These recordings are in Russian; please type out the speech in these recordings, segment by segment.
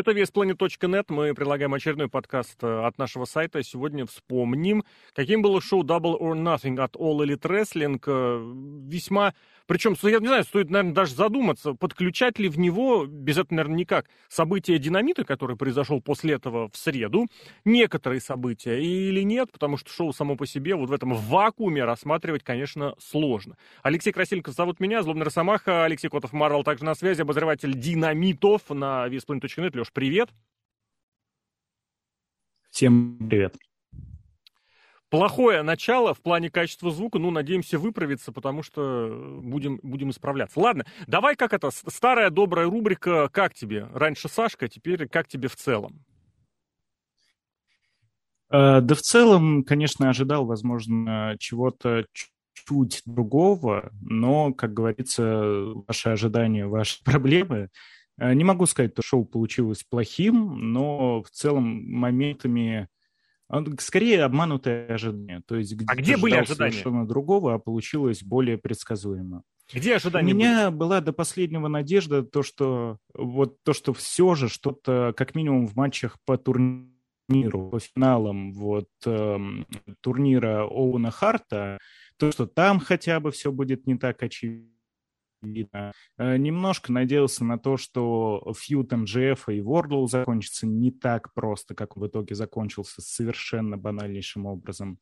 Это VSPlanet.net. Мы предлагаем очередной подкаст э, от нашего сайта. Сегодня вспомним, каким было шоу Double or Nothing от All Elite Wrestling. Э, весьма причем, я не знаю, стоит, наверное, даже задуматься, подключать ли в него, без этого, наверное, никак, события динамита, который произошел после этого в среду, некоторые события или нет, потому что шоу само по себе вот в этом вакууме рассматривать, конечно, сложно. Алексей Красильников зовут меня, Злобный Росомаха, Алексей Котов Марвел также на связи, обозреватель динамитов на VSPlanet.net. Леш, привет. Всем привет плохое начало в плане качества звука, ну, надеемся, выправиться, потому что будем, будем исправляться. Ладно, давай как это, старая добрая рубрика «Как тебе?» Раньше Сашка, теперь «Как тебе в целом?» э, Да в целом, конечно, ожидал, возможно, чего-то чуть другого, но, как говорится, ваши ожидания, ваши проблемы. Э, не могу сказать, что шоу получилось плохим, но в целом моментами Скорее обманутое ожидание. То есть, где а где были ожидания? совершенно другого, а получилось более предсказуемо. Где ожидания? У меня были? была до последнего надежда, то, что вот то, что все же что-то, как минимум в матчах по турниру, по финалам вот э, турнира Оуэна Харта, то, что там хотя бы все будет не так очевидно видно. Э, немножко надеялся на то, что feud MJF и Вордлоу закончится не так просто, как в итоге закончился совершенно банальнейшим образом.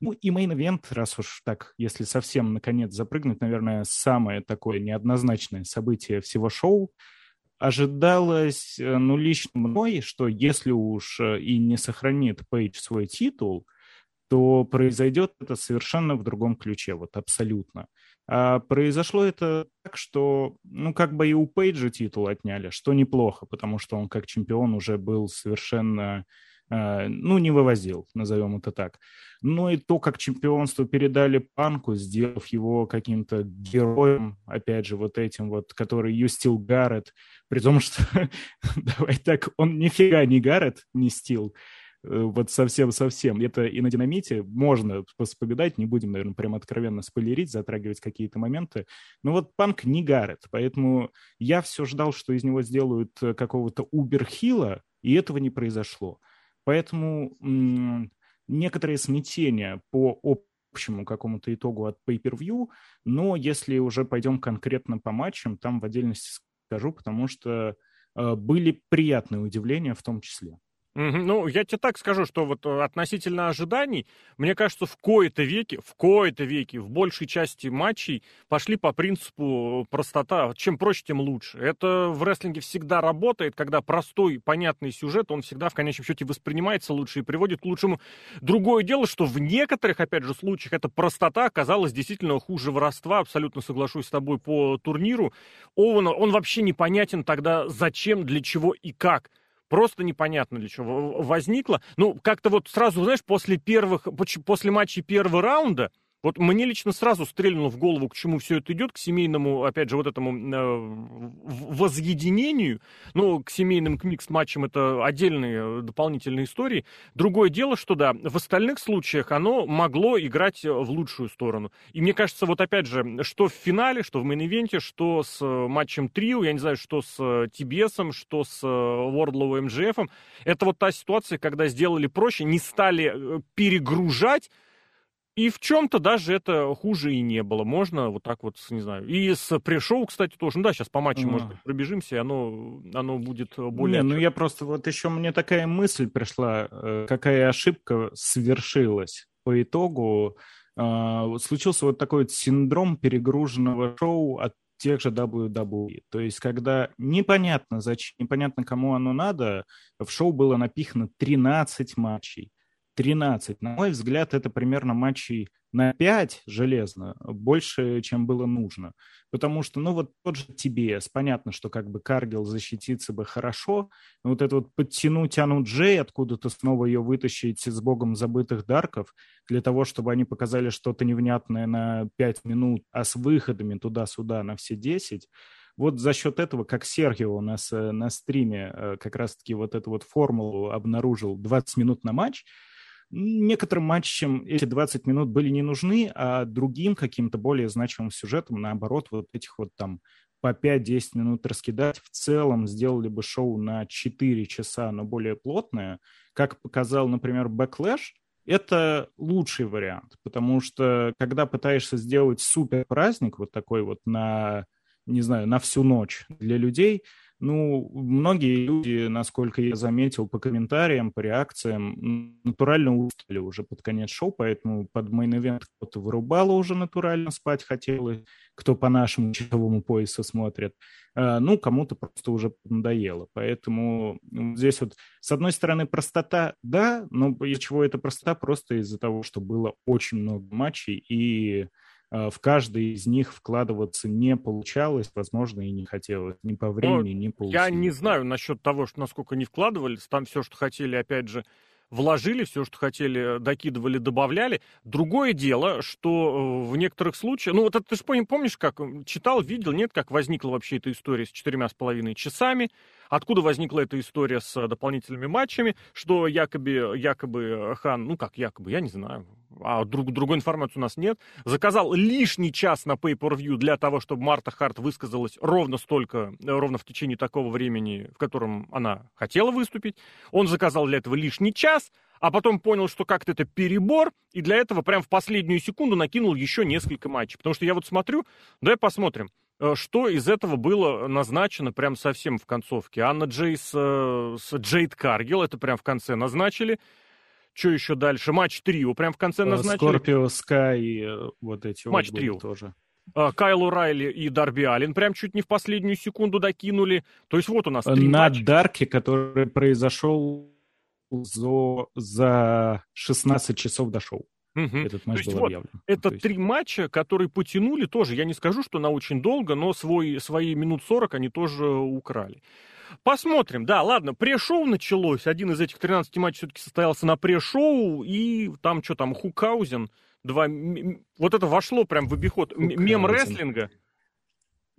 Ну и main event, раз уж так, если совсем наконец запрыгнуть, наверное, самое такое неоднозначное событие всего шоу, ожидалось, э, ну, лично мной, что если уж э, и не сохранит Пейдж свой титул, то произойдет это совершенно в другом ключе, вот абсолютно. А произошло это так, что, ну, как бы и у Пейджа титул отняли, что неплохо, потому что он как чемпион уже был совершенно, э, ну, не вывозил, назовем это так. Но и то, как чемпионство передали Панку, сделав его каким-то героем, опять же, вот этим вот, который Юстил Гаррет, при том, что, давай так, он нифига не Гаррет, не Стил, вот совсем-совсем. Это и на динамите можно вспоминать, не будем, наверное, прям откровенно спойлерить, затрагивать какие-то моменты. Но вот панк не гарет, поэтому я все ждал, что из него сделают э, какого-то уберхила, и этого не произошло. Поэтому м- некоторые смятения по общему какому-то итогу от pay-per-view, но если уже пойдем конкретно по матчам, там в отдельности скажу, потому что э, были приятные удивления в том числе. Ну, я тебе так скажу, что вот э, относительно ожиданий, мне кажется, в кои-то веки, в кои-то веки, в большей части матчей пошли по принципу простота. Чем проще, тем лучше. Это в рестлинге всегда работает, когда простой, понятный сюжет, он всегда в конечном счете воспринимается лучше и приводит к лучшему. Другое дело, что в некоторых, опять же, случаях эта простота оказалась действительно хуже воровства. Абсолютно соглашусь с тобой по турниру. Оуэн, он вообще непонятен тогда зачем, для чего и как просто непонятно для чего возникло. Ну, как-то вот сразу, знаешь, после первых, после матчей первого раунда, вот мне лично сразу стрельнуло в голову, к чему все это идет, к семейному, опять же, вот этому э, воссоединению, ну, к семейным к микс-матчам это отдельные э, дополнительные истории. Другое дело, что да, в остальных случаях оно могло играть в лучшую сторону. И мне кажется, вот опять же, что в финале, что в main event е, что с э, матчем трио, я не знаю, что с TBS, что с Wardlow MJF, это вот та ситуация, когда сделали проще, не стали перегружать и в чем-то даже это хуже и не было. Можно вот так вот, не знаю. И с пришел, кстати, тоже. Ну да, сейчас по матчу, а. может быть, пробежимся, и оно, оно будет более... Не, ну я просто вот еще мне такая мысль пришла, э, какая ошибка совершилась по итогу. А, случился вот такой вот синдром перегруженного шоу от тех же WWE. То есть, когда непонятно, зачем, непонятно, кому оно надо, в шоу было напихано 13 матчей. 13. На мой взгляд, это примерно матчей на 5 железно, больше, чем было нужно. Потому что, ну, вот тот же TBS, понятно, что как бы Каргил защититься бы хорошо, но вот это вот подтянуть Ану Джей, откуда-то снова ее вытащить с богом забытых дарков, для того, чтобы они показали что-то невнятное на 5 минут, а с выходами туда-сюда на все 10, вот за счет этого, как Сергио у нас на стриме э, как раз-таки вот эту вот формулу обнаружил 20 минут на матч, Некоторым матчам эти 20 минут были не нужны, а другим каким-то более значимым сюжетом, наоборот, вот этих вот там по 5-10 минут раскидать, в целом сделали бы шоу на 4 часа, но более плотное. Как показал, например, Backlash, это лучший вариант, потому что когда пытаешься сделать супер праздник, вот такой вот на, не знаю, на всю ночь для людей, ну, многие люди, насколько я заметил по комментариям, по реакциям, натурально устали уже под конец шоу, поэтому под мейн-эвент кто-то вырубало уже натурально спать хотелось, кто по нашему часовому поясу смотрит. А, ну, кому-то просто уже надоело. Поэтому здесь вот, с одной стороны, простота, да, но из чего эта простота? Просто из-за того, что было очень много матчей, и в каждый из них вкладываться не получалось, возможно, и не хотелось ни по времени, Но ни по Я не знаю насчет того, что насколько не вкладывались. Там все, что хотели, опять же, вложили, все, что хотели, докидывали, добавляли. Другое дело, что э, в некоторых случаях... Ну, вот это ты же помнишь, как читал, видел, нет, как возникла вообще эта история с четырьмя с половиной часами, откуда возникла эта история с дополнительными матчами, что якобы, якобы Хан, ну как якобы, я не знаю, а друг, другой информации у нас нет, заказал лишний час на Pay-Per-View для того, чтобы Марта Харт высказалась ровно столько, ровно в течение такого времени, в котором она хотела выступить. Он заказал для этого лишний час, а потом понял, что как-то это перебор, и для этого прям в последнюю секунду накинул еще несколько матчей. Потому что я вот смотрю, давай посмотрим, э, что из этого было назначено прям совсем в концовке. Анна Джейс э, с Джейд Каргил, это прям в конце назначили. Что еще дальше? Матч трио. Прям в конце э, назначили. Скорпио, Скай, вот эти Матч трио. тоже. Кайлу Райли и Дарби Аллен прям чуть не в последнюю секунду докинули. То есть вот у нас три На матча. Дарке, который произошел за, за 16 часов до шоу. Угу. Этот матч был вот, объявлен. Это есть... три матча, которые потянули тоже. Я не скажу, что на очень долго, но свой, свои минут 40 они тоже украли. Посмотрим. Да, ладно, пре-шоу началось. Один из этих 13 матчей все-таки состоялся на пре-шоу. И там что там, Хукаузен. Два... Вот это вошло прям в обиход. Хукаузен. Мем рестлинга.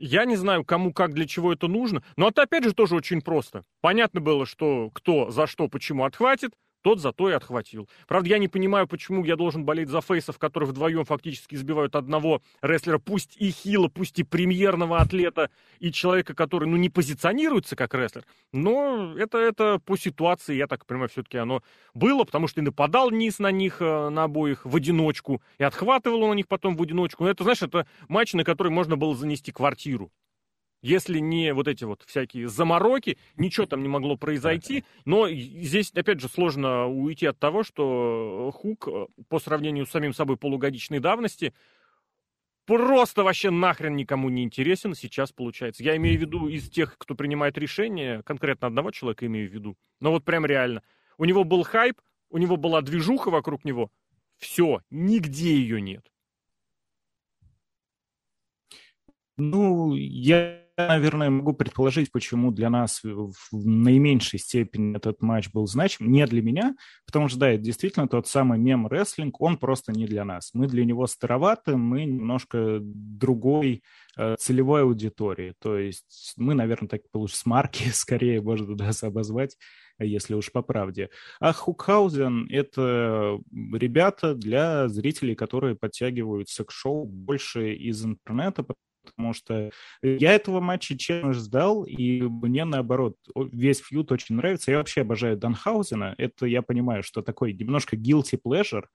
Я не знаю, кому, как, для чего это нужно. Но это, опять же, тоже очень просто. Понятно было, что кто за что, почему отхватит тот зато и отхватил. Правда, я не понимаю, почему я должен болеть за фейсов, которые вдвоем фактически избивают одного рестлера, пусть и хила, пусть и премьерного атлета, и человека, который, ну, не позиционируется как рестлер. Но это, это по ситуации, я так понимаю, все-таки оно было, потому что и нападал низ на них, э, на обоих, в одиночку, и отхватывал он на них потом в одиночку. Но это, знаешь, это матч, на который можно было занести квартиру. Если не вот эти вот всякие замороки, ничего там не могло произойти. Но здесь, опять же, сложно уйти от того, что Хук э, по сравнению с самим собой полугодичной давности просто вообще нахрен никому не интересен сейчас получается. Я имею в виду из тех, кто принимает решения, конкретно одного человека имею в виду. Но вот прям реально. У него был хайп, у него была движуха вокруг него. Все, нигде ее нет. Ну, я наверное, могу предположить, почему для нас в наименьшей степени этот матч был значим. Не для меня, потому что, да, это действительно тот самый мем-рестлинг, он просто не для нас. Мы для него староваты, мы немножко другой э, целевой аудитории. То есть мы, наверное, так лучше с марки скорее можно нас обозвать, если уж по правде. А Хукхаузен — это ребята для зрителей, которые подтягиваются к шоу больше из интернета, потому что я этого матча, честно, ждал, и мне, наоборот, весь фьюд очень нравится. Я вообще обожаю Данхаузена. Это я понимаю, что такой немножко guilty pleasure,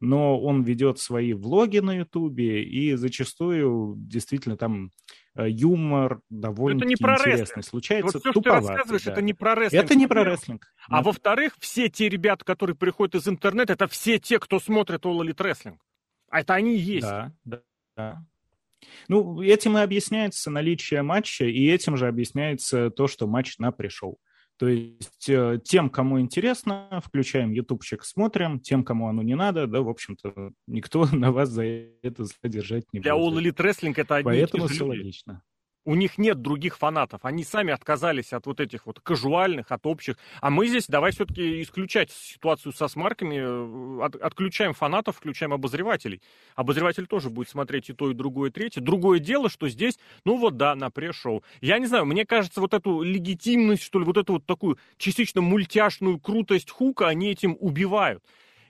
но он ведет свои влоги на Ютубе, и зачастую действительно там э, юмор довольно интересный рестлинг. случается. Вот все, что ты рассказываешь, да. это не про рестлинг. Это не про рестлинг. А ну. во-вторых, все те ребята, которые приходят из интернета, это все те, кто смотрит All Elite Wrestling. А это они и есть. Да, да, да. Ну, этим и объясняется наличие матча, и этим же объясняется то, что матч на пришел. То есть э, тем, кому интересно, включаем ютубчик, смотрим, тем, кому оно не надо, да, в общем-то, никто на вас за это задержать не Для будет. Для All Elite Wrestling это одни Поэтому все логично у них нет других фанатов. Они сами отказались от вот этих вот кажуальных, от общих. А мы здесь давай все-таки исключать ситуацию со смарками, э, от, отключаем фанатов, включаем обозревателей. Обозреватель тоже будет смотреть и то, и другое, и третье. Другое дело, что здесь, ну вот да, на пресс-шоу. Я не знаю, мне кажется, вот эту легитимность, что ли, вот эту вот такую частично мультяшную крутость Хука, они этим убивают.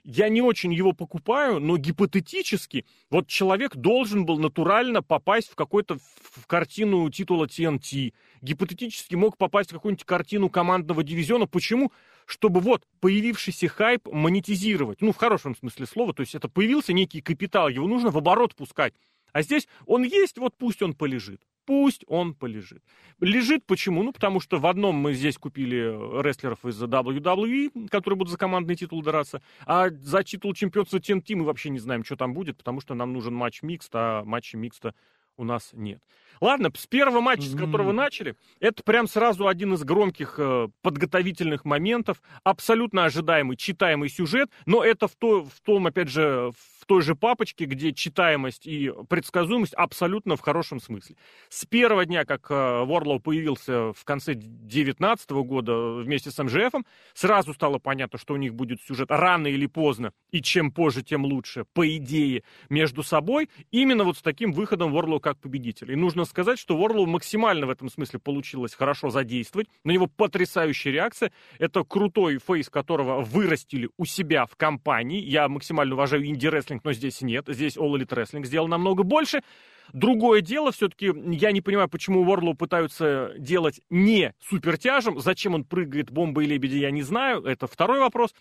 Я не очень его покупаю, но гипотетически вот человек должен был натурально попасть в какой-то в картину титула TNT, гипотетически мог попасть в какую-нибудь картину командного дивизиона. Почему? Чтобы вот появившийся хайп монетизировать. Ну, в хорошем смысле слова. То есть это появился некий капитал, его нужно в оборот пускать. А здесь он есть, вот пусть он полежит. Пусть он полежит. Лежит почему? Ну, потому что в одном мы здесь купили рестлеров из WWE, которые будут за командный титул драться, а за титул чемпионства TNT мы вообще не знаем, что там будет, потому что нам нужен матч микст, а матча микста у нас нет. Ладно, с первого матча, с которого mm-hmm. начали, это прям сразу один из громких э, подготовительных моментов, абсолютно ожидаемый, читаемый сюжет, но это в, то, в том, опять же, в той же папочке, где читаемость и предсказуемость абсолютно в хорошем смысле. С первого дня, как э, Ворлоу появился в конце 2019 года вместе с МЖФ, сразу стало понятно, что у них будет сюжет рано или поздно, и чем позже, тем лучше, по идее, между собой, именно вот с таким выходом Ворлоу как победителя. И нужно сказать, что Ворлоу максимально в этом смысле получилось хорошо задействовать, на него потрясающая реакция, это крутой фейс, которого вырастили у себя в компании, я максимально уважаю инди-рестлинг рестлинг, но здесь нет. Здесь All Elite Wrestling сделал намного больше. Другое дело, все-таки я не понимаю, почему Уорлоу пытаются делать не супертяжем. Зачем он прыгает бомбой и лебеди, я не знаю. Это второй вопрос.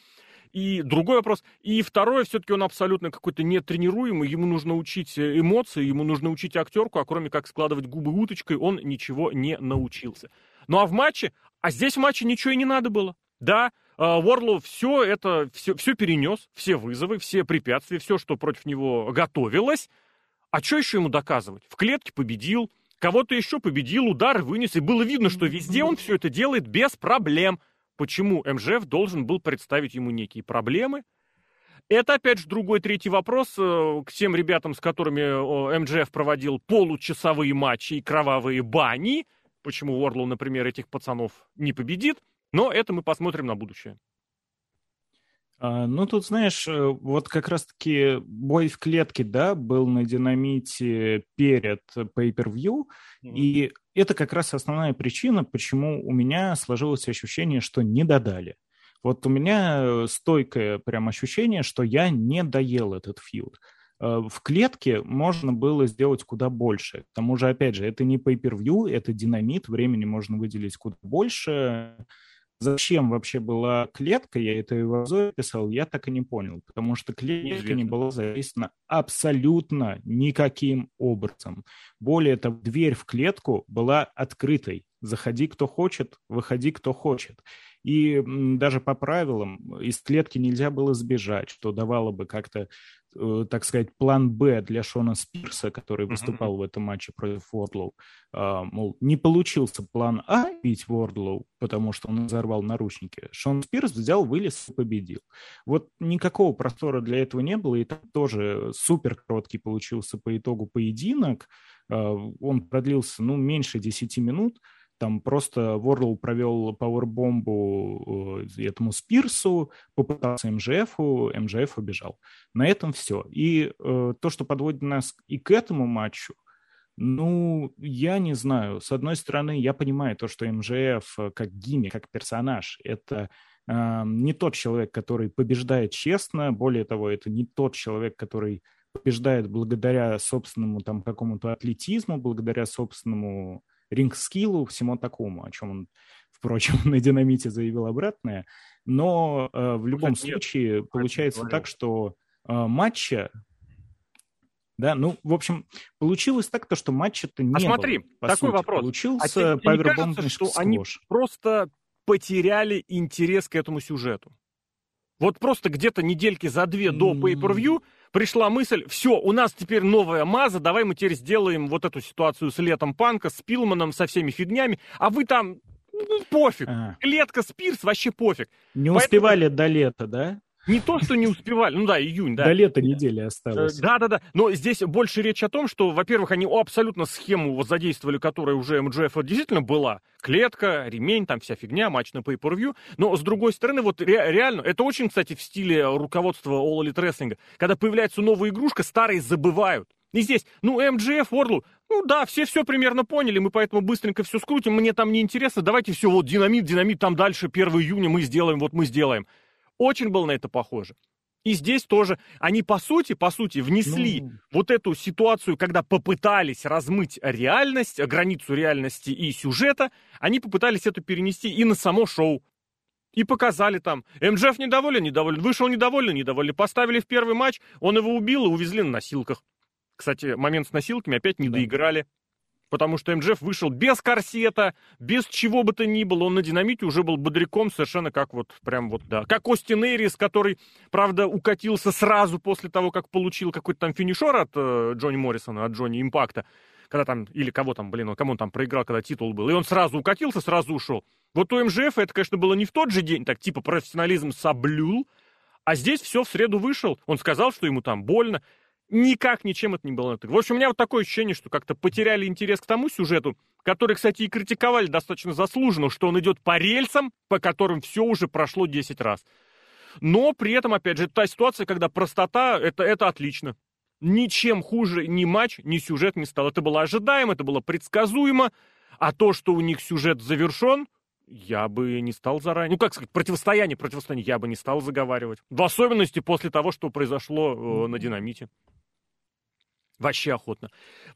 И другой вопрос. И второе, все-таки он абсолютно какой-то нетренируемый. Ему нужно учить эмоции, ему нужно учить актерку, а кроме как складывать губы уточкой, он ничего не научился. Ну а в матче, а здесь в матче ничего и не надо было. Да, Уорлоу все это, все, все перенес, все вызовы, все препятствия, все, что против него готовилось. А что еще ему доказывать? В клетке победил, кого-то еще победил, удар вынес, и было видно, что везде он все это делает без проблем. Почему МЖФ должен был представить ему некие проблемы? Это, опять же, другой третий вопрос э, к тем ребятам, с которыми МЖФ проводил получасовые матчи и кровавые бани. Почему Уорлоу, например, этих пацанов не победит? Но это мы посмотрим на будущее. А, ну, тут, знаешь, э, вот как раз-таки бой в клетке, да, был на динамите перед Pay-Per-View, mm-hmm. и это как раз основная причина, почему у меня сложилось ощущение, что не додали. Вот у меня стойкое прям ощущение, что я не доел этот фьюд. Э, в клетке можно было сделать куда больше. К тому же, опять же, это не pay-per-view, это динамит, времени можно выделить куда больше. Зачем вообще была клетка, я это и в обзоре писал, я так и не понял, потому что клетка не была зависена абсолютно никаким образом. Более того, дверь в клетку была открытой. Заходи, кто хочет, выходи, кто хочет. И даже по правилам из клетки нельзя было сбежать, что давало бы как-то так сказать, план Б для Шона Спирса, который выступал mm-hmm. в этом матче против Уордлоу. А, мол, не получился план А бить Уордлоу, потому что он взорвал наручники. Шон Спирс взял, вылез и победил. Вот никакого простора для этого не было, и там тоже супер короткий получился по итогу поединок. А, он продлился, ну, меньше 10 минут. Там просто Ворлоу провел пауэрбомбу э, этому Спирсу, попытался МЖФу, МЖФ убежал. На этом все. И э, то, что подводит нас и к этому матчу, ну, я не знаю. С одной стороны, я понимаю то, что МЖФ э, как гимми, как персонаж, это э, не тот человек, который побеждает честно. Более того, это не тот человек, который побеждает благодаря собственному там какому-то атлетизму, благодаря собственному ринг-скиллу, всему такому, о чем он, впрочем, на динамите заявил обратное. Но э, в любом Кстати, случае нет, получается так, что э, матча да, ну, в общем, получилось так, то, что матча-то не а смотри, было, такой сути. вопрос. Получился а павербомбный что они просто потеряли интерес к этому сюжету? Вот просто где-то недельки за две до pay-per-view пришла мысль, все, у нас теперь новая Маза, давай мы теперь сделаем вот эту ситуацию с Летом Панка, с Пилманом, со всеми фигнями, а вы там, ну, пофиг. Ага. Клетка Спирс, вообще пофиг. Не Поэтому... успевали до лета, да? Не то, что не успевали, ну да, июнь, да. До лета недели осталось. Да, да, да. Но здесь больше речь о том, что, во-первых, они абсолютно схему вот задействовали, которая уже МДФ действительно была. Клетка, ремень, там вся фигня, матч на pay-per-view. Но, с другой стороны, вот ре- реально, это очень, кстати, в стиле руководства All Elite Wrestling. Когда появляется новая игрушка, старые забывают. И здесь, ну, МДФ, Орлу, ну да, все все примерно поняли, мы поэтому быстренько все скрутим, мне там не интересно, давайте все, вот динамит, динамит, там дальше 1 июня мы сделаем, вот мы сделаем. Очень было на это похоже. И здесь тоже они, по сути, по сути, внесли ну... вот эту ситуацию, когда попытались размыть реальность, границу реальности и сюжета, они попытались это перенести и на само шоу. И показали там. МЖФ недоволен, недоволен. Вышел недоволен, недоволен. Поставили в первый матч, он его убил и увезли на носилках. Кстати, момент с носилками опять не да. доиграли. Потому что МЖФ вышел без корсета, без чего бы то ни было. Он на динамите уже был бодряком, совершенно как вот, прям вот, да. Как Остин Эрис, который, правда, укатился сразу после того, как получил какой-то там финишер от э, Джонни Моррисона, от Джонни Импакта. Когда там, или кого там, блин, он, кому он там проиграл, когда титул был. И он сразу укатился, сразу ушел. Вот у МЖФ это, конечно, было не в тот же день, так типа профессионализм соблюл, а здесь все в среду вышел. Он сказал, что ему там больно никак ничем это не было. В общем, у меня вот такое ощущение, что как-то потеряли интерес к тому сюжету, который, кстати, и критиковали достаточно заслуженно, что он идет по рельсам, по которым все уже прошло 10 раз. Но при этом, опять же, та ситуация, когда простота, это, это отлично. Ничем хуже ни матч, ни сюжет не стал. Это было ожидаемо, это было предсказуемо. А то, что у них сюжет завершен, я бы не стал заранее... Ну, как сказать, противостояние, противостояние я бы не стал заговаривать. В особенности после того, что произошло э, на динамите. Вообще охотно.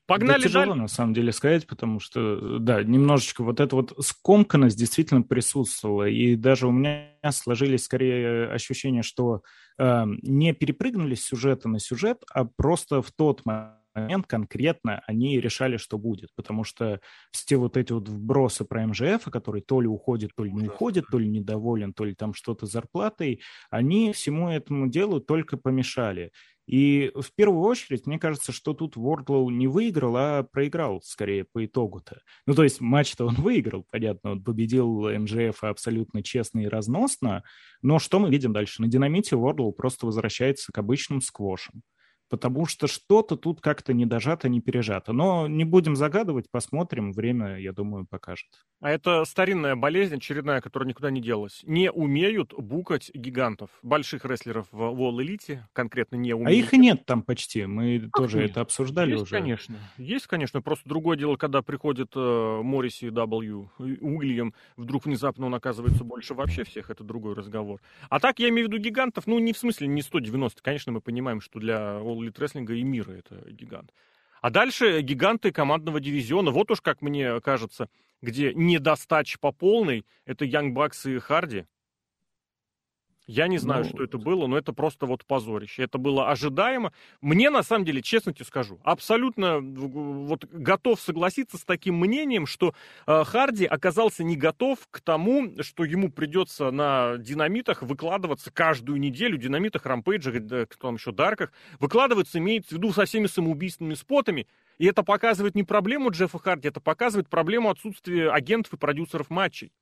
Погнали да, тяжело, далее. на самом деле, сказать, потому что, да, немножечко вот эта вот скомканность действительно присутствовала. И даже у меня сложились скорее ощущения, что э, не перепрыгнули с сюжета на сюжет, а просто в тот момент конкретно они решали, что будет. Потому что все вот эти вот вбросы про МЖФ, который то ли уходит, то ли не уходит, то ли недоволен, то ли там что-то зарплатой, они всему этому делу только помешали. И в первую очередь, мне кажется, что тут Вордлоу не выиграл, а проиграл, скорее, по итогу-то. Ну, то есть матч-то он выиграл, понятно, он победил МЖФ абсолютно честно и разносно, но что мы видим дальше? На динамите Вордлоу просто возвращается к обычным сквошам потому что что-то тут как-то не дожато, не пережато. Но не будем загадывать, посмотрим, время, я думаю, покажет. А это старинная болезнь, очередная, которая никуда не делась. Не умеют букать гигантов. Больших рестлеров в Wall Elite конкретно не умеют. А их и нет там почти, мы как тоже нет? это обсуждали Есть, уже. конечно. Есть, конечно, просто другое дело, когда приходит э, Морриси W, Уильям, вдруг внезапно он оказывается больше вообще всех, это другой разговор. А так я имею в виду гигантов, ну не в смысле не 190, конечно, мы понимаем, что для All Elite рестлинга и мира это гигант. А дальше гиганты командного дивизиона. Вот уж, как мне кажется, где недостач по полной, это Янг Бакс и Харди. Я не знаю, ну, что это было, но это просто вот позорище. Это было ожидаемо. Мне, на самом деле, честно тебе скажу, абсолютно вот готов согласиться с таким мнением, что э, Харди оказался не готов к тому, что ему придется на динамитах выкладываться каждую неделю, динамитах, рампейджах, да, кто там еще, дарках, выкладываться имеется в виду со всеми самоубийственными спотами, и это показывает не проблему Джеффа Харди, это показывает проблему отсутствия агентов и продюсеров матчей.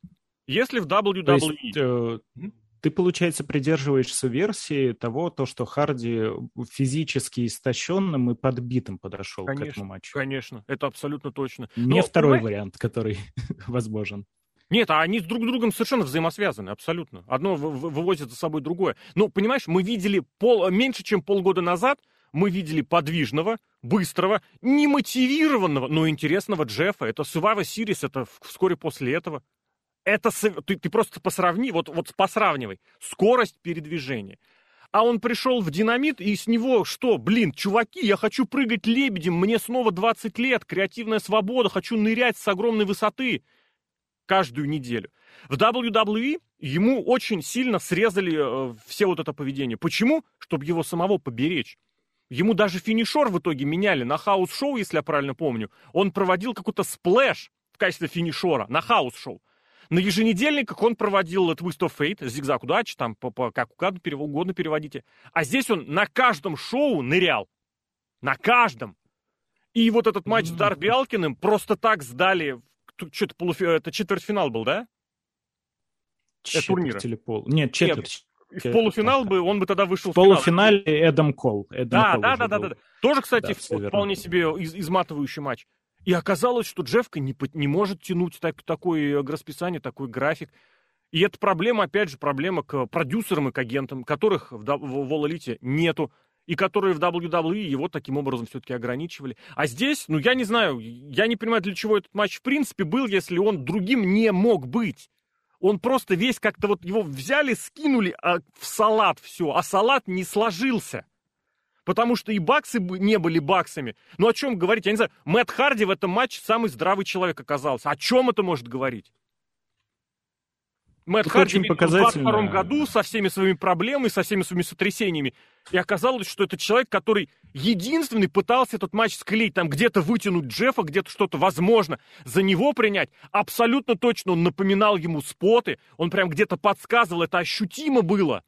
Если в WWE... То есть, э, ты, получается, придерживаешься версии того, то, что Харди физически истощенным и подбитым подошел конечно, к этому матчу. Конечно, это абсолютно точно. Не Но, второй понимаете? вариант, который возможен. Нет, а они с друг другом совершенно взаимосвязаны, абсолютно. Одно вывозит за собой другое. Но, понимаешь, мы видели пол, меньше, чем полгода назад, мы видели подвижного, быстрого, немотивированного, но интересного Джеффа. Это Survivor Series, это вскоре после этого. Это ты, ты просто посравни, вот, вот посравнивай. Скорость передвижения. А он пришел в динамит, и с него что? Блин, чуваки, я хочу прыгать лебедем, мне снова 20 лет, креативная свобода, хочу нырять с огромной высоты каждую неделю. В WWE ему очень сильно срезали э, все вот это поведение. Почему? Чтобы его самого поберечь. Ему даже финишер в итоге меняли на house show, если я правильно помню. Он проводил какой-то splash в качестве финишера на house show. На еженедельниках он проводил Twist of Fate, зигзаг удачи, там, по, по, как угодно, переводите. А здесь он на каждом шоу нырял. На каждом. И вот этот матч с Дарби Алкиным просто так сдали. Что-то полуфи... Это четвертьфинал был, да? Четверть турнира. или пол? Нет, четверть. Нет, в полуфинал бы, он бы тогда вышел в полуфинале Эдам Кол. Эдам да, Кол да, да, да, да. Тоже, кстати, да, вполне себе из, изматывающий матч. И оказалось, что Джефка не, не может тянуть так, такое расписание, такой график. И это проблема, опять же, проблема к продюсерам и к агентам, которых в, в, в All нету, и которые в WWE его таким образом все-таки ограничивали. А здесь, ну, я не знаю, я не понимаю, для чего этот матч в принципе был, если он другим не мог быть. Он просто весь как-то вот его взяли, скинули а, в салат все, а салат не сложился. Потому что и баксы не были баксами. Ну о чем говорить? Я не знаю. Мэтт Харди в этом матче самый здравый человек оказался. О чем это может говорить? Мэтт Харди очень показательно. в 22 году со всеми своими проблемами, со всеми своими сотрясениями. И оказалось, что это человек, который единственный пытался этот матч склеить, там где-то вытянуть Джеффа, где-то что-то возможно за него принять. Абсолютно точно он напоминал ему споты, он прям где-то подсказывал, это ощутимо было.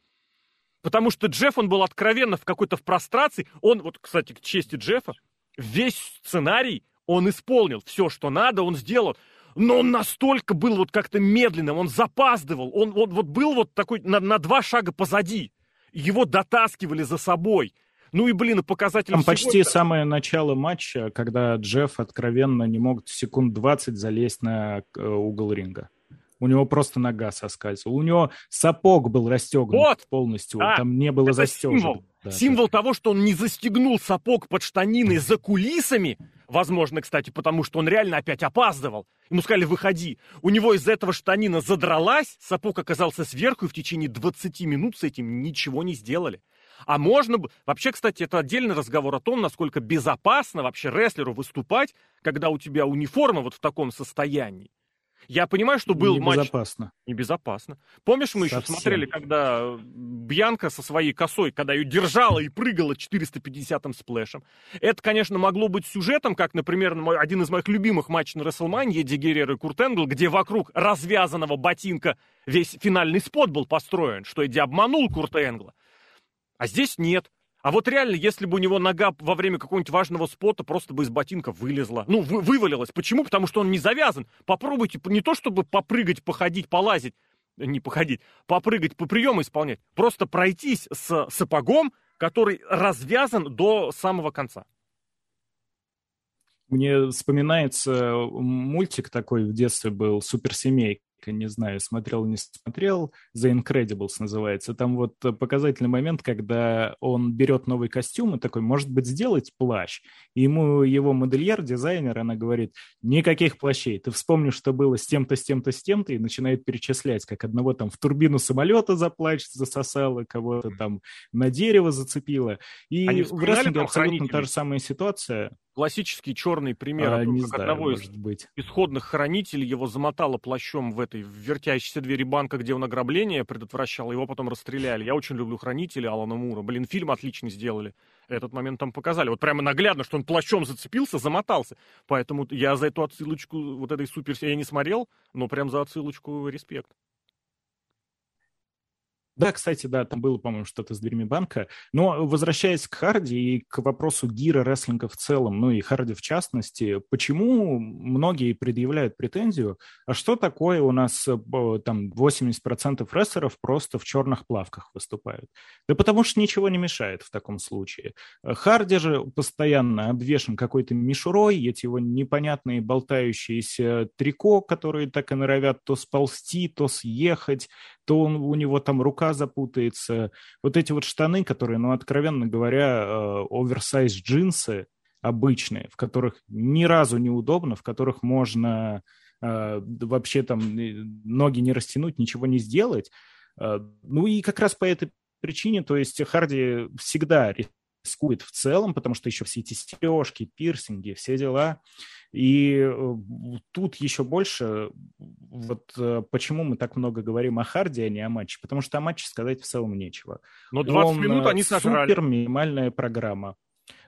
Потому что Джефф, он был откровенно в какой-то в прострации. Он, вот, кстати, к чести Джеффа, весь сценарий он исполнил. Все, что надо, он сделал но он настолько был вот как-то медленным, он запаздывал, он, он вот был вот такой на, на два шага позади. Его дотаскивали за собой. Ну и, блин, показатель Там почти это... самое начало матча, когда Джефф откровенно не мог секунд 20 залезть на э, угол ринга. У него просто нога соскальзывала. У него сапог был расстегнут вот. полностью. Да. Там не было застежек. Символ. Да, символ да. того, что он не застегнул сапог под штаниной за кулисами, Возможно, кстати, потому что он реально опять опаздывал. Ему сказали, выходи. У него из-за этого штанина задралась, сапог оказался сверху, и в течение 20 минут с этим ничего не сделали. А можно бы... Вообще, кстати, это отдельный разговор о том, насколько безопасно вообще рестлеру выступать, когда у тебя униформа вот в таком состоянии. Я понимаю, что был Небезопасно. матч... Небезопасно. Помнишь, мы Совсем. еще смотрели, когда Бьянка со своей косой, когда ее держала и прыгала 450-м сплэшем. Это, конечно, могло быть сюжетом, как, например, один из моих любимых матчей на Расселмане, Эдди Геррера и Курт Энгл, где вокруг развязанного ботинка весь финальный спот был построен, что Эдди обманул Курта Энгла. А здесь нет. А вот реально, если бы у него нога во время какого-нибудь важного спота просто бы из ботинка вылезла. Ну, вы, вывалилась. Почему? Потому что он не завязан. Попробуйте не то, чтобы попрыгать, походить, полазить, не походить, попрыгать, по приему исполнять. Просто пройтись с сапогом, который развязан до самого конца. Мне вспоминается мультик такой в детстве был «Суперсемейка» не знаю, смотрел, не смотрел, The Incredibles называется. Там вот показательный момент, когда он берет новый костюм и такой, может быть, сделать плащ. И ему его модельер, дизайнер, она говорит, никаких плащей. Ты вспомнишь, что было с тем-то, с тем-то, с тем-то, и начинает перечислять, как одного там в турбину самолета за плащ засосало, кого-то там на дерево зацепило. И в рестлинге абсолютно та же самая ситуация классический черный пример а, не знаю, одного из быть. исходных хранителей. Его замотало плащом в этой вертящейся двери банка, где он ограбление предотвращал. Его потом расстреляли. Я очень люблю хранителей Алана Мура. Блин, фильм отлично сделали. Этот момент там показали. Вот прямо наглядно, что он плащом зацепился, замотался. Поэтому я за эту отсылочку вот этой супер... Я не смотрел, но прям за отсылочку респект. Да, кстати, да, там было, по-моему, что-то с дверьми банка. Но возвращаясь к Харди и к вопросу гира рестлинга в целом, ну и Харди в частности, почему многие предъявляют претензию, а что такое у нас э, там 80% рестлеров просто в черных плавках выступают? Да потому что ничего не мешает в таком случае. Харди же постоянно обвешен какой-то мишурой, эти его непонятные болтающиеся трико, которые так и норовят то сползти, то съехать, то он, у него там рука запутается. Вот эти вот штаны, которые, ну, откровенно говоря, э, оверсайз джинсы обычные, в которых ни разу не удобно, в которых можно э, вообще там ноги не растянуть, ничего не сделать. Э, ну и как раз по этой причине, то есть Харди всегда рискует в целом, потому что еще все эти сережки, пирсинги, все дела. И э, тут еще больше, вот э, почему мы так много говорим о Харди, а не о матче, потому что о матче сказать в целом нечего. Но 20 Он минут они сожрали. Супер минимальная программа.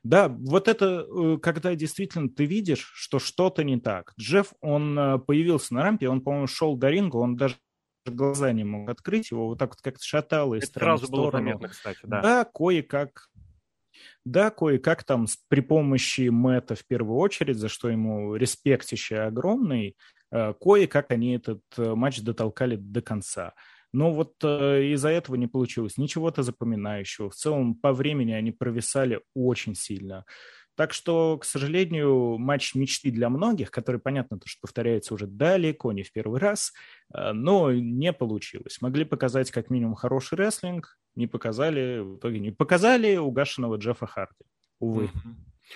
Да, вот это, э, когда действительно ты видишь, что что-то не так. Джефф, он появился на рампе, он, по-моему, шел до ринга, он даже глаза не мог открыть, его вот так вот как-то шатало из Это сразу было заметно, кстати, да. Да, кое-как да, кое-как там при помощи Мэтта в первую очередь, за что ему респектище огромный, э, кое-как они этот э, матч дотолкали до конца. Но вот э, из-за этого не получилось ничего-то запоминающего. В целом по времени они провисали очень сильно. Так что, к сожалению, матч мечты для многих, который, понятно, то, что повторяется уже далеко не в первый раз, но не получилось. Могли показать как минимум хороший рестлинг, не показали, в итоге не показали угашенного Джеффа Харди, увы.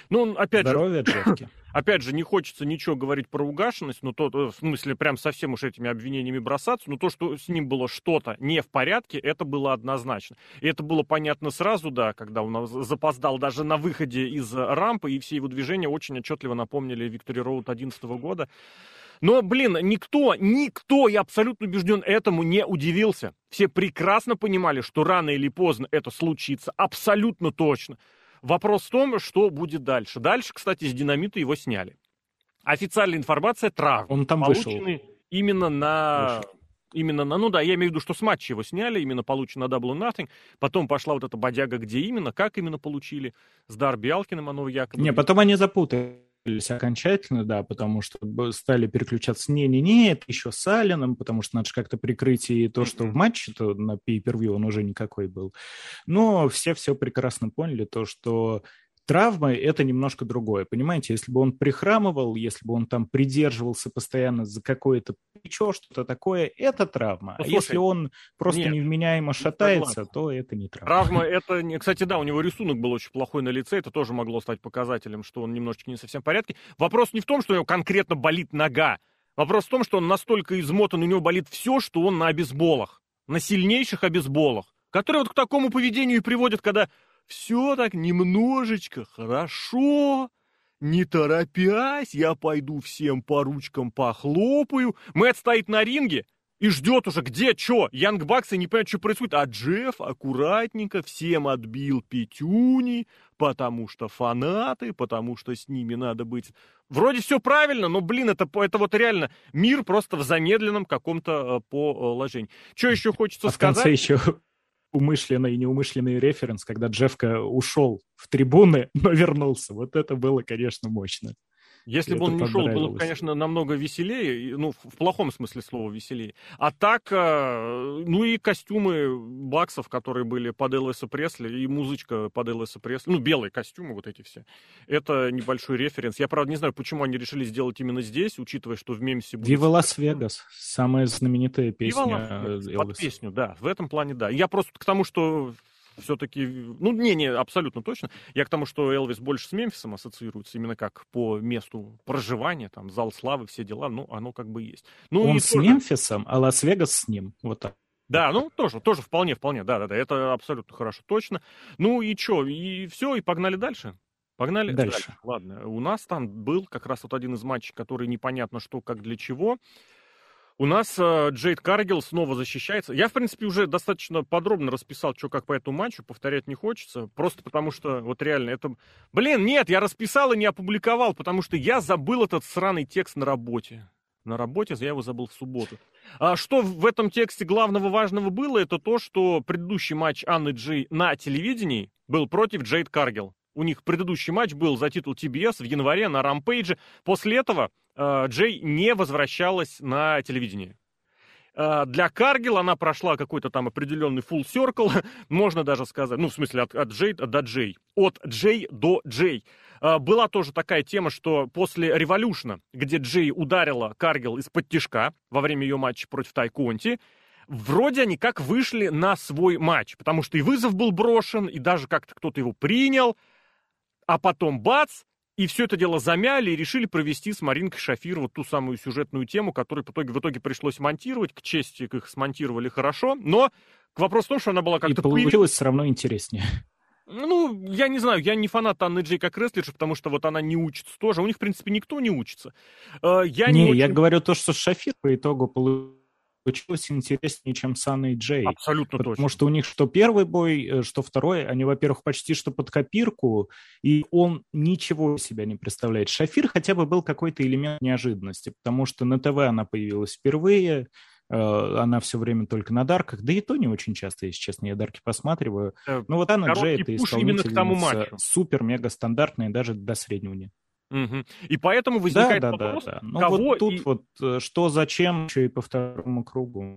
Ну, опять Здоровья, же, Джеффки. Опять же, не хочется ничего говорить про угашенность, но то, в смысле, прям совсем уж этими обвинениями бросаться, но то, что с ним было что-то не в порядке, это было однозначно. И это было понятно сразу, да, когда он запоздал даже на выходе из рампы, и все его движения очень отчетливо напомнили Виктори Роуд 2011 года. Но, блин, никто, никто, я абсолютно убежден, этому не удивился. Все прекрасно понимали, что рано или поздно это случится, абсолютно точно. Вопрос в том, что будет дальше. Дальше, кстати, с динамита его сняли. Официальная информация травм. Он там вышел. именно на... Вышел. Именно на, ну да, я имею в виду, что с матча его сняли, именно получено на Double Nothing. Потом пошла вот эта бодяга, где именно, как именно получили. С Дарби Алкиным оно якобы... Не, потом они запутали окончательно, да, потому что стали переключаться, не-не-не, это еще с Алленом, потому что надо же как-то прикрыть и то, что в матче-то на pay per он уже никакой был. Но все все прекрасно поняли, то, что Травмы – это немножко другое, понимаете? Если бы он прихрамывал, если бы он там придерживался постоянно за какое-то плечо, что-то такое, это травма. Ну, слушай, а если он просто нет, невменяемо шатается, то это не травма. Травма – это, не... кстати, да, у него рисунок был очень плохой на лице, это тоже могло стать показателем, что он немножечко не совсем в порядке. Вопрос не в том, что у него конкретно болит нога, вопрос в том, что он настолько измотан, у него болит все, что он на обезболах, на сильнейших обезболах, которые вот к такому поведению и приводят, когда все так немножечко хорошо, не торопясь, я пойду всем по ручкам похлопаю. Мэтт стоит на ринге и ждет уже, где, что. Янг Баксы не понимают, что происходит. А Джефф аккуратненько всем отбил пятюни, потому что фанаты, потому что с ними надо быть... Вроде все правильно, но, блин, это, это вот реально мир просто в замедленном каком-то э, положении. Что еще хочется а сказать? В конце еще умышленный и неумышленный референс, когда Джефка ушел в трибуны, но вернулся. Вот это было, конечно, мощно. Если бы он не ушел, было бы, конечно, намного веселее, ну, в плохом смысле слова веселее. А так, э, ну и костюмы баксов, которые были под Элвиса Пресли, и музычка под Элвиса Пресли, ну, белые костюмы вот эти все. Это небольшой референс. Я, правда, не знаю, почему они решили сделать именно здесь, учитывая, что в Мемсе будет... Вива Лас-Вегас, самая знаменитая песня Элвиса. Под песню, да, в этом плане, да. Я просто к тому, что все-таки, ну, не, не, абсолютно точно. Я к тому, что Элвис больше с Мемфисом ассоциируется, именно как по месту проживания, там, зал славы, все дела, ну, оно как бы есть. Ну, Он с тоже... Мемфисом, а Лас-Вегас с ним, вот так. Да, ну тоже, тоже вполне, вполне, да, да, да, это абсолютно хорошо, точно. Ну и что, и все, и погнали дальше. Погнали дальше. дальше. Ладно, у нас там был как раз вот один из матчей, который непонятно что, как для чего. У нас э, Джейд Каргил снова защищается. Я, в принципе, уже достаточно подробно расписал, что как по этому матчу, повторять не хочется. Просто потому что, вот реально, это... Блин, нет, я расписал и не опубликовал, потому что я забыл этот сраный текст на работе. На работе я его забыл в субботу. А что в этом тексте главного важного было, это то, что предыдущий матч Анны Джей на телевидении был против Джейд Каргил. У них предыдущий матч был за титул TBS в январе на Рампейдже. После этого Джей не возвращалась на телевидение. Э, для Каргил она прошла какой-то там определенный full circle, можно даже сказать, ну, в смысле, от, от Джей до Джей. От Джей до Джей. Э, была тоже такая тема, что после революшна, где Джей ударила Каргил из-под тишка во время ее матча против Тайконти, вроде они как вышли на свой матч, потому что и вызов был брошен, и даже как-то кто-то его принял, а потом бац, и все это дело замяли и решили провести с Маринкой Шафир вот ту самую сюжетную тему, которую в итоге, в итоге пришлось монтировать. К чести их смонтировали хорошо, но к вопросу в том, что она была как-то... И получилось все равно интереснее. Ну, я не знаю, я не фанат Анны Джей как рестлерша, потому что вот она не учится тоже. У них, в принципе, никто не учится. Э, я не, не очень... я говорю то, что Шафир по итогу получил получилось интереснее, чем с Анной Джей. Абсолютно потому точно. что у них что первый бой, э, что второй, они, во-первых, почти что под копирку, и он ничего себя не представляет. Шафир хотя бы был какой-то элемент неожиданности, потому что на ТВ она появилась впервые, э, она все время только на дарках, да и то не очень часто, если честно, я дарки посматриваю. Э, ну вот Анна Джей это исполнительница супер-мега стандартная, даже до среднего нет. Угу. И поэтому возникает да, да, вопрос, да, да. Ну, кого вот тут и... вот что, зачем, еще и по второму кругу.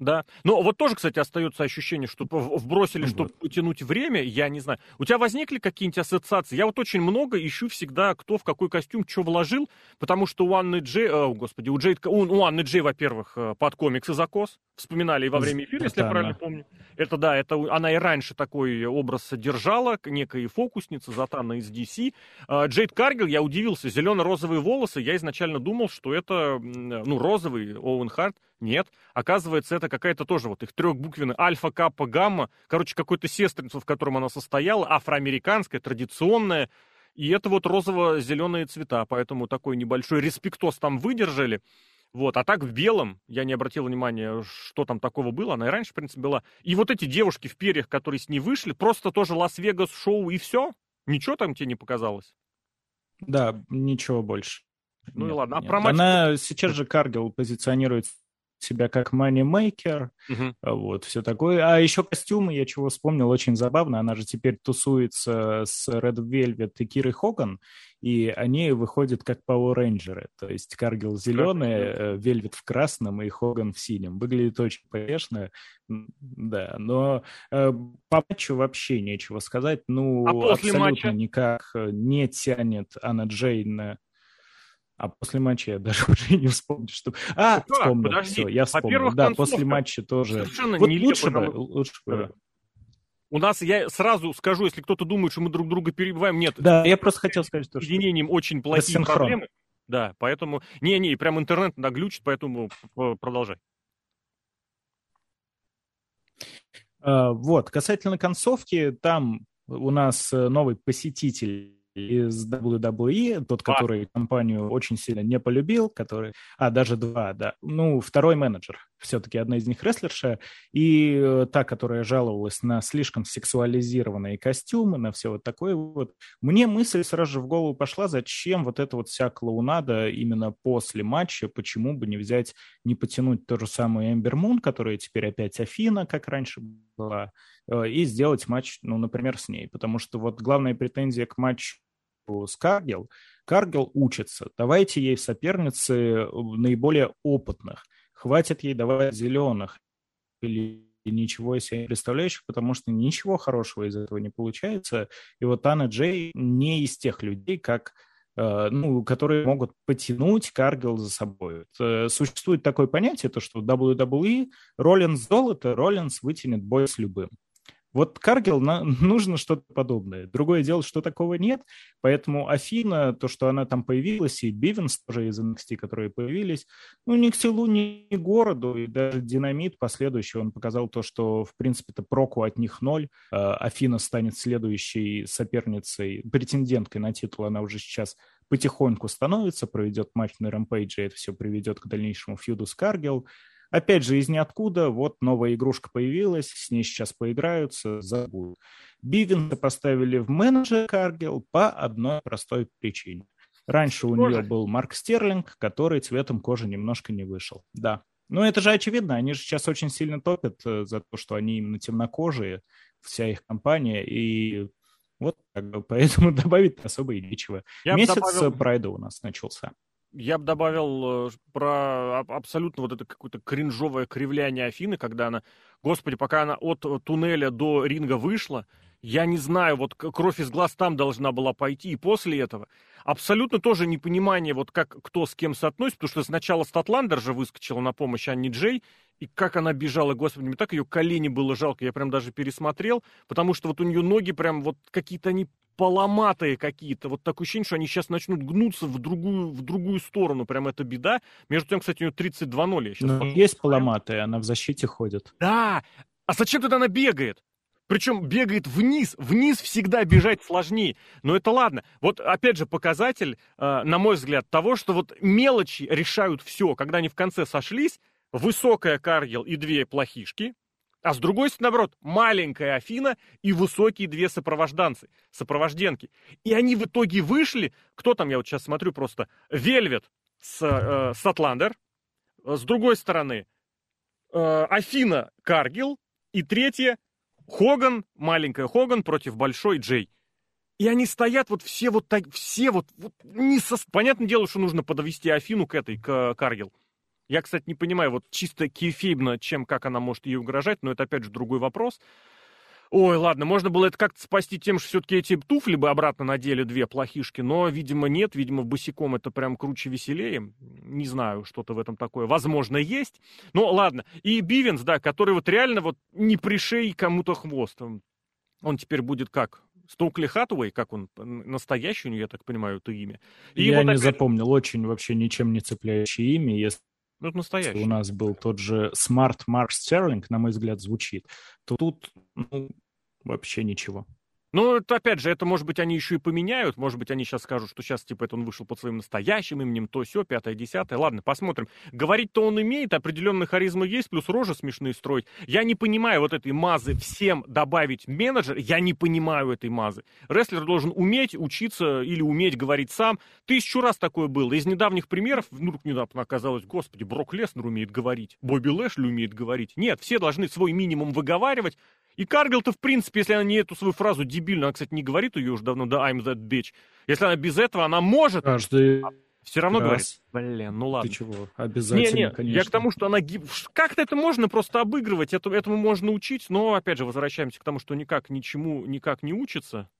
Да. Но вот тоже, кстати, остается ощущение, что вбросили, чтобы утянуть время, я не знаю. У тебя возникли какие-нибудь ассоциации? Я вот очень много ищу всегда, кто в какой костюм что вложил, потому что у Анны Джей, о, господи, у, Джей, у, у Анны Джей, во-первых, э, под комиксы закос, вспоминали и во время эфира, если я правильно помню. Это да, это она и раньше такой образ содержала, некая фокусница, Затана из DC. А, Джейд Каргил, я удивился, зелено-розовые волосы, я изначально думал, что это, ну, розовый Оуэн Харт, нет. Оказывается, это какая-то тоже вот их трехбуквенная альфа, каппа, гамма. Короче, какое-то сестринство, в котором она состояла, афроамериканская, традиционная. И это вот розово-зеленые цвета, поэтому такой небольшой респектос там выдержали. Вот, а так в белом, я не обратил внимания, что там такого было, она и раньше, в принципе, была. И вот эти девушки в перьях, которые с ней вышли, просто тоже Лас-Вегас шоу и все? Ничего там тебе не показалось? Да, ничего больше. Ну нет, и ладно. А нет. про матч... Она сейчас же Каргил позиционирует себя как moneymaker, uh-huh. вот, все такое. А еще костюмы, я чего вспомнил, очень забавно, она же теперь тусуется с Red Velvet и Кирой Хоган, и они выходят как Power Rangers, то есть Каргил зеленый, Вельвет в красном и Хоган в синем. Выглядит очень конечно, да, но э, по матчу вообще нечего сказать, ну, а абсолютно матча? никак не тянет Анна Джейн а после матча я даже уже не вспомню, что... А, ну, вспомнил, подожди. все, я вспомнил. Да, концовка. после матча тоже. Совершенно вот нелепо, лучше бы, лучше бы. У нас, я сразу скажу, если кто-то думает, что мы друг друга перебиваем, нет. Да, я просто хотел сказать, что... Соединением очень плохие проблемы. Да, поэтому... Не-не, прям интернет наглючит, поэтому продолжай. А, вот, касательно концовки, там у нас э, новый посетитель из WWE, тот, который а. компанию очень сильно не полюбил, который... А, даже два, да. Ну, второй менеджер. Все-таки одна из них рестлерша. И э, та, которая жаловалась на слишком сексуализированные костюмы, на все вот такое вот. Мне мысль сразу же в голову пошла, зачем вот это вот вся клоунада именно после матча, почему бы не взять, не потянуть то же самое Эмбер Мун, которая теперь опять Афина, как раньше была, э, и сделать матч, ну, например, с ней. Потому что вот главная претензия к матчу с Каргил. Каргил учится. Давайте ей соперницы э, наиболее опытных. Хватит ей давать зеленых или ничего себе не представляющих, потому что ничего хорошего из этого не получается. И вот Анна Джей не из тех людей, как э, ну, которые могут потянуть Каргил за собой. Э, существует такое понятие, то, что в WWE Роллинс золото, Роллинс вытянет бой с любым. Вот Каргил на, нужно что-то подобное. Другое дело, что такого нет, поэтому Афина, то, что она там появилась, и Бивенс тоже из NXT, которые появились, ну, ни к селу, ни к городу, и даже Динамит последующий, он показал то, что, в принципе-то, проку от них ноль. А, Афина станет следующей соперницей, претенденткой на титул, она уже сейчас потихоньку становится, проведет матч на Рэмпейдже, и это все приведет к дальнейшему фьюду с Каргил. Опять же, из ниоткуда, вот новая игрушка появилась, с ней сейчас поиграются, забудут. Бивенса поставили в менеджер Каргел по одной простой причине. Раньше у нее был Марк Стерлинг, который цветом кожи немножко не вышел. Да. Но это же очевидно, они же сейчас очень сильно топят э, за то, что они именно темнокожие, вся их компания, и вот поэтому добавить особо и нечего. Я Месяц добавил... прайда у нас начался. Я бы добавил э, про абсолютно вот это какое-то кринжовое кривляние Афины, когда она, господи, пока она от э, туннеля до ринга вышла, я не знаю, вот кровь из глаз там должна была пойти, и после этого абсолютно тоже непонимание, вот как кто с кем соотносится, потому что сначала Статландер же выскочила на помощь Анни Джей, и как она бежала, господи, мне так ее колени было жалко, я прям даже пересмотрел, потому что вот у нее ноги прям вот какие-то они поломатые какие-то. Вот такое ощущение, что они сейчас начнут гнуться в другую, в другую сторону. Прям это беда. Между тем, кстати, у нее 32-0. Я сейчас ну, есть поломатые, она в защите ходит. Да! А зачем тогда она бегает? Причем бегает вниз. Вниз всегда бежать сложнее. Но это ладно. Вот опять же показатель, э, на мой взгляд, того, что вот мелочи решают все. Когда они в конце сошлись, высокая Каргел и две плохишки, а с другой стороны, наоборот, маленькая Афина и высокие две сопровожданцы, сопровожденки. И они в итоге вышли, кто там, я вот сейчас смотрю просто, Вельвет с э, Сатландер, с другой стороны, э, Афина Каргил, и третье, Хоган, маленькая Хоган против большой Джей. И они стоят вот все вот так, все вот, вот не со... Понятное дело, что нужно подвести Афину к этой, к Каргил. Я, кстати, не понимаю, вот чисто кейфейбно, чем, как она может ей угрожать, но это, опять же, другой вопрос. Ой, ладно, можно было это как-то спасти тем, что все-таки эти туфли бы обратно надели две плохишки, но, видимо, нет, видимо, в босиком это прям круче, веселее. Не знаю, что-то в этом такое. Возможно, есть. Но ладно. И Бивенс, да, который вот реально вот не пришей кому-то хвост. Он теперь будет как? Стокли Хатуэй, как он, настоящий у нее, я так понимаю, это имя. И я вот не опять... запомнил, очень вообще ничем не цепляющее имя, если ну, это настоящий. у нас был тот же Smart Mark Sterling, на мой взгляд, звучит, то тут ну, вообще ничего. Ну, это, опять же, это, может быть, они еще и поменяют. Может быть, они сейчас скажут, что сейчас, типа, это он вышел под своим настоящим именем, то все, пятое, десятое. Ладно, посмотрим. Говорить-то он имеет, определенная харизма есть, плюс рожи смешные строить. Я не понимаю вот этой мазы всем добавить менеджер. Я не понимаю этой мазы. Рестлер должен уметь учиться или уметь говорить сам. Тысячу раз такое было. Из недавних примеров, ну, недавно оказалось, господи, Брок Леснер умеет говорить, Бобби Лэшли умеет говорить. Нет, все должны свой минимум выговаривать, и Каргил-то, в принципе, если она не эту свою фразу дебильную, она, кстати, не говорит ее уже давно, да, I'm that bitch. Если она без этого, она может... Каждый... Все равно раз. говорит, блин, ну ладно. Ты чего? Обязательно, не, не, конечно. Я к тому, что она... Как-то это можно просто обыгрывать, это, этому можно учить, но, опять же, возвращаемся к тому, что никак ничему никак не учится.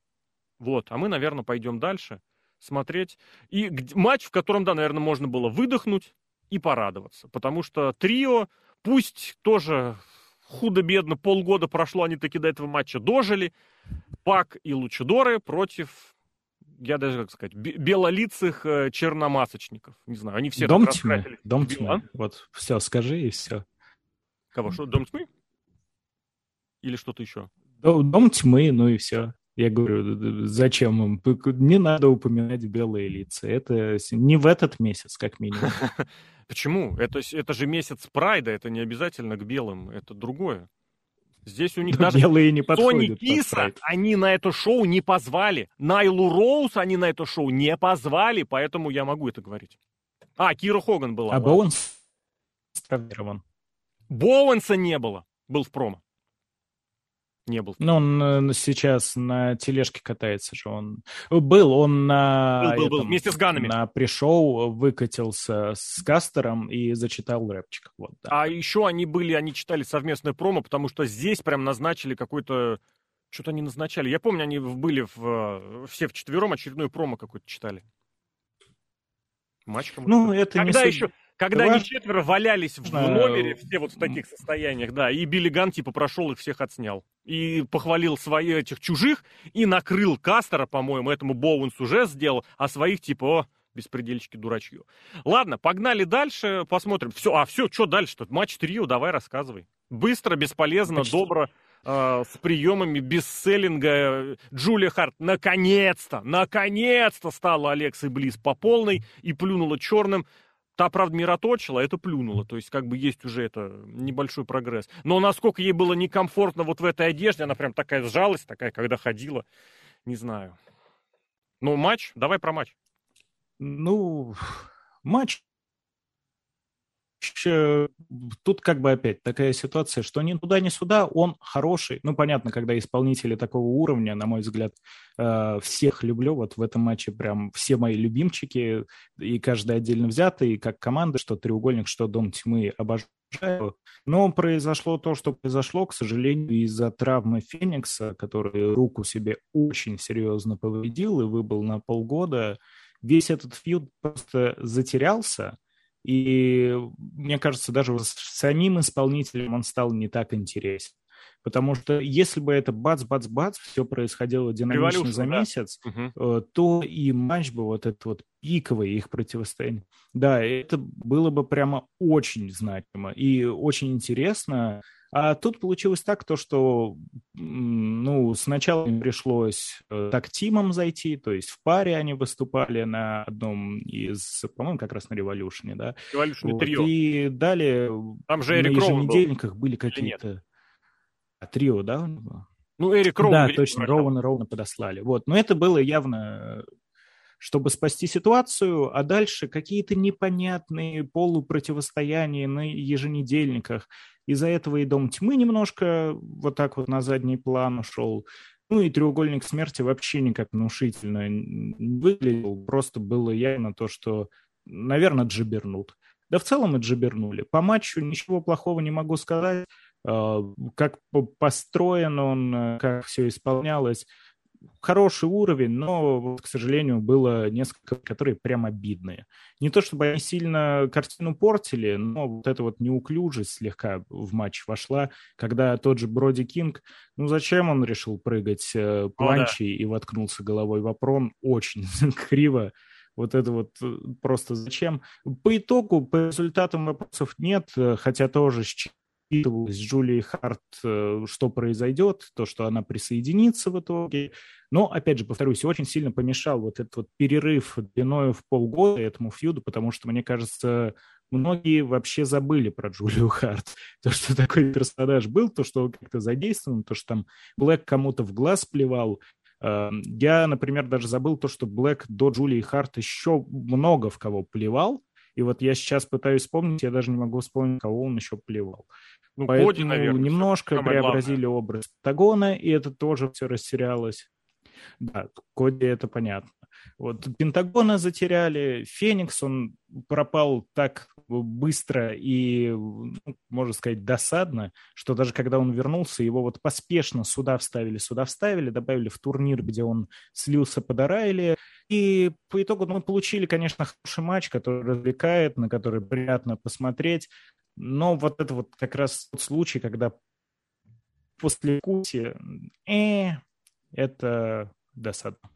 Вот, а мы, наверное, пойдем дальше смотреть. И матч, в котором, да, наверное, можно было выдохнуть и порадоваться, потому что трио, пусть тоже худо-бедно, полгода прошло, они таки до этого матча дожили. Пак и Лучидоры против, я даже, как сказать, белолицых э, черномасочников. Не знаю, они все... Дом тьмы, дом тьмы. Вот, все, скажи и все. Кого, что, дом тьмы? Или что-то еще? Дом тьмы, ну и все. Я говорю, зачем им? Не надо упоминать белые лица. Это не в этот месяц, как минимум. Почему? Это, это же месяц прайда, это не обязательно к белым, это другое. Здесь у них даже белые не Сони Киса они на это шоу не позвали. Найлу Роуз они на это шоу не позвали, поэтому я могу это говорить. А, Кира Хоган была. А Боуэнс. Боуэнса не было. Был в промо не был. Ну, он э, сейчас на тележке катается же. Он был, он на был, был, был. вместе с Ганами. На пришел, выкатился с Кастером и зачитал рэпчик. Вот, да. А еще они были, они читали совместное промо, потому что здесь прям назначили какой-то что-то они назначали. Я помню, они были в, э, все вчетвером очередной промо какой-то читали. Матч. Ну, это Когда не еще, когда Давай... они четверо валялись в номере, все вот в таких состояниях, да, и Билли Ган, типа, прошел их всех отснял. И похвалил своих этих чужих, и накрыл Кастера, по-моему, этому Боуэнс уже сделал, а своих, типа, о, беспредельчики дурачье. Ладно, погнали дальше, посмотрим. Все, а все, что дальше-то? Матч трио, давай рассказывай. Быстро, бесполезно, Почти. бодро, э, с приемами, без selling а. Джулия Харт наконец-то, наконец-то стала Алексой Блисс по полной и плюнула черным. Та, правда, мироточила, это плюнула. То есть, как бы есть уже это небольшой прогресс. Но насколько ей было некомфортно вот в этой одежде, она прям такая сжалась, такая, когда ходила, не знаю. Ну, матч, давай про матч. Ну, матч тут как бы опять такая ситуация, что ни туда, ни сюда он хороший. Ну, понятно, когда исполнители такого уровня, на мой взгляд, э, всех люблю. Вот в этом матче прям все мои любимчики, и каждый отдельно взятый, и как команда, что треугольник, что Дом Тьмы, обожаю. Но произошло то, что произошло, к сожалению, из-за травмы Феникса, который руку себе очень серьезно повредил и выбыл на полгода. Весь этот фьюд просто затерялся, и мне кажется, даже с самим исполнителем он стал не так интересен. Потому что если бы это бац-бац-бац, все происходило динамично за месяц, да. то и матч бы вот этот вот пиковый их противостояние. Да, это было бы прямо очень значимо и очень интересно. А тут получилось так, то, что ну, сначала им пришлось э, так тимом зайти, то есть в паре они выступали на одном из, по-моему, как раз на Революшне, да? Революшне вот, трио. И далее Там же Эрик на еженедельниках был. были какие-то... А, трио, да? Ну, Эрик Роуэн. Да, точно, Роуэна подослали. Вот, но это было явно чтобы спасти ситуацию, а дальше какие-то непонятные полупротивостояния на еженедельниках. Из-за этого и Дом Тьмы немножко вот так вот на задний план ушел. Ну и треугольник смерти вообще никак внушительно не выглядел. Просто было явно то, что, наверное, джибернут. Да в целом отжибернули. По матчу ничего плохого не могу сказать. Э, как построен он, э, как все исполнялось хороший уровень, но, вот, к сожалению, было несколько, которые прям обидные. Не то чтобы они сильно картину портили, но вот эта вот неуклюжесть слегка в матч вошла, когда тот же Броди Кинг, ну зачем он решил прыгать э, планчей О, да. и воткнулся головой в опрон? Очень криво. Вот это вот э, просто зачем? По итогу, по результатам вопросов нет, э, хотя тоже с Джулией Харт, э, что произойдет, то, что она присоединится в итоге. Но, опять же, повторюсь, очень сильно помешал вот этот вот перерыв длиною в полгода этому фьюду, потому что, мне кажется, многие вообще забыли про Джулию Харт. То, что такой персонаж был, то, что он как-то задействован, то, что там Блэк кому-то в глаз плевал. Э, я, например, даже забыл то, что Блэк до Джулии Харт еще много в кого плевал, и вот я сейчас пытаюсь вспомнить, я даже не могу вспомнить, кого он еще плевал. Ну, Поэтому Коди, наверное, немножко преобразили главное. образ Пентагона, и это тоже все растерялось. Да, Коди это понятно. Вот Пентагона затеряли, Феникс, он пропал так быстро и, ну, можно сказать, досадно, что даже когда он вернулся, его вот поспешно сюда вставили, сюда вставили, добавили в турнир, где он слился под Арайли, и по итогу мы получили, конечно, хороший матч, который развлекает, на который приятно посмотреть, но вот это вот как раз тот случай, когда после кути, э, это досадно.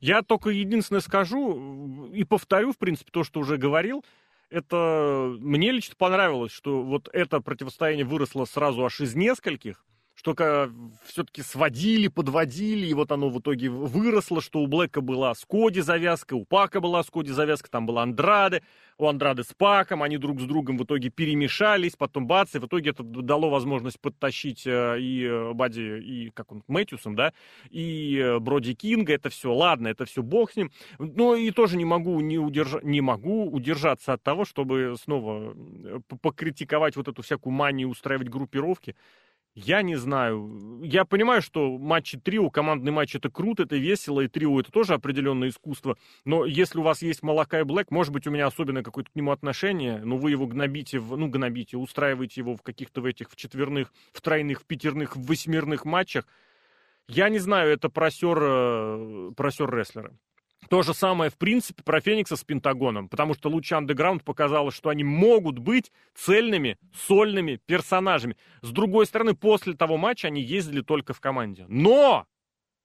Я только единственное скажу и повторю, в принципе, то, что уже говорил. Это мне лично понравилось, что вот это противостояние выросло сразу аж из нескольких что все-таки сводили, подводили, и вот оно в итоге выросло, что у Блэка была с Коди завязка, у Пака была с Коди завязка, там была Андраде, у Андрады с Паком, они друг с другом в итоге перемешались, потом бац, и в итоге это дало возможность подтащить э, и э, Бади, и как он, Мэтьюсом, да, и э, Броди Кинга, это все, ладно, это все бог с ним, но и тоже не могу, не, удержа... не могу удержаться от того, чтобы снова покритиковать вот эту всякую манию устраивать группировки, я не знаю. Я понимаю, что матчи трио, командный матч это круто, это весело, и трио это тоже определенное искусство. Но если у вас есть молока и Блэк, может быть, у меня особенное какое-то к нему отношение, но вы его гнобите, в, ну, гнобите, устраиваете его в каких-то в этих в четверных, в тройных, в пятерных, в восьмерных матчах. Я не знаю, это просер, э, просер рестлера. То же самое, в принципе, про Феникса с Пентагоном, потому что лучше Андеграунд показало, что они могут быть цельными, сольными персонажами. С другой стороны, после того матча они ездили только в команде. Но!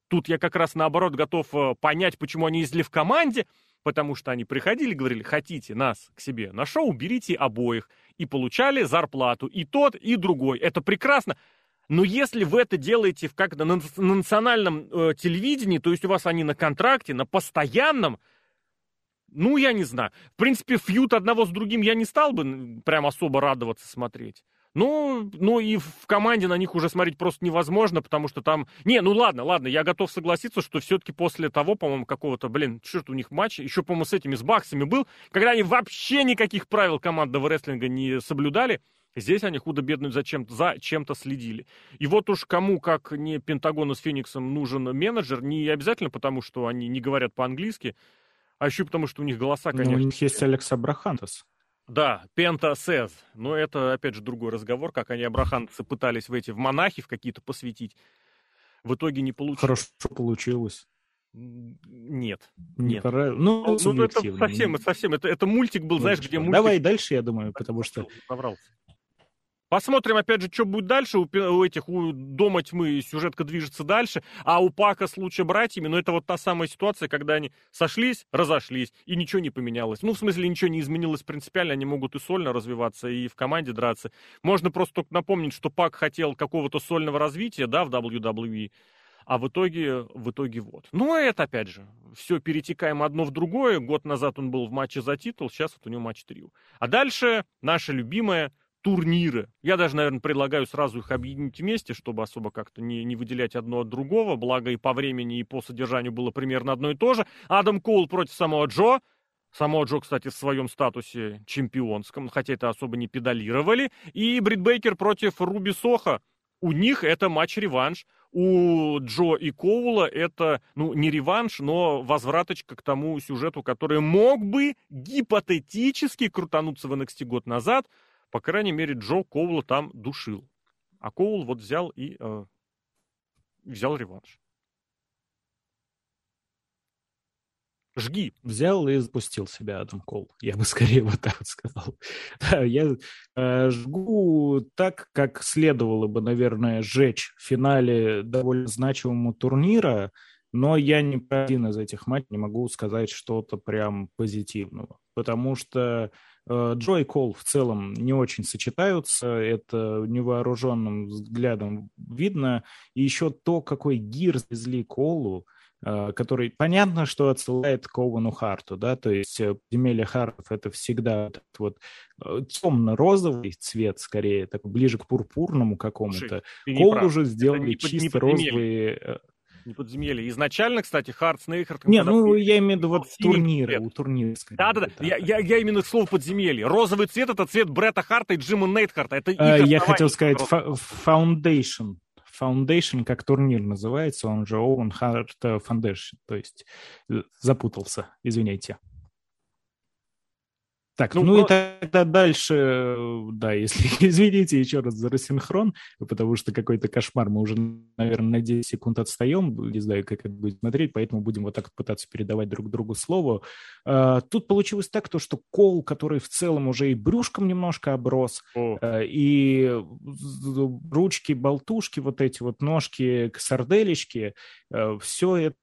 Тут я как раз наоборот готов э, понять, почему они ездили в команде, потому что они приходили, говорили, хотите нас к себе на шоу, берите обоих. И получали зарплату и тот, и другой. Это прекрасно. Но если вы это делаете как на, на национальном э, телевидении, то есть у вас они на контракте, на постоянном, ну, я не знаю. В принципе, фьют одного с другим я не стал бы прям особо радоваться смотреть. Ну, ну и в команде на них уже смотреть просто невозможно, потому что там... Не, ну ладно, ладно, я готов согласиться, что все-таки после того, по-моему, какого-то, блин, черт у них матч, еще, по-моему, с этими, с баксами был, когда они вообще никаких правил командного рестлинга не соблюдали, Здесь они худо-бедно за чем-то, за чем-то следили. И вот уж кому, как не Пентагону с Фениксом, нужен менеджер, не обязательно потому, что они не говорят по-английски, а еще потому, что у них голоса, конечно... Ну, у них есть Алекс Абрахантес. Да, Пента Сез. Но это, опять же, другой разговор, как они Абрахантесы пытались в эти, в монахи в какие-то посвятить. В итоге не получилось. Хорошо получилось. Нет. Не нет. Пора... Ну, ну, ну это совсем, совсем. Это, это мультик был, ну, знаешь, где мультик... Давай дальше, я думаю, потому что... Соврался. Посмотрим, опять же, что будет дальше. У, этих, у Дома тьмы сюжетка движется дальше, а у Пака с братьями, ну, это вот та самая ситуация, когда они сошлись, разошлись, и ничего не поменялось. Ну, в смысле, ничего не изменилось принципиально, они могут и сольно развиваться, и в команде драться. Можно просто только напомнить, что Пак хотел какого-то сольного развития, да, в WWE, а в итоге, в итоге вот. Ну, а это, опять же, все перетекаем одно в другое. Год назад он был в матче за титул, сейчас вот у него матч трио. А дальше наша любимая турниры. Я даже, наверное, предлагаю сразу их объединить вместе, чтобы особо как-то не, не выделять одно от другого. Благо и по времени, и по содержанию было примерно одно и то же. Адам Коул против самого Джо. Самого Джо, кстати, в своем статусе чемпионском, хотя это особо не педалировали. И Брит Бейкер против Руби Соха. У них это матч-реванш. у Джо и Коула это, ну, не реванш, но возвраточка к тому сюжету, который мог бы гипотетически крутануться в NXT год назад. По крайней мере, Джо Коула там душил. А Коул вот взял и э, взял реванш. Жги. Взял и запустил себя Адам Кол. Я бы скорее вот так вот сказал. Да, я э, жгу так, как следовало бы, наверное, сжечь в финале довольно значимого турнира, но я ни про один из этих матчей не могу сказать что-то прям позитивного, потому что Джо и Кол в целом не очень сочетаются, это невооруженным взглядом видно, и еще то, какой гир завезли Колу, Э, который понятно, что отсылает к Оуэну Харту, да, то есть э, подземелье Хартов это всегда вот э, темно-розовый цвет, скорее, так ближе к пурпурному какому-то. Кол уже сделали чисто розовые не подземелье. Изначально, кстати, Харт с Нейхартом... Не, ну, я имею в виду вот турниры, у турнира. Да-да-да, я, я, я именно слово подземелье. Розовый цвет — это цвет Бретта Харта и Джима Нейтхарта. Это а, я хотел сказать Foundation. Foundation как турнир называется, он же Owen Heart Foundation, то есть э, запутался, извините. Так, ну, ну но... и тогда дальше, да, если, извините еще раз за рассинхрон, потому что какой-то кошмар, мы уже, наверное, на 10 секунд отстаем, не знаю, как это будет смотреть, поэтому будем вот так пытаться передавать друг другу слово. А, тут получилось так, то, что кол, который в целом уже и брюшком немножко оброс, О. А, и ручки, болтушки, вот эти вот ножки, сарделечки, а, все это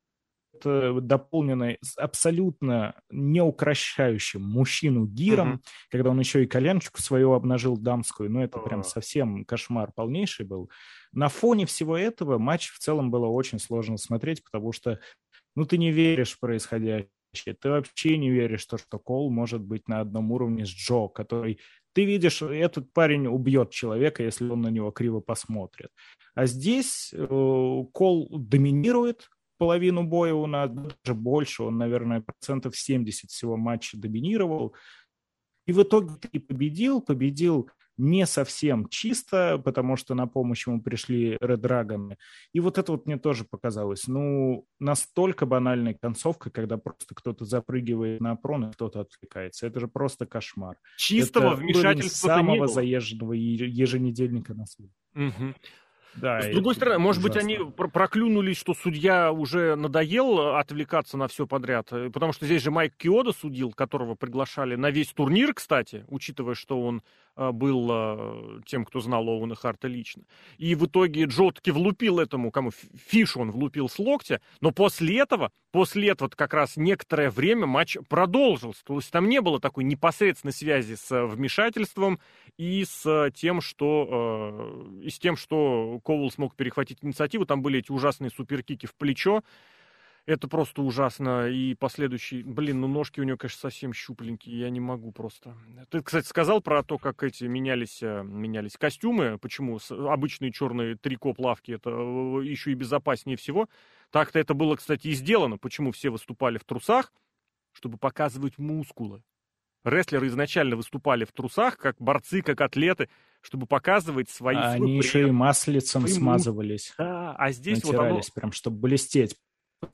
это дополнено абсолютно неукращающим мужчину гиром, mm-hmm. когда он еще и коленочку свою обнажил дамскую, ну это прям совсем кошмар полнейший был. На фоне всего этого матч в целом было очень сложно смотреть, потому что, ну ты не веришь в происходящее, ты вообще не веришь, что, что Кол может быть на одном уровне с Джо, который ты видишь, этот парень убьет человека, если он на него криво посмотрит. А здесь э, Кол доминирует, половину боя у нас, даже больше, он, наверное, процентов 70 всего матча доминировал. И в итоге ты победил, победил не совсем чисто, потому что на помощь ему пришли Red Dragon. И вот это вот мне тоже показалось. Ну, настолько банальная концовка, когда просто кто-то запрыгивает на прон, и кто-то отвлекается. Это же просто кошмар. Чистого это вмешательства самого заезженного еженедельника на свете. Угу. Да, С другой стороны, может ужасно. быть, они проклюнулись, что судья уже надоел отвлекаться на все подряд, э, потому что здесь же Майк Киода судил, которого приглашали на весь турнир, кстати, учитывая, что он а, был тем, кто знал Оуэна Харта лично. И в итоге Джо таки влупил этому, кому Фишу он влупил с локтя, но после этого, после этого как раз некоторое время матч продолжился. То есть там не было такой непосредственной связи с э, вмешательством и с тем, что, э, и с тем, что Коул смог перехватить инициативу. Там были эти ужасные суперкики в плечо. Это просто ужасно. И последующий... Блин, ну ножки у него, конечно, совсем щупленькие. Я не могу просто. Ты, кстати, сказал про то, как эти менялись, э, менялись костюмы. Почему обычные черные трико плавки это э, еще и безопаснее всего. Так-то это было, кстати, и сделано. Почему все выступали в трусах? Чтобы показывать мускулы. Рестлеры изначально выступали в трусах, как борцы, как атлеты, чтобы показывать свои... А они еще и маслицем смазывались. Да, а здесь вот оно... прям, чтобы блестеть.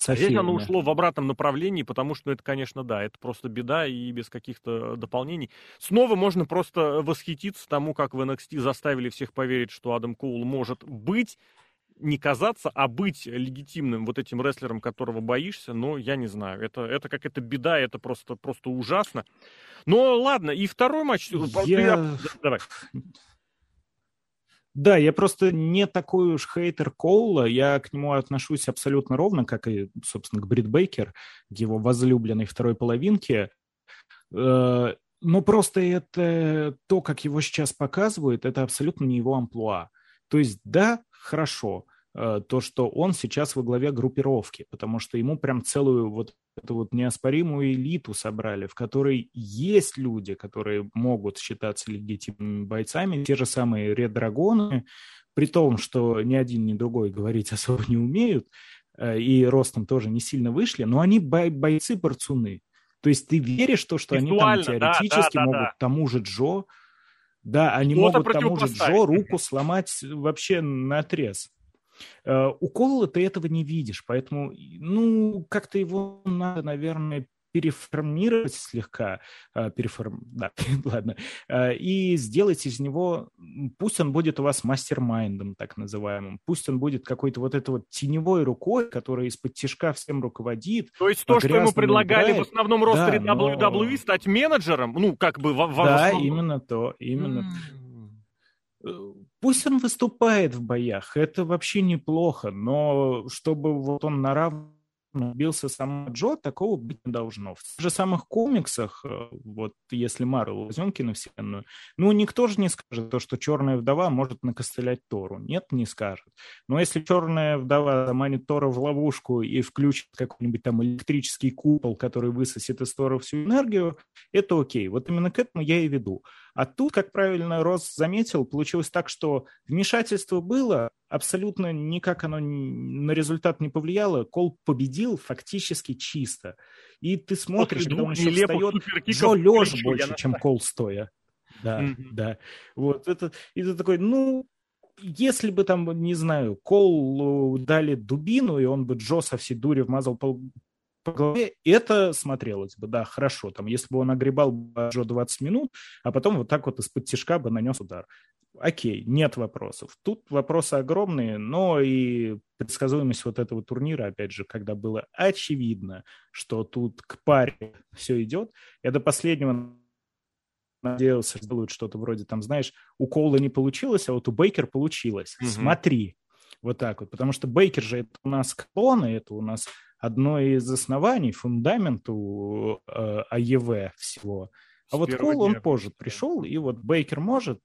А здесь оно ушло в обратном направлении, потому что, ну, это, конечно, да, это просто беда и без каких-то дополнений. Снова можно просто восхититься тому, как в NXT заставили всех поверить, что Адам Коул может быть, не казаться, а быть легитимным вот этим рестлером, которого боишься, но я не знаю. Это, это как это беда, это просто, просто ужасно. Но ладно, и второй матч... Я... Давай. Да, я просто не такой уж хейтер Коула, я к нему отношусь абсолютно ровно, как и, собственно, к Брит Бейкер, к его возлюбленной второй половинке. Э, но просто это то, как его сейчас показывают, это абсолютно не его амплуа. То есть, да, хорошо, э, то, что он сейчас во главе группировки, потому что ему прям целую вот эту вот неоспоримую элиту собрали, в которой есть люди, которые могут считаться легитимными бойцами, те же самые red-драгоны, при том, что ни один, ни другой говорить особо не умеют, э, и ростом тоже не сильно вышли, но они бой- бойцы-борцуны. То есть ты веришь в то, что они там теоретически да, да, могут да. тому же Джо, да, они могут тому же Джо руку сломать вообще на отрез. У Колла ты этого не видишь, поэтому, ну, как-то его надо, наверное, переформировать слегка, э, переформ... да, ладно, э, и сделать из него, пусть он будет у вас мастер-майндом, так называемым, пусть он будет какой-то вот этой вот теневой рукой, которая из-под тяжка всем руководит. То есть то, что ему предлагали играет. в основном ростере да, WWE, но... стать менеджером, ну, как бы... В, в да, основном... именно то, именно mm. Пусть он выступает в боях, это вообще неплохо, но чтобы вот он на равных бился сам Джо, такого быть не должно. В тех же самых комиксах, э, вот если Марвел возьмем киновселенную, ну, никто же не скажет то, что Черная Вдова может накостылять Тору. Нет, не скажет. Но если Черная Вдова заманит Тора в ловушку и включит какой-нибудь там электрический купол, который высосет из Тора всю энергию, это окей. Вот именно к этому я и веду. А тут, как правильно Рос заметил, получилось так, что вмешательство было, абсолютно никак оно на результат не повлияло. Кол победил фактически чисто. И ты смотришь, когда он еще встает, Джо лежа больше, чем Кол стоя. Да, mm-hmm. да. Вот это, и ты такой, ну, если бы там, не знаю, Кол дали дубину, и он бы Джо со всей дури вмазал по, по голове, это смотрелось бы, да, хорошо. Там, если бы он огребал Джо 20 минут, а потом вот так вот из-под тяжка бы нанес удар. Окей, нет вопросов. Тут вопросы огромные, но и предсказуемость вот этого турнира, опять же, когда было очевидно, что тут к паре все идет, я до последнего надеялся, сделают что-то вроде там, знаешь, у Коула не получилось, а вот у Бейкер получилось. Угу. Смотри, вот так вот. Потому что Бейкер же это у нас клоны, это у нас одно из оснований, фундамент у э, АЕВ всего. А С вот Кол, он позже пришел, и вот Бейкер может,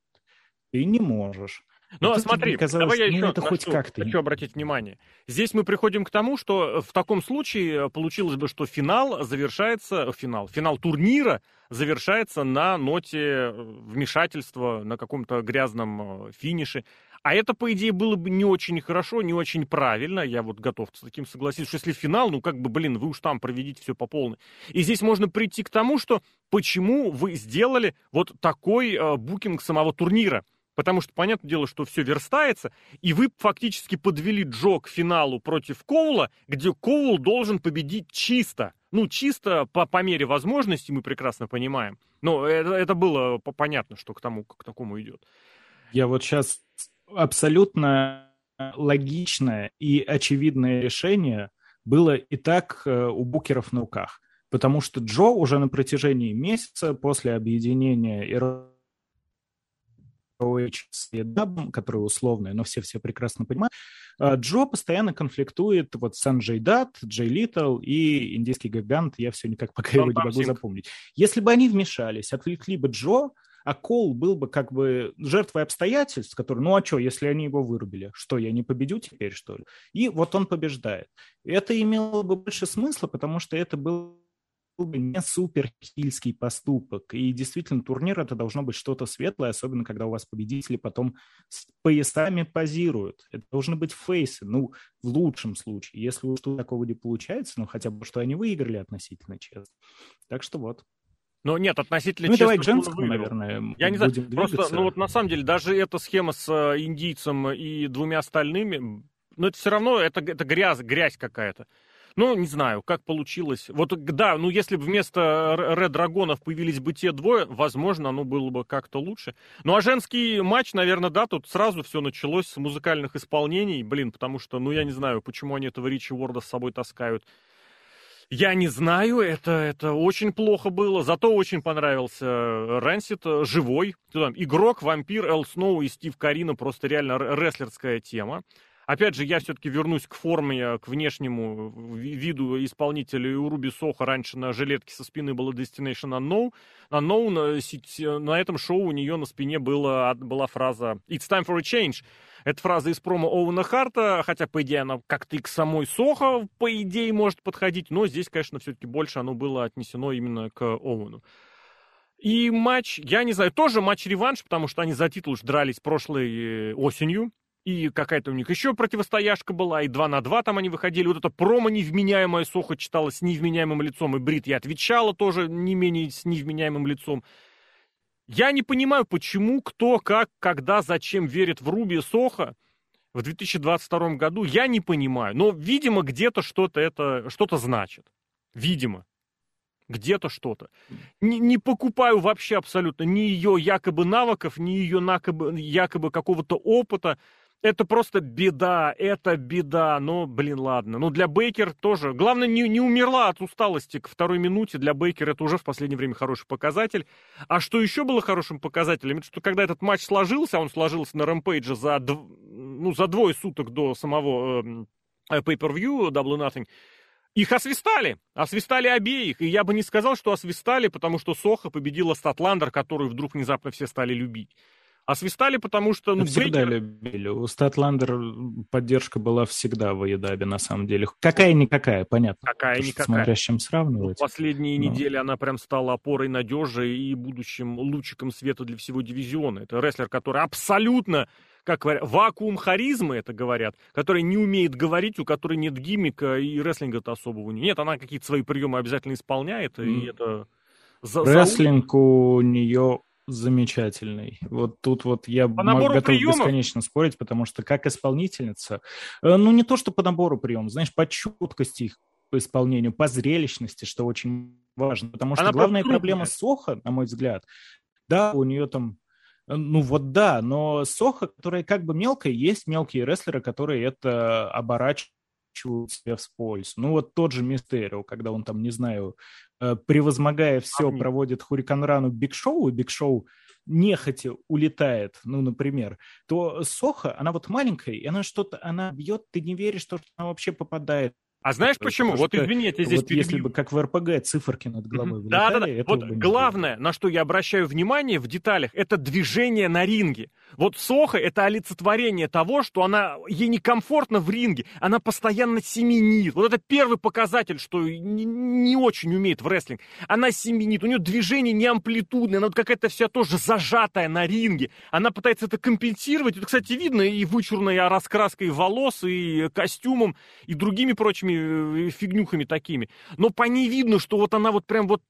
ты не можешь. Ну, а смотри, давай я ну, еще это хоть как-то. хочу обратить внимание. Здесь мы приходим к тому, что в таком случае получилось бы, что финал завершается, финал, финал турнира завершается на ноте вмешательства, на каком-то грязном э, финише. А это, по идее, было бы не очень хорошо, не очень правильно. Я вот готов с таким согласиться, что если финал, ну как бы, блин, вы уж там проведите все по полной. И здесь можно прийти к тому, что почему вы сделали вот такой э, букинг самого турнира. Потому что, понятное дело, что все верстается, и вы фактически подвели Джо к финалу против Коула, где Коул должен победить чисто. Ну, чисто по, по мере возможности, мы прекрасно понимаем. Но это, это было понятно, что к тому, к такому идет. Я вот сейчас абсолютно логичное и очевидное решение было и так э, у букеров на руках. Потому что Джо уже на протяжении месяца после объединения ROH с EW, которые условные, но все-все прекрасно понимают, э, Джо постоянно конфликтует вот с Санджей Дат, Джей Литл и индийский гигант, я все никак пока его не могу запомнить. Если бы они вмешались, отвлекли бы Джо, а Кол был бы как бы жертвой обстоятельств, которые, ну а что, если они его вырубили? Что, я не победю теперь, что ли? И вот он побеждает. Это имело бы больше смысла, потому что это был бы не суперхильский поступок. И действительно, турнир это должно быть что-то светлое, особенно когда у вас победители потом с поясами позируют. Это должны быть фейсы, ну, в лучшем случае. Если уж такого не получается, ну, хотя бы, что они выиграли относительно честно. Так что вот. Но нет, относительно ну, давай к женскому, наверное, Я не знаю, просто, ну вот на самом деле, даже эта схема с э, индийцем и двумя остальными, ну это все равно, это, это грязь, грязь какая-то. Ну, не знаю, как получилось. Вот, да, ну, если бы вместо Ред Драгонов появились бы те двое, возможно, оно было бы как-то лучше. Ну, а женский матч, наверное, да, тут сразу все началось с музыкальных исполнений, блин, потому что, ну, я не знаю, почему они этого Ричи Уорда с собой таскают. Я не знаю, это, это очень плохо было, зато очень понравился Рэнсит, живой. Там, игрок, вампир, Эл Сноу и Стив Карина, просто реально рестлерская тема. Опять же, я все-таки вернусь к форме, к внешнему виду исполнителя. У Руби Соха раньше на жилетке со спины было Destination Unknown. Unknown на этом шоу у нее на спине была, была фраза «It's time for a change». Это фраза из промо Оуэна Харта, хотя, по идее, она как-то и к самой Сохо, по идее, может подходить, но здесь, конечно, все-таки больше оно было отнесено именно к Оуэну. И матч, я не знаю, тоже матч-реванш, потому что они за титул дрались прошлой э, осенью. И какая-то у них еще противостояшка была, и 2 на 2 там они выходили. Вот это промо невменяемое Сохо читалось с невменяемым лицом, и Брит я отвечала тоже не менее с невменяемым лицом. Я не понимаю, почему, кто, как, когда, зачем верит в Руби Соха. в 2022 году, я не понимаю. Но, видимо, где-то что-то это, что-то значит. Видимо. Где-то что-то. Не, не покупаю вообще абсолютно ни ее якобы навыков, ни ее якобы, якобы какого-то опыта. Это просто беда, это беда. Но, блин, ладно. Ну, для Бейкер тоже. Главное, не, не умерла от усталости к второй минуте. Для Бейкера это уже в последнее время хороший показатель. А что еще было хорошим показателем? Это что когда этот матч сложился, он сложился на Рэмпейдже за, ну, за двое суток до самого эм, э, Pay-Per-View Double Nothing, их освистали. Освистали обеих. И я бы не сказал, что освистали, потому что Соха победила Статландер, которую вдруг внезапно все стали любить. Освистали, потому что... Ну, всегда Бейкер... любили. У Статландер поддержка была всегда в Едабе, на самом деле. Какая-никакая, понятно. Какая-никакая. Смотря с чем сравнивать. Ну, последние Но... недели она прям стала опорой надежи и будущим лучиком света для всего дивизиона. Это рестлер, который абсолютно как говорят, вакуум харизмы, это говорят, который не умеет говорить, у которой нет гиммика и рестлинга-то особого нет. Она какие-то свои приемы обязательно исполняет, mm. и это... За, Рестлинг за... у нее замечательный. Вот тут вот я по готов приемов? бесконечно спорить, потому что как исполнительница, э, ну не то, что по набору приемов, знаешь, по чуткости их по исполнению, по зрелищности, что очень важно. Потому что Она главная проблема Соха, на мой взгляд, да, у нее там э, ну вот да, но Соха, которая как бы мелкая, есть мелкие рестлеры, которые это оборачивают себе в пользу. Ну вот тот же Мистерио, когда он там, не знаю, превозмогая все, Амни. проводит Хуриканрану Биг Шоу, и Биг Шоу нехотя улетает, ну, например, то Соха, она вот маленькая, и она что-то, она бьет, ты не веришь, что она вообще попадает а знаешь почему? Потому вот извини, я тебя здесь вот перебью. Если бы как в РПГ циферки над головой mm-hmm. да, да, да. Вот главное, на что я обращаю внимание в деталях, это движение на ринге. Вот Соха — это олицетворение того, что она, ей некомфортно в ринге, она постоянно семенит. Вот это первый показатель, что не, не очень умеет в рестлинг. Она семенит, у нее движение не амплитудное, она вот какая-то вся тоже зажатая на ринге. Она пытается это компенсировать. Это, кстати, видно и вычурной раскраской волос, и костюмом, и другими прочими Э, фигнюхами такими. Но по ней видно, что вот она вот прям вот,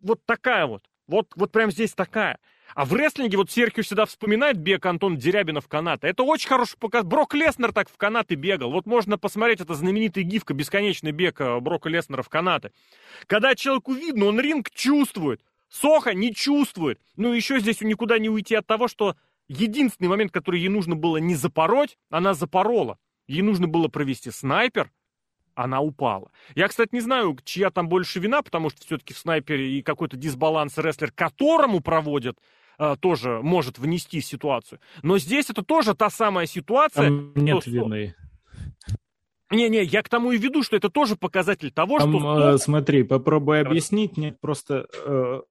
вот такая вот. Вот, вот прям здесь такая. А в рестлинге вот Серхио всегда вспоминает бег Антон Дерябина в канаты. Это очень хороший показ. Брок Леснер так в канаты бегал. Вот можно посмотреть, это знаменитый гифка, бесконечный бег э, Брока Леснера в канаты. Когда человеку видно, он ринг чувствует. Соха не чувствует. Ну, еще здесь никуда не уйти от того, что единственный момент, который ей нужно было не запороть, она запорола. Ей нужно было провести снайпер, она упала. Я, кстати, не знаю, чья там больше вина, потому что все-таки в снайпере и какой-то дисбаланс рестлер, которому проводят, э, тоже может внести ситуацию. Но здесь это тоже та самая ситуация. Там нет что, вины. Не-не, я к тому и веду, что это тоже показатель того, Там, что... Э, смотри, попробуй объяснить мне просто... Э,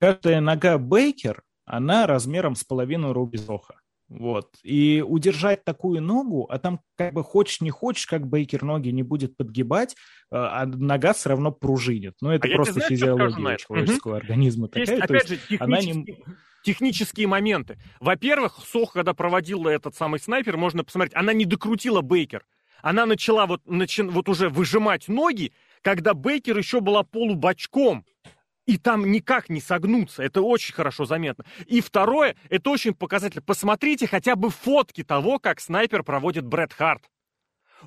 каждая нога Бейкер, она размером с половину руки Зоха. Вот. И удержать такую ногу, а там как бы хочешь не хочешь, как Бейкер ноги не будет подгибать, а, а нога все равно пружинит. Ну, это а просто знаешь, физиология человеческого угу. организма Есть, такая. Опять же, технические, не... технические моменты. Во-первых, Сох, когда проводил этот самый снайпер, можно посмотреть, она не докрутила Бейкер. Она начала вот, начи... вот уже выжимать ноги, когда Бейкер еще была полубочком и там никак не согнуться. Это очень хорошо заметно. И второе, это очень показательно. Посмотрите хотя бы фотки того, как снайпер проводит Брэд Харт.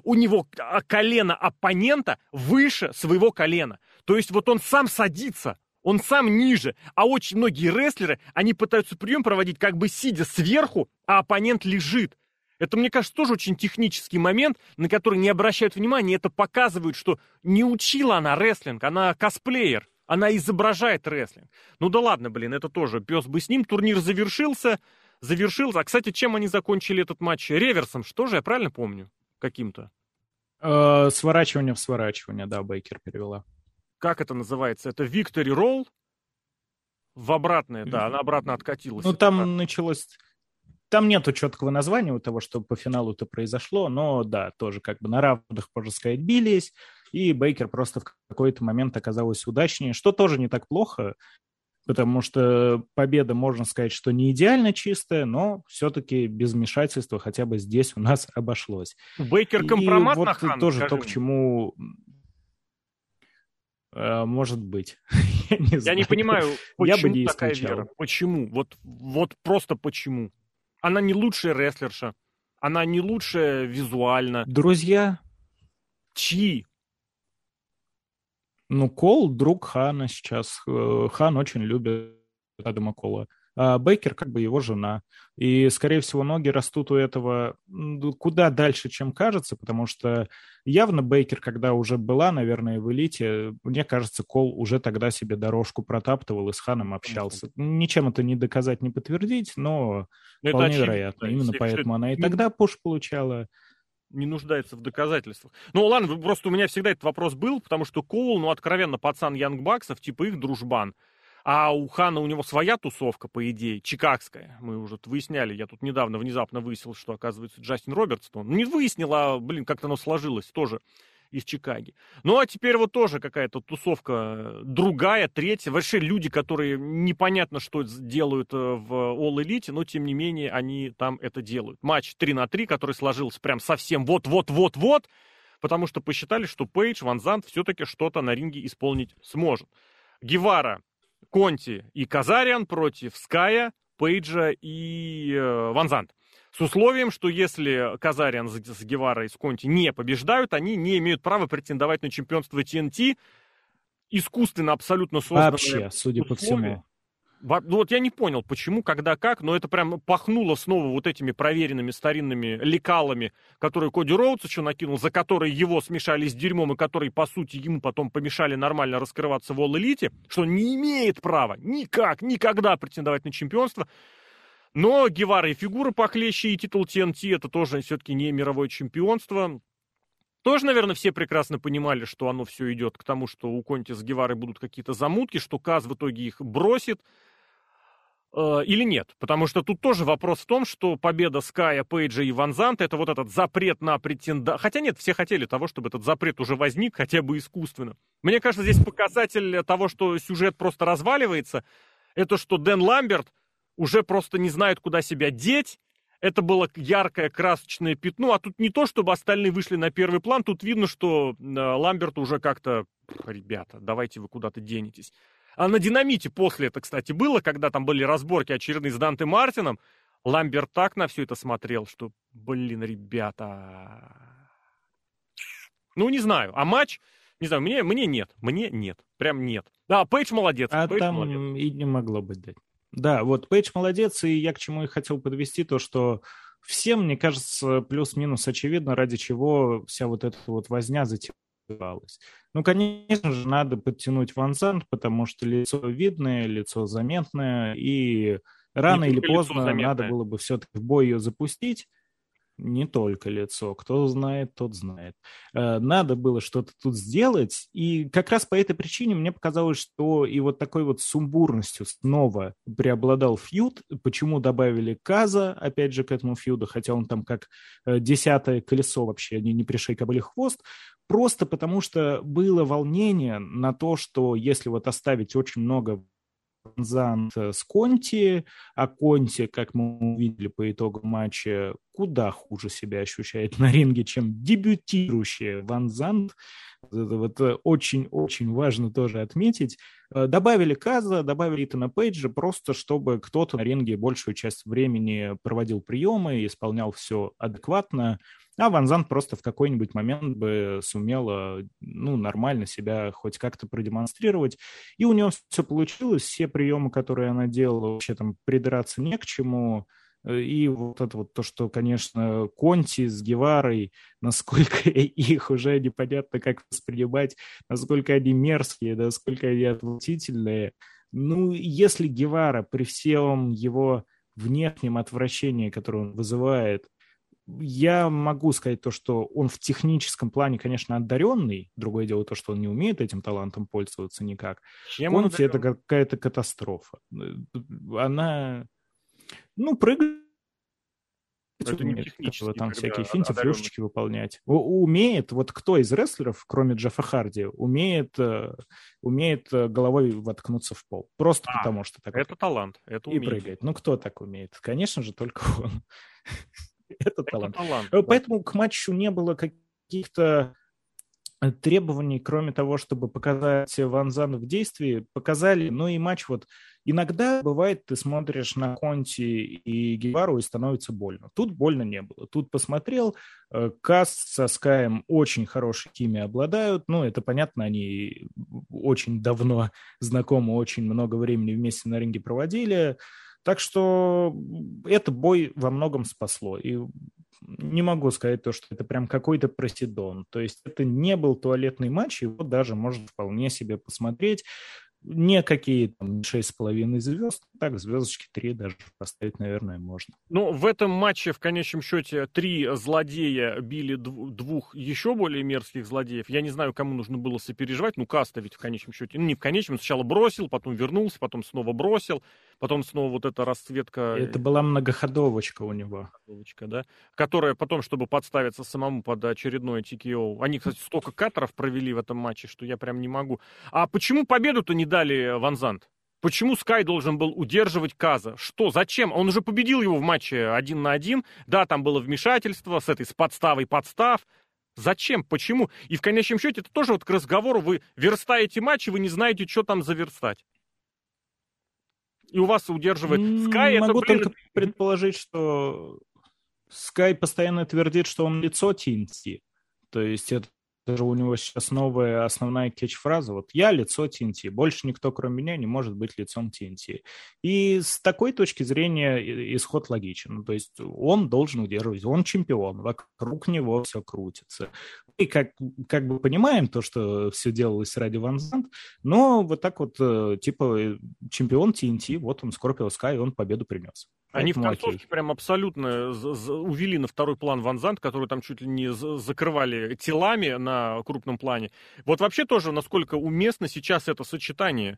У него а, колено оппонента выше своего колена. То есть вот он сам садится, он сам ниже. А очень многие рестлеры, они пытаются прием проводить как бы сидя сверху, а оппонент лежит. Это, мне кажется, тоже очень технический момент, на который не обращают внимания. Это показывает, что не учила она рестлинг, она косплеер. Она изображает рестлинг. Ну да ладно, блин, это тоже пес бы с ним. Турнир завершился. Завершился. А, кстати, чем они закончили этот матч? Реверсом, что же, я правильно помню? Каким-то. Э, сворачивание в сворачивание, да, Бейкер перевела. Как это называется? Это Victory Roll? В обратное, да, она обратно откатилась. Ну, там обратно. началось... Там нету четкого названия у того, что по финалу-то произошло, но да, тоже как бы на равных, можно сказать, бились и Бейкер просто в какой-то момент оказалась удачнее, что тоже не так плохо, потому что победа, можно сказать, что не идеально чистая, но все-таки без вмешательства хотя бы здесь у нас обошлось. Бейкер компромат и вот на тоже скажи. то, к чему э, может быть. Я не, Я не понимаю, почему Я бы не такая вера? Почему? Вот, вот просто почему? Она не лучшая рестлерша. Она не лучшая визуально. Друзья? Чьи? Ну, Кол друг Хана сейчас. Э, Хан очень любит Адама Кола. А Бейкер как бы его жена. И, скорее всего, ноги растут у этого куда дальше, чем кажется, потому что явно Бейкер, когда уже была, наверное, в элите, мне кажется, Кол уже тогда себе дорожку протаптывал и с Ханом общался. Ничем это не доказать, не подтвердить, но, но вполне очевидно, вероятно. Именно поэтому она и тогда пуш получала не нуждается в доказательствах. Ну, ладно, просто у меня всегда этот вопрос был, потому что Коул, ну, откровенно, пацан Янгбаксов, типа их дружбан. А у Хана у него своя тусовка, по идее, чикагская. Мы уже выясняли, я тут недавно внезапно выяснил, что, оказывается, Джастин Робертс, он не выяснил, а, блин, как-то оно сложилось тоже из Чикаги. Ну, а теперь вот тоже какая-то тусовка другая, третья. Вообще люди, которые непонятно, что делают э, в All Elite, но, тем не менее, они там это делают. Матч 3 на 3, который сложился прям совсем вот-вот-вот-вот, потому что посчитали, что Пейдж, Ван Зант все-таки что-то на ринге исполнить сможет. Гевара Конти и Казариан против Ская, Пейджа и э, Ванзант. С условием, что если Казариан с, с Геварой и с Конти не побеждают, они не имеют права претендовать на чемпионство TNT. Искусственно абсолютно созданное Вообще, судя условие. по всему. Ну вот я не понял, почему, когда, как, но это прям пахнуло снова вот этими проверенными старинными лекалами, которые Коди Роудс еще накинул, за которые его смешали с дерьмом, и которые, по сути, ему потом помешали нормально раскрываться в All-Элите, что не имеет права никак, никогда претендовать на чемпионство. Но Гевара и фигура похлеще, и титул TNT это тоже все-таки не мировое чемпионство. Тоже, наверное, все прекрасно понимали, что оно все идет к тому, что у Конти с Геварой будут какие-то замутки, что Каз в итоге их бросит, Э, или нет. Потому что тут тоже вопрос в том, что победа Ская, Пейджа и Ванзанта это вот этот запрет на претенда... Хотя нет, все хотели того, чтобы этот запрет уже возник, хотя бы искусственно. Мне кажется, здесь показатель того, что сюжет просто разваливается, это что Дэн Ламберт уже просто не знает, куда себя деть, это было яркое красочное пятно, а тут не то, чтобы остальные вышли на первый план, тут видно, что э, Ламберт уже как-то, ребята, давайте вы куда-то денетесь. А на динамите после это, кстати, было, когда там были разборки очередные с Данте Мартином. Ламберт так на все это смотрел, что, блин, ребята... Ну, не знаю. А матч, не знаю, мне, мне нет. Мне нет. Прям нет. Да, Пейдж молодец. А Пейдж там молодец. и не могло быть, да. Да, вот Пейдж молодец, и я к чему и хотел подвести, то, что всем, мне кажется, плюс-минус очевидно, ради чего вся вот эта вот возня затем развивалась. Ну, конечно же, надо подтянуть Ван Зант, потому что лицо видное, лицо заметное, и рано или поздно надо было бы все-таки в бой ее запустить не только лицо. Кто знает, тот знает. Э, надо было что-то тут сделать. И как раз по этой причине мне показалось, что и вот такой вот сумбурностью снова преобладал фьюд. Почему добавили Каза, опять же, к этому фьюду, хотя он там как э, десятое колесо вообще, не, не пришей кобыли хвост. Просто потому что было волнение на то, что если вот оставить очень много Зант с Конти, а Конти, как мы увидели по итогу матча, куда хуже себя ощущает на ринге, чем дебютирующий Ван Зант. Это вот очень-очень э, важно тоже отметить. Э, добавили Каза, добавили Итана Пейджа, просто чтобы кто-то на ринге большую часть времени проводил приемы, исполнял все адекватно, а Ван Зант просто в какой-нибудь момент бы сумела ну, нормально себя хоть как-то продемонстрировать. И у нее все получилось, все приемы, которые она делала, вообще там придраться не к чему. И вот это вот то, что, конечно, Конти с Геварой, насколько их уже непонятно как воспринимать, насколько они мерзкие, насколько они отвратительные. Ну, если Гевара при всем его внешнем отвращении, которое он вызывает, я могу сказать то, что он в техническом плане, конечно, одаренный. Другое дело то, что он не умеет этим талантом пользоваться никак. Чем Конти это какая-то катастрофа. Она, ну, прыгает это умеет, не там всякие финты, флюшечки выполнять. У, умеет, вот кто из рестлеров, кроме Джеффа Харди, умеет, uh, умеет uh, головой воткнуться в пол. Просто а, потому что так. Это талант, это И прыгает. Ну, кто так умеет? Конечно же, только он. Это талант. Поэтому к матчу не было каких-то требований, кроме того, чтобы показать Ван Зан в действии, показали, ну и матч вот Иногда бывает, ты смотришь на Конти и Гевару и становится больно. Тут больно не было. Тут посмотрел, э, Каст со Скаем очень хорошей химией обладают. Ну, это понятно, они очень давно знакомы, очень много времени вместе на ринге проводили. Так что это бой во многом спасло. И не могу сказать то, что это прям какой-то проседон. То есть это не был туалетный матч, его даже можно вполне себе посмотреть не какие там 6,5 звезд, так звездочки 3 даже поставить, наверное, можно. Ну, в этом матче в конечном счете три злодея били двух еще более мерзких злодеев. Я не знаю, кому нужно было сопереживать. Ну, Каста ведь в конечном счете, ну, не в конечном, сначала бросил, потом вернулся, потом снова бросил, потом снова вот эта расцветка. Это была многоходовочка у него. Многоходовочка, да. Которая потом, чтобы подставиться самому под очередное TKO. Они, кстати, столько катеров провели в этом матче, что я прям не могу. А почему победу-то не дали Ванзант? Почему Скай должен был удерживать Каза? Что? Зачем? Он уже победил его в матче один на один. Да, там было вмешательство с этой, с подставой подстав. Зачем? Почему? И в конечном счете это тоже вот к разговору. Вы верстаете матч, и вы не знаете, что там заверстать. И у вас удерживает Скай. Могу это, блин... только предположить, что Скай постоянно твердит, что он лицо TNT. То есть это даже у него сейчас новая основная кетч-фраза. Вот я лицо TNT. Больше никто, кроме меня, не может быть лицом TNT. И с такой точки зрения исход логичен. Ну, то есть он должен удерживать. Он чемпион. Вокруг него все крутится. И как, как бы понимаем то, что все делалось ради Ван Зант, но вот так вот, э, типа, чемпион TNT, вот он, Скорпио Скай, он победу принес. Они в концовке окей. прям абсолютно увели на второй план Ванзант, который там чуть ли не закрывали телами на крупном плане. Вот вообще тоже, насколько уместно сейчас это сочетание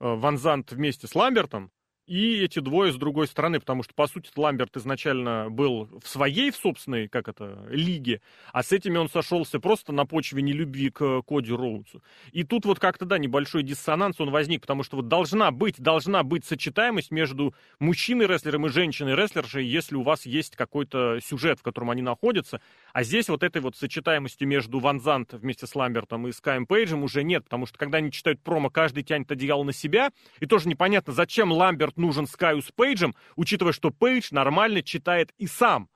э, Ванзант вместе с Ламбертом, и эти двое с другой стороны, потому что, по сути, Ламберт изначально был в своей, в собственной, как это, лиге, а с этими он сошелся просто на почве нелюбви к Коди Роудсу. И тут вот как-то, да, небольшой диссонанс он возник, потому что вот должна быть, должна быть сочетаемость между мужчиной-рестлером и женщиной-рестлершей, если у вас есть какой-то сюжет, в котором они находятся, а здесь вот этой вот сочетаемости между Ван Зант вместе с Ламбертом и Скайм Пейджем уже нет, потому что когда они читают промо, каждый тянет одеяло на себя, и тоже непонятно, зачем Ламберт нужен Скаю с Пейджем, учитывая, что Пейдж нормально читает и сам.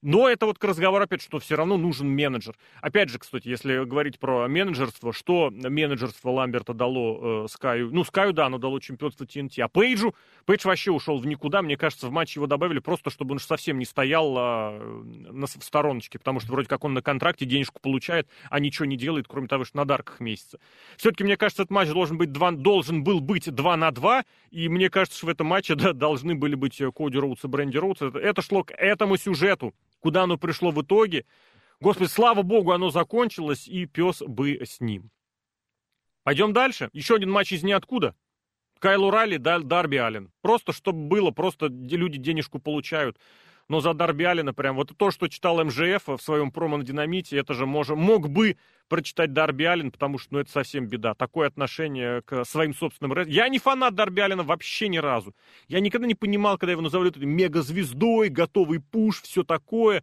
Но это вот к разговору опять, что все равно нужен менеджер. Опять же, кстати, если говорить про менеджерство, что менеджерство Ламберта дало э, Скаю? Ну, Скаю, да, оно дало чемпионство TNT. А Пейджу? Пейдж вообще ушел в никуда. Мне кажется, в матче его добавили просто, чтобы он совсем не стоял а, на, в стороночке, потому что вроде как он на контракте денежку получает, а ничего не делает, кроме того, что на дарках месяца. Все-таки, мне кажется, этот матч должен, быть 2, должен был быть 2 на 2, и мне кажется, что в этом матче да, должны были быть Коди Роудс и Бренди Роудс. Это, это шло к этому сюжету куда оно пришло в итоге. Господи, слава богу, оно закончилось, и пес бы с ним. Пойдем дальше. Еще один матч из ниоткуда. Кайлу Ралли, Дарби Аллен. Просто, чтобы было, просто люди денежку получают. Но за Дарби Аллена прям вот то, что читал МЖФ в своем промо на Динамите, это же мож, мог бы прочитать Дарби Аллен, потому что ну, это совсем беда. Такое отношение к своим собственным... Я не фанат Дарби Аллена вообще ни разу. Я никогда не понимал, когда его называли мегазвездой, готовый пуш, все такое.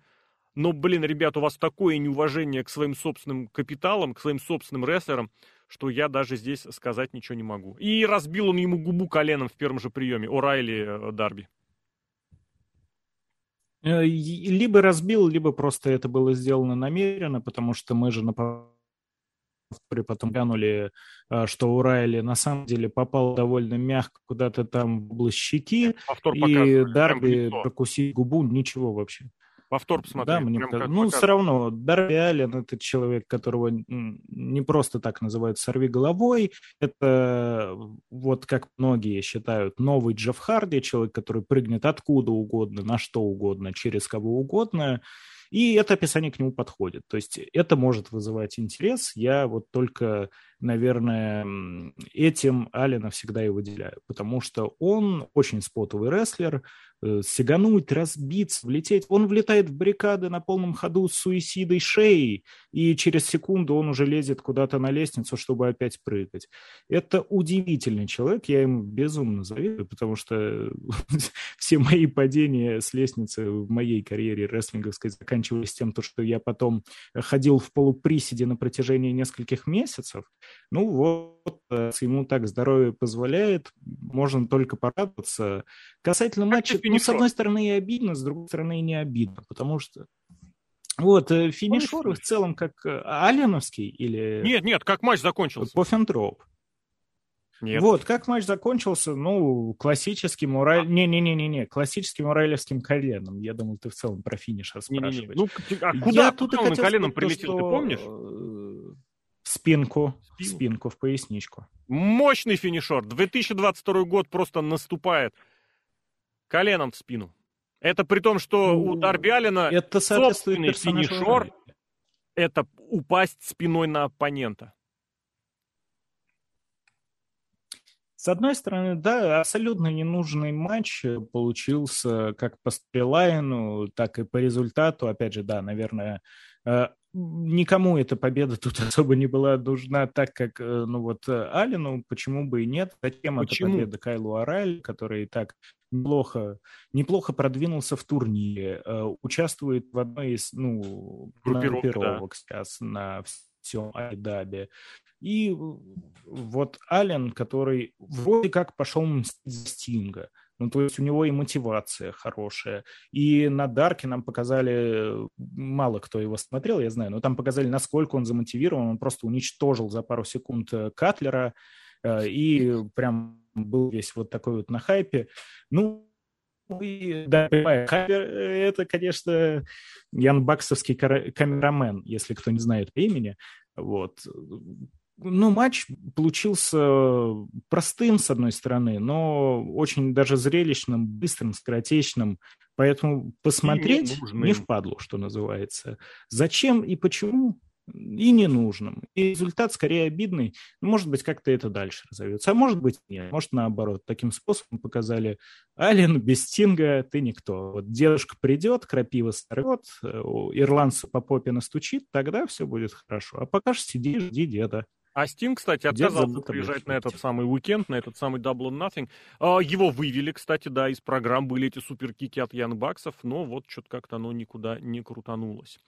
Но, блин, ребят, у вас такое неуважение к своим собственным капиталам, к своим собственным рестлерам, что я даже здесь сказать ничего не могу. И разбил он ему губу коленом в первом же приеме, О'Райли э, Дарби. Э, либо разбил, либо просто это было сделано намеренно, потому что мы же на потом глянули, э, что у Райли на самом деле попал довольно мягко куда-то там в область щеки, Повтор и Дарби прокусить губу, ничего вообще. Повтор посмотри. Да, мне как, ну, все равно, Дарби Аллен — это человек, которого не просто так называют «сорви головой». Это, вот как многие считают, новый Джефф Харди, человек, который прыгнет откуда угодно, на что угодно, через кого угодно. И это описание к нему подходит. То есть это может вызывать интерес. Я вот только, наверное, этим Алина всегда и выделяю, потому что он очень спотовый рестлер, сигануть, разбиться, влететь. Он влетает в баррикады на полном ходу с суицидой шеи, и через секунду он уже лезет куда-то на лестницу, чтобы опять прыгать. Это удивительный человек, я ему безумно завидую, потому что все мои падения с лестницы в моей карьере рестлинговской заканчивались тем, что я потом ходил в полуприседе на протяжении нескольких месяцев. Ну вот, э, ему так здоровье позволяет, можно только порадоваться. Касательно матча, ну, с одной стороны и обидно, с другой стороны и не обидно, потому что вот, э, финишер в целом как э, Аленовский или... Нет, нет, как матч закончился. Пофентроп. Нет. Вот, как матч закончился, ну, классическим Ураль... А. Не-не-не-не, классическим уралевским коленом. Я думал, ты в целом про финишер спрашиваешь. Не, не, не. Ну, а куда, Я куда он коленом прилетел, что... ты помнишь? В спинку, в спинку, в поясничку. Мощный финишер. 2022 год просто наступает коленом в спину. Это при том, что ну, у Дарби Аллена это собственный финишер – это упасть спиной на оппонента. С одной стороны, да, абсолютно ненужный матч получился как по стрелайну, так и по результату. Опять же, да, наверное, э, никому эта победа тут особо не была нужна, так как, э, ну вот, Алину, почему бы и нет. Зачем почему? эта победа Кайлу Ораль, который и так неплохо, неплохо продвинулся в турнире, э, участвует в одной из, ну, группировок да. сейчас на всем Айдабе. И вот Ален, который вроде как пошел мстить за Стинга. Ну, то есть у него и мотивация хорошая. И на Дарке нам показали, мало кто его смотрел, я знаю, но там показали, насколько он замотивирован. Он просто уничтожил за пару секунд э, Катлера э, и прям был весь вот такой вот на хайпе. Ну, и, да, Хайпер, э, это, конечно, Ян Баксовский камерамен, если кто не знает по имени. Вот ну, матч получился простым, с одной стороны, но очень даже зрелищным, быстрым, скоротечным. Поэтому посмотреть не впадло, что называется. Зачем и почему и ненужным. И результат скорее обидный. Ну, может быть, как-то это дальше разовьется. А может быть, нет. Может, наоборот. Таким способом показали Ален без Стинга ты никто. Вот девушка придет, крапива сорвет, э, ирландцу по попе настучит, тогда все будет хорошо. А пока сиди, жди деда. А Steam, кстати, отказался приезжать на этот самый уикенд, на этот самый Double Nothing. А, его вывели, кстати, да, из программ были эти суперкики от Ян Баксов, но вот что-то как-то оно никуда не крутанулось.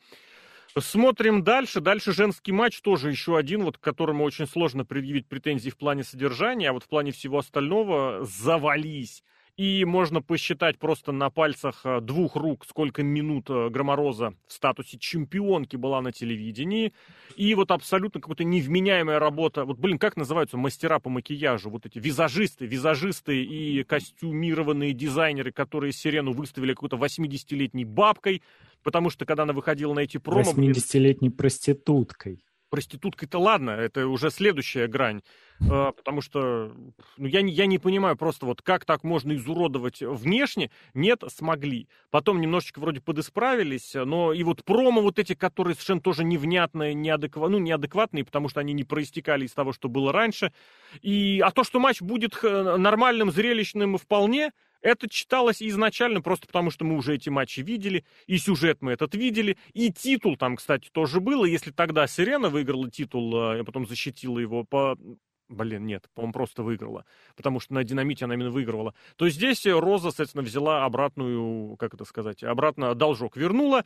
Смотрим дальше. Дальше женский матч тоже еще один, вот к которому очень сложно предъявить претензии в плане содержания, а вот в плане всего остального завались. И можно посчитать просто на пальцах э, двух рук, сколько минут э, Громороза в статусе чемпионки была на телевидении. И вот абсолютно какая-то невменяемая работа. Вот, блин, как называются мастера по макияжу? Вот эти визажисты, визажисты и костюмированные дизайнеры, которые Сирену выставили какой-то 80-летней бабкой. Потому что, когда она выходила на эти промо... 80-летней проституткой проституткой-то ладно, это уже следующая грань. А, потому что ну, я, я не понимаю просто вот как так можно изуродовать внешне. Нет, смогли. Потом немножечко вроде подисправились, но и вот промо вот эти, которые совершенно тоже невнятные, неадекватные, ну, неадекватные, потому что они не проистекали из того, что было раньше. И, а то, что матч будет нормальным, зрелищным вполне, это читалось изначально просто потому, что мы уже эти матчи видели, и сюжет мы этот видели, и титул там, кстати, тоже было. Если тогда Сирена выиграла титул, а, потом защитила его по... Блин, нет, по-моему, просто выиграла. Потому что на динамите она именно выигрывала. То здесь Роза, соответственно, взяла обратную, как это сказать, обратно должок вернула.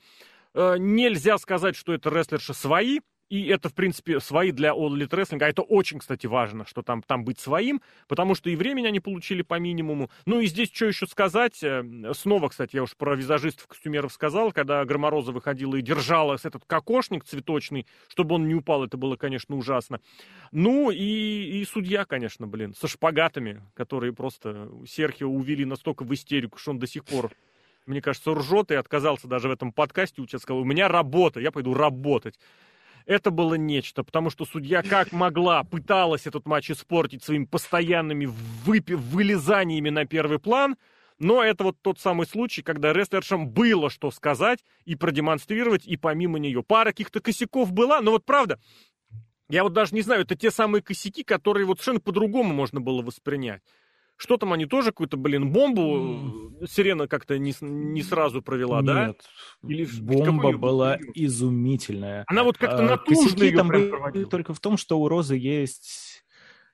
Э, нельзя сказать, что это рестлерши свои, и это, в принципе, свои для All Elite Wrestling. А это очень, кстати, важно, что там, там быть своим, потому что и времени они получили по минимуму. Ну и здесь что еще сказать? Э, снова, кстати, я уж про визажистов, костюмеров сказал, когда Громороза выходила и держала этот кокошник цветочный, чтобы он не упал, это было, конечно, ужасно. Ну и, и судья, конечно, блин, со шпагатами, которые просто Серхио увели настолько в истерику, что он до сих пор мне кажется, ржет и отказался даже в этом подкасте учиться. Сказал, у меня работа, я пойду работать это было нечто, потому что судья как могла пыталась этот матч испортить своими постоянными выпи- вылезаниями на первый план, но это вот тот самый случай, когда рестлершам было что сказать и продемонстрировать, и помимо нее. Пара каких-то косяков была, но вот правда, я вот даже не знаю, это те самые косяки, которые вот совершенно по-другому можно было воспринять Что там они тоже какую-то, блин, бомбу mm. сирена как-то не, не сразу провела, Нет. да? Или бомба была изумительная. Она вот как-то а, натужно ее там были только в том, что у Розы есть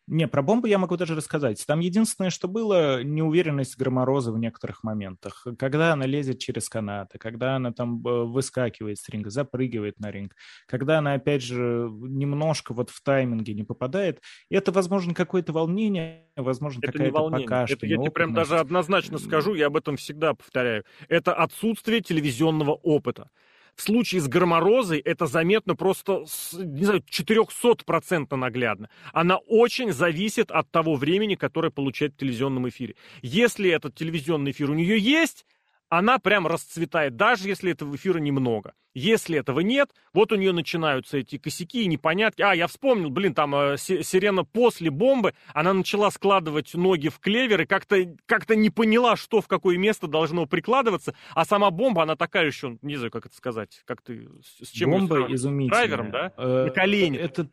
не, про бомбу я могу даже рассказать. Там единственное, что было, неуверенность Громороза в некоторых моментах. Когда она лезет через канаты, когда она там э, выскакивает с ринга, запрыгивает на ринг, когда она, опять же, немножко вот в тайминге не попадает. Это, возможно, какое-то волнение, возможно, какая-то пока что это, Я тебе прям даже однозначно скажу, я об этом всегда повторяю. Это отсутствие телевизионного опыта. В случае с громорозой это заметно просто, не знаю, 400% наглядно. Она очень зависит от того времени, которое получает в телевизионном эфире. Если этот телевизионный эфир у нее есть, она прям расцветает, даже если этого эфира немного. Если этого нет, вот у нее начинаются эти косяки и непонятки. А, я вспомнил, блин, там э, Сирена после бомбы, она начала складывать ноги в клевер и как-то как не поняла, что в какое место должно прикладываться, а сама бомба, она такая еще, не знаю, как это сказать, как ты, с чем Бомба изумительная. Драйвером, да? Э, На колени. Это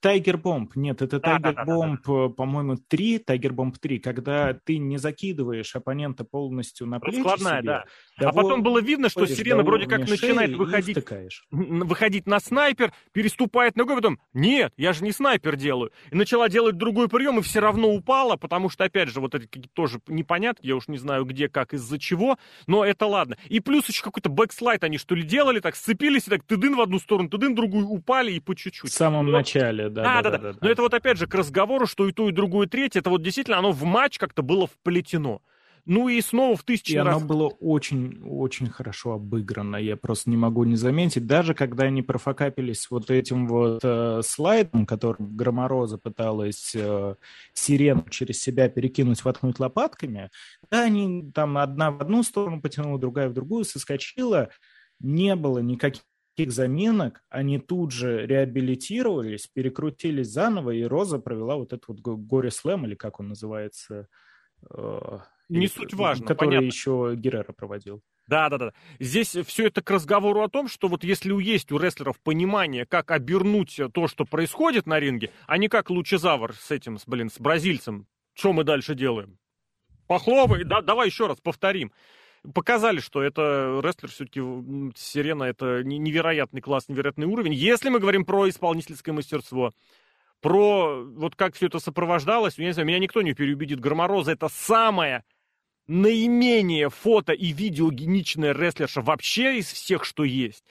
Тайгер Бомб, нет, это Тайгер Бомб, по-моему, 3, Тайгер Бомб 3, когда ты не закидываешь оппонента полностью на плечи Раскладная, себе, да. А потом было видно, что Сирена вроде как начинает выходить выходить, на снайпер, переступает ногой, потом, нет, я же не снайпер делаю. И начала делать другой прием, и все равно упала, потому что, опять же, вот это тоже непонятно, я уж не знаю где, как, из-за чего, но это ладно. И плюс еще какой-то backslide они что ли делали, так сцепились, и так тыдын в одну сторону, тыдын в другую, упали и по чуть-чуть. В самом но, начале, да. Да, да, да, да, да. Но это вот опять же к разговору, что и то, и другое, и третье, это вот действительно оно в матч как-то было вплетено. Ну и снова в тысячи и раз. оно было очень-очень хорошо обыграно. Я просто не могу не заметить. Даже когда они профакапились вот этим вот э, слайдом, которым Громороза пыталась э, сирену через себя перекинуть, воткнуть лопатками, да, они там одна в одну сторону потянула, другая в другую, соскочила. Не было никаких заменок, они тут же реабилитировались, перекрутились заново, и Роза провела вот этот вот горе-слэм, или как он называется, э, не суть важно. Который понятно. еще Геррера проводил. Да, да, да. Здесь все это к разговору о том, что вот если есть у рестлеров понимание, как обернуть то, что происходит на ринге, а не как Лучезавр с этим, с, блин, с бразильцем, что мы дальше делаем? Похлопай, да, давай еще раз повторим. Показали, что это рестлер все-таки, Сирена, это невероятный класс, невероятный уровень. Если мы говорим про исполнительское мастерство, про вот как все это сопровождалось, я не знаю, меня никто не переубедит. Громороза это самая наименее фото и видеогеничная рестлерша вообще из всех, что есть.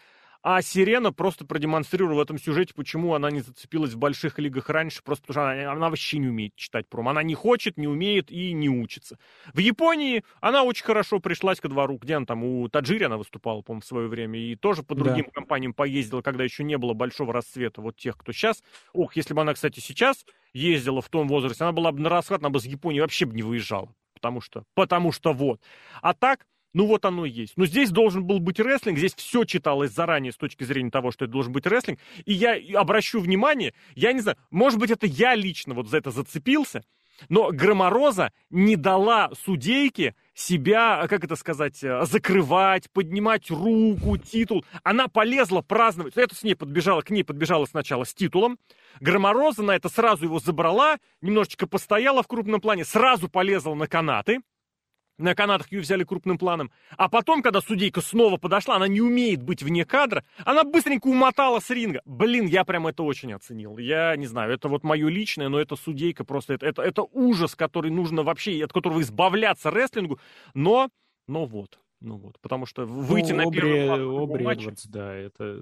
А Сирена просто продемонстрировала в этом сюжете, почему она не зацепилась в больших лигах раньше, просто потому что она, она вообще не умеет читать пром. Она не хочет, не умеет и не учится. В Японии она очень хорошо пришлась ко двору. Где она там? У Таджири она выступала, по-моему, в свое время. И тоже по другим да. компаниям поездила, когда еще не было большого расцвета вот тех, кто сейчас. Ох, если бы она, кстати, сейчас ездила в том возрасте, она была бы на расхват, она бы с Японии вообще бы не выезжала. Потому что, потому что вот. А так, ну вот оно и есть. Но здесь должен был быть рестлинг, здесь все читалось заранее с точки зрения того, что это должен быть рестлинг. И я обращу внимание, я не знаю, может быть, это я лично вот за это зацепился, но Громороза не дала судейке себя, как это сказать, э, закрывать, поднимать руку, титул. Она полезла праздновать. Это с ней подбежала, к ней подбежала сначала с титулом. Громороза на это сразу его забрала, немножечко постояла в крупном плане, сразу полезла на канаты на канатах ее взяли крупным планом. А потом, когда судейка снова подошла, она не умеет быть вне кадра, она быстренько умотала с ринга. Блин, я прям это очень оценил. Я не знаю, это вот мое личное, но это судейка просто, это, это, это ужас, который нужно вообще, от которого избавляться рестлингу. Но, но вот. Ну вот, потому что выйти ну, на Обри, первый Обри матча... Эдвардс, да, это,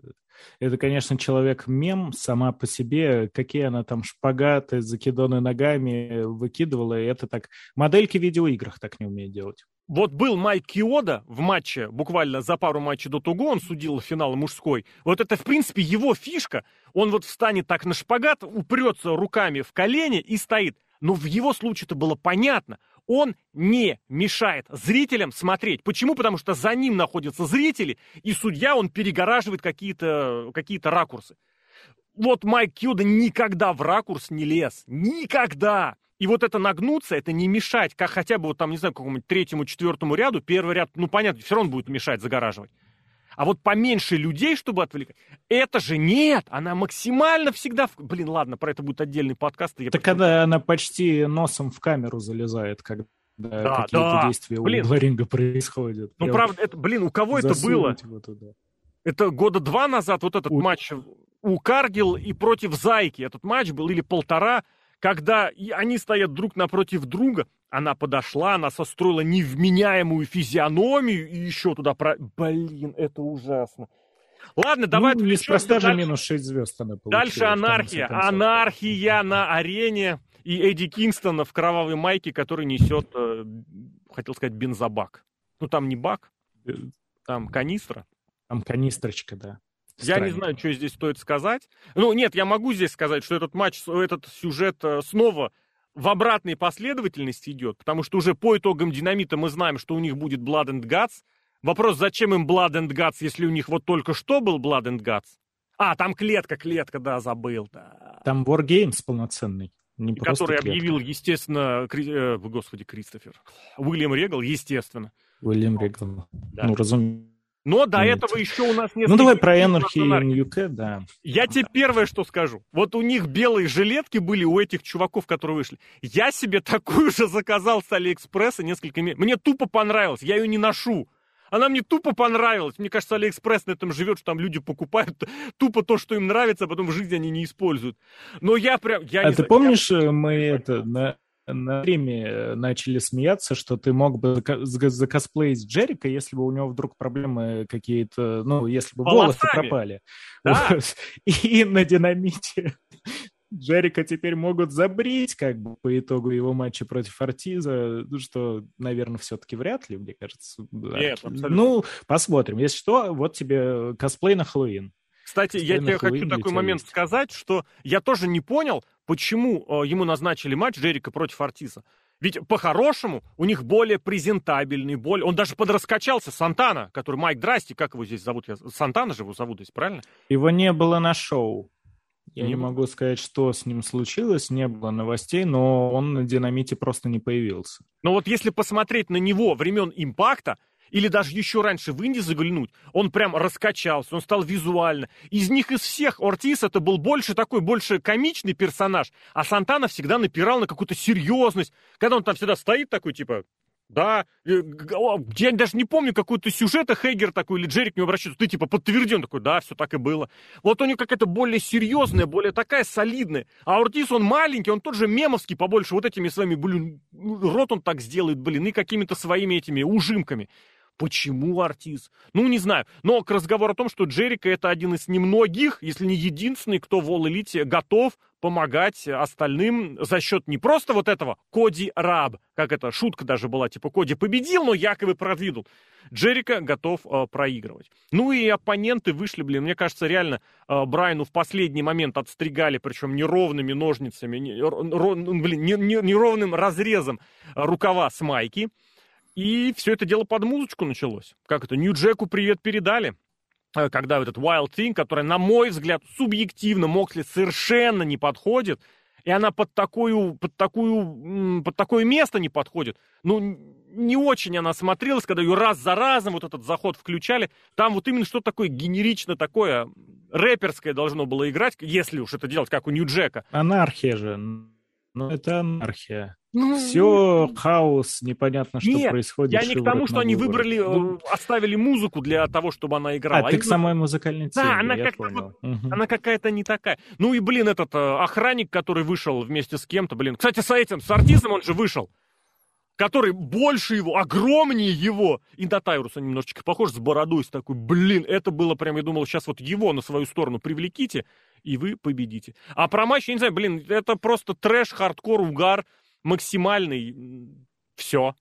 это, конечно, человек-мем сама по себе, какие она там шпагаты, закидоны ногами выкидывала, и это так... Модельки в видеоиграх так не умеет делать. Вот был Майк Киода в матче, буквально за пару матчей до того, он судил финал мужской. Вот это, в принципе, его фишка. Он вот встанет так на шпагат, упрется руками в колени и стоит. Но в его случае это было понятно он не мешает зрителям смотреть. Почему? Потому что за ним находятся зрители, и судья, он перегораживает какие-то какие ракурсы. Вот Майк Кьюда никогда в ракурс не лез. Никогда! И вот это нагнуться, это не мешать, как хотя бы вот там, не знаю, какому-нибудь третьему, четвертому ряду, первый ряд, ну, понятно, все равно будет мешать загораживать. А вот поменьше людей, чтобы отвлекать, это же нет, она максимально всегда... Блин, ладно, про это будет отдельный подкаст. Я так когда она почти носом в камеру залезает, когда да, какие-то да. действия блин. у Ларинга происходят. Ну, Прям правда, это, блин, у кого это было? Это года два назад вот этот у... матч у Каргил и против Зайки. Этот матч был или полтора, когда они стоят друг напротив друга, она подошла, она состроила невменяемую физиономию и еще туда про... Блин, это ужасно. Ладно, давай... Ну, неспроста же минус 6 звезд она получила. Дальше анархия. Анархия на арене. И Эдди Кингстона в кровавой майке, который несет, э, хотел сказать, бензобак. Ну, там не бак, э, там канистра. Там канистрочка, да. Я не знаю, что здесь стоит сказать. Ну, нет, я могу здесь сказать, что этот матч, этот сюжет э, снова в обратной последовательности идет, потому что уже по итогам динамита мы знаем, что у них будет Blood and Guts. Вопрос, зачем им Blood and Guts, если у них вот только что был Blood and Guts? А, там клетка, клетка, да, забыл, да. Там Wargames полноценный. Не который клетка. объявил, естественно, Кри... э, господи, Кристофер. Уильям Регал, естественно. Уильям Регал. Да. Ну, разумеется. Но до Нет. этого еще у нас нет. Ну давай про Anarchy in Ньюке, да. Я тебе первое, что скажу. Вот у них белые жилетки были у этих чуваков, которые вышли. Я себе такую же заказал с Алиэкспресса несколько месяцев. Мне тупо понравилось, я ее не ношу. Она мне тупо понравилась. Мне кажется, Алиэкспресс на этом живет, что там люди покупают тупо то, что им нравится, а потом в жизни они не используют. Но я прям... Я а ты знаю, помнишь, я... Э, мы это на на время э, начали смеяться, что ты мог бы закосплеить Джерика, если бы у него вдруг проблемы какие-то, ну, если бы волосы пропали. Да. Вот. И на динамите Джерика теперь могут забрить, как бы, по итогу его матча против Артиза, ну, что, наверное, все-таки вряд ли, мне кажется. Нет, абсолютно. Ну, посмотрим. Если что, вот тебе косплей на Хэллоуин. Кстати, я тебе хочу такой момент есть. сказать, что я тоже не понял, почему э, ему назначили матч Джерика против Артиса. Ведь по-хорошему у них более презентабельный, более... Он даже подраскачался, Сантана, который Майк Драсти, как его здесь зовут? Я... Сантана же его зовут здесь, правильно? Его не было на шоу. Я не, не могу сказать, что с ним случилось, не было новостей, но он на динамите просто не появился. Но вот если посмотреть на него времен импакта, или даже еще раньше в Инди заглянуть, он прям раскачался, он стал визуально. Из них из всех Ортис это был больше такой, больше комичный персонаж, а Сантана всегда напирал на какую-то серьезность. Когда он там всегда стоит такой, типа, да, э, я даже не помню какой-то сюжет, а Хейгер такой или Джерик не обращается, ты типа подтвержден такой, да, все так и было. Вот у него какая-то более серьезная, более такая солидная. А Ортис, он маленький, он тот же мемовский побольше, вот этими своими, блин, рот он так сделает, блин, и какими-то своими этими ужимками. Почему артист? Ну, не знаю. Но к разговору о том, что Джерика это один из немногих, если не единственный, кто в All Elite готов помогать остальным за счет не просто вот этого Коди Раб, как это шутка даже была, типа Коди победил, но якобы продвинул. Джерика готов э, проигрывать. Ну и оппоненты вышли, блин, мне кажется, реально э, Брайану в последний момент отстригали, причем неровными ножницами, не, ро, блин, не, не, неровным разрезом рукава с майки. И все это дело под музычку началось. Как это, Нью-Джеку привет передали. Э, когда этот Wild Thing, которая, на мой взгляд, субъективно Моксли совершенно не подходит, и она под, такую, под, такую, под такое место не подходит. Ну, не очень она смотрелась, когда ее раз за разом вот этот заход включали. Там вот именно что такое генерично такое, рэперское должно было играть, если уж это делать, как у Нью-Джека. Анархия же. Ну, это анархия. Ну, Все хаос, непонятно, что нет, происходит. Я не к тому, что они выбрали, ну, оставили музыку для того, чтобы она играла. А, ты к самой музыкальной цели, Да, она, как вот, угу. она какая-то не такая. Ну и, блин, этот э, охранник, который вышел вместе с кем-то, блин. Кстати, с этим, с артистом он же вышел. Который больше его, огромнее его. И на Тайруса немножечко похож, с бородой, с такой, блин, это было прям, я думал, сейчас вот его на свою сторону привлеките, и вы победите. А про матч, я не знаю, блин, это просто трэш, хардкор, угар максимальный, все.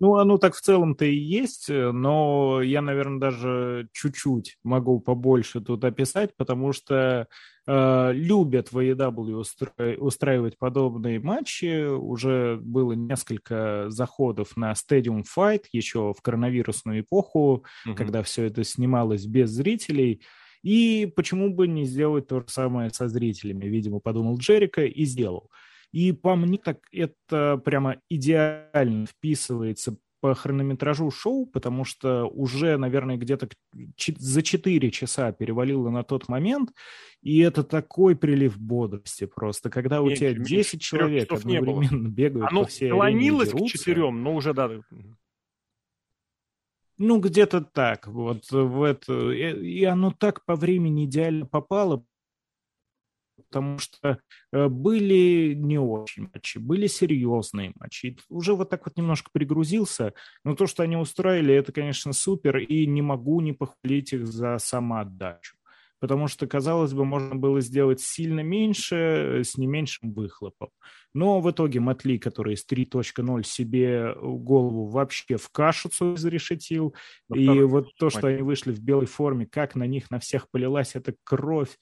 Ну, оно так в целом-то и есть, э, но я, наверное, даже чуть-чуть могу побольше тут описать, потому что э, любят AEW устра... устраивать подобные матчи. Уже было несколько заходов на Stadium Fight еще в коронавирусную эпоху, угу. когда все это снималось без зрителей. И почему бы не сделать то же самое со зрителями, видимо, подумал Джерика и сделал. И по мне так это прямо идеально вписывается по хронометражу шоу, потому что уже, наверное, где-то за 4 часа перевалило на тот момент, и это такой прилив бодрости просто, когда у тебя 10 человек одновременно бегают Оно по всей арене к четырем, но уже, да. Ну, где-то так, вот в это, и оно так по времени идеально попало, потому что э, были не очень матчи, были серьезные матчи. И уже вот так вот немножко пригрузился, но то, что они устроили, это, конечно, супер, и не могу не похвалить их за самоотдачу. Потому что, казалось бы, можно было сделать сильно меньше, э, с не меньшим выхлопом. Но в итоге Матли, который с 3.0 себе голову вообще в кашицу изрешетил. И вот то, что они вышли в белой форме, как на них на всех полилась эта кровь,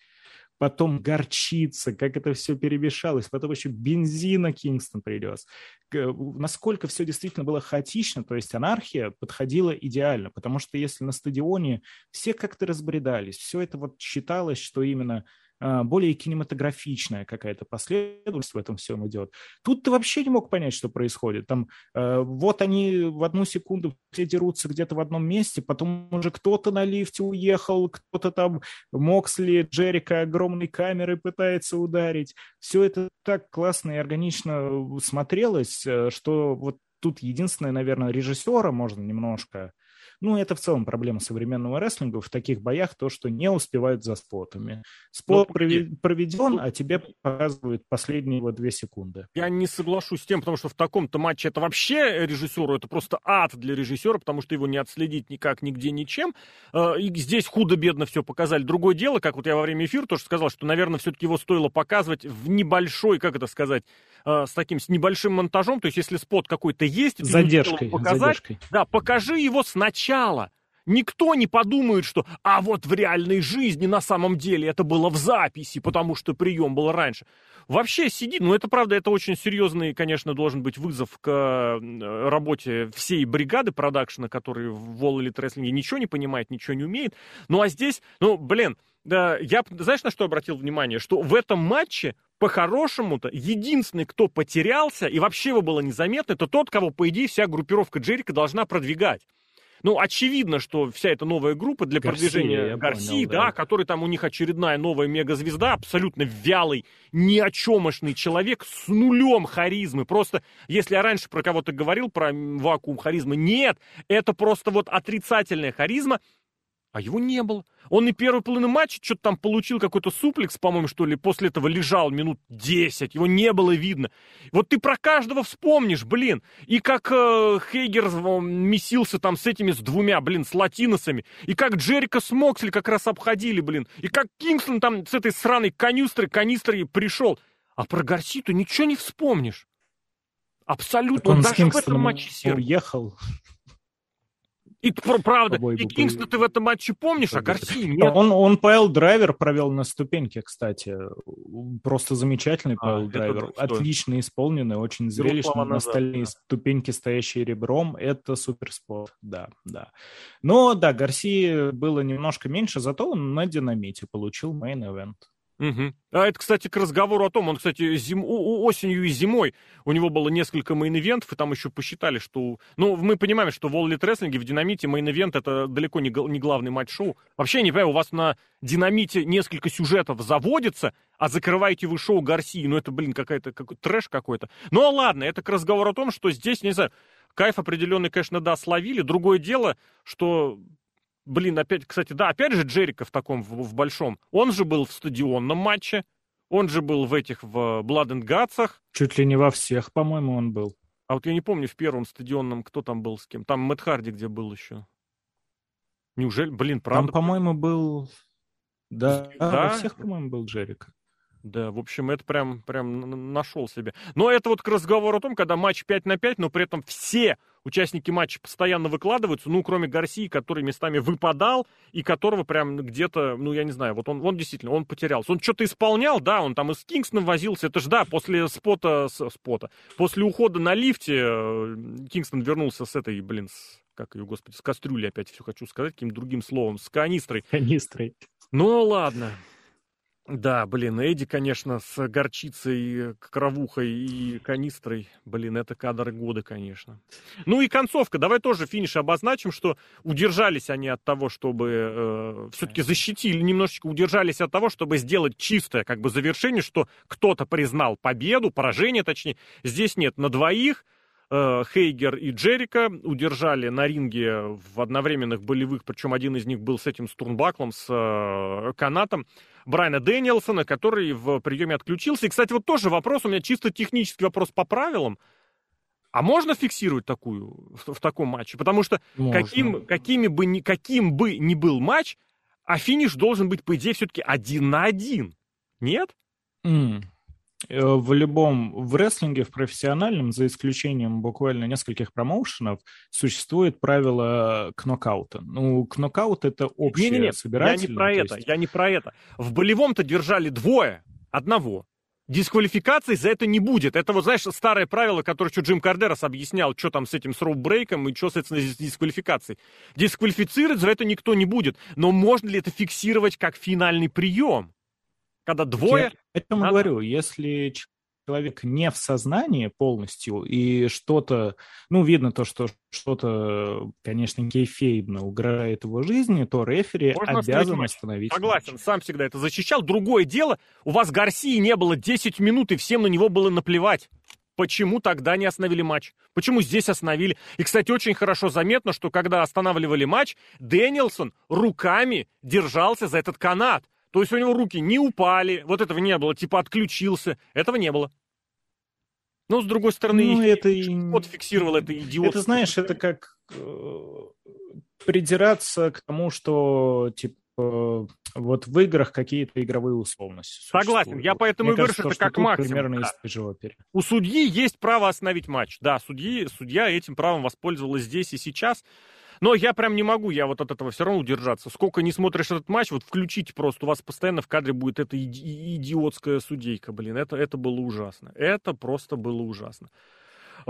потом горчица, как это все перемешалось, потом еще бензина Кингстон привез. Насколько все действительно было хаотично, то есть анархия подходила идеально, потому что если на стадионе все как-то разбредались, все это вот считалось, что именно более кинематографичная какая-то последовательность в этом всем идет. Тут ты вообще не мог понять, что происходит. Там э, вот они в одну секунду все дерутся где-то в одном месте, потом уже кто-то на лифте уехал, кто-то там Моксли, Джерика огромной камерой пытается ударить. Все это так классно и органично смотрелось, э, что вот тут единственное, наверное, режиссера можно немножко ну, это в целом проблема современного рестлинга в таких боях, то, что не успевают за спотами. Спот ну, проведен, а тебе показывают последние вот две секунды. Я не соглашусь с тем, потому что в таком-то матче это вообще режиссеру, это просто ад для режиссера, потому что его не отследить никак, нигде, ничем. А, и здесь худо-бедно все показали. Другое дело, как вот я во время эфира тоже сказал, что, наверное, все-таки его стоило показывать в небольшой, как это сказать, а, с таким, с небольшим монтажом, то есть если спот какой-то есть, задержкой, показать, задержкой. да, покажи его сначала. Никто не подумает, что «а вот в реальной жизни на самом деле это было в записи, потому что прием был раньше». Вообще сидит, ну это правда, это очень серьезный, конечно, должен быть вызов к работе всей бригады продакшена, который в Wall Elite Wrestling ничего не понимает, ничего не умеет. Ну а здесь, ну блин, да, я, знаешь, на что обратил внимание? Что в этом матче по-хорошему-то единственный, кто потерялся, и вообще его было незаметно, это тот, кого, по идее, вся группировка Джерика должна продвигать. Ну, очевидно, что вся эта новая группа для Гарсия, продвижения Гарсии, понял, да, да, который там у них очередная новая мегазвезда, абсолютно вялый, ни о чемошный человек с нулем харизмы. Просто, если я раньше про кого-то говорил, про вакуум харизмы, нет, это просто вот отрицательная харизма, а его не было. Он и первый половину матча что-то там получил какой-то суплекс, по-моему, что ли, после этого лежал минут 10, его не было видно. Вот ты про каждого вспомнишь, блин. И как э, Хейгер месился там с этими, с двумя, блин, с латиносами. И как Джерика с Моксли как раз обходили, блин. И как Кингстон там с этой сраной канистрой, канистрой пришел. А про Гарситу ничего не вспомнишь. Абсолютно. Он даже в этом матче уехал. И правда, и Кингстона ты в этом матче помнишь, а Гарси нет. Он, он ПЛ драйвер провел на ступеньке, кстати. Просто замечательный ПЛ а, драйвер. Отлично исполненный, очень зрелищный. На стальные да. ступеньки, стоящие ребром. Это суперспорт, да, да. Но да, Гарси было немножко меньше, зато он на динамите получил main event. Угу. А это, кстати, к разговору о том, он, кстати, зим... осенью и зимой у него было несколько мейн-ивентов, и там еще посчитали, что... Ну, мы понимаем, что в All Elite Wrestling в Динамите main event это далеко не, не главный матч шоу. Вообще, не понимаю, у вас на Динамите несколько сюжетов заводится, а закрываете вы шоу Гарсии, ну это, блин, какая-то какой трэш какой-то. Ну, а ладно, это к разговору о том, что здесь, не знаю, кайф определенный, конечно, да, словили. Другое дело, что Блин, опять, кстати, да, опять же Джерика в таком, в, в большом. Он же был в стадионном матче, он же был в этих, в Blood and Guts. Чуть ли не во всех, по-моему, он был. А вот я не помню в первом стадионном, кто там был с кем. Там Мэтт Харди где был еще. Неужели? Блин, правда? Там, по-моему, был... Да, да, во всех, по-моему, был Джерика. Да, в общем, это прям, прям нашел себе. Но это вот к разговору о том, когда матч 5 на 5, но при этом все участники матча постоянно выкладываются, ну, кроме Гарсии, который местами выпадал, и которого прям где-то, ну, я не знаю, вот он, он действительно, он потерялся. Он что-то исполнял, да, он там и с Кингстоном возился, это же, да, после спота, с, спота, после ухода на лифте э, Кингстон вернулся с этой, блин, с, как ее, господи, с кастрюли опять все хочу сказать, каким другим словом, с канистрой. Канистрой. Ну, ладно. Да, блин, Эдди, конечно, с горчицей, кровухой и канистрой. Блин, это кадры года, конечно. Ну и концовка. Давай тоже финиш обозначим, что удержались они от того, чтобы э, все-таки защитили, немножечко удержались от того, чтобы сделать чистое как бы завершение, что кто-то признал победу, поражение точнее. Здесь нет, на двоих Хейгер и Джерика удержали на ринге в одновременных болевых, причем один из них был с этим Стурнбаклом, с э, канатом. Брайана Дэниелсона, который в приеме отключился. И, кстати, вот тоже вопрос, у меня чисто технический вопрос по правилам. А можно фиксировать такую в, в таком матче? Потому что каким, какими бы ни, каким бы ни был матч, а финиш должен быть, по идее, все-таки один на один. Нет? Mm. Э, в любом, в рестлинге, в профессиональном, за исключением буквально нескольких промоушенов, существует правило кнокаута. Ну, кнокаут — это общее не, не, не, Я не про это, есть... я не про это. В болевом-то держали двое, одного. Дисквалификации за это не будет. Это вот, знаешь, старое правило, которое еще Джим Кардерас объяснял, что там с этим с роубрейком и что, с дисквалификацией. Дисквалифицировать за это никто не будет. Но можно ли это фиксировать как финальный прием? Когда двое... Я этому надо... говорю, если человек не в сознании полностью, и что-то, ну, видно то, что что-то, конечно, кейфейбно угрожает его жизни, то рефери Можно обязан остановить Согласен, матч. сам всегда это защищал. Другое дело, у вас Гарсии не было 10 минут, и всем на него было наплевать. Почему тогда не остановили матч? Почему здесь остановили? И, кстати, очень хорошо заметно, что когда останавливали матч, Дэнилсон руками держался за этот канат. То есть у него руки не упали, вот этого не было, типа отключился, этого не было. Но, с другой стороны, ну, это вот фиксировал это идиот. Это, знаешь, это как э, придираться к тому, что, типа, вот в играх какие-то игровые условности Согласен, я поэтому Мне и говорю, что это как максимум. Примерно да. из У судьи есть право остановить матч. Да, судьи, судья этим правом воспользовалась здесь и сейчас. Но я прям не могу, я вот от этого все равно удержаться. Сколько не смотришь этот матч, вот включите просто, у вас постоянно в кадре будет эта иди- идиотская судейка, блин, это, это было ужасно. Это просто было ужасно.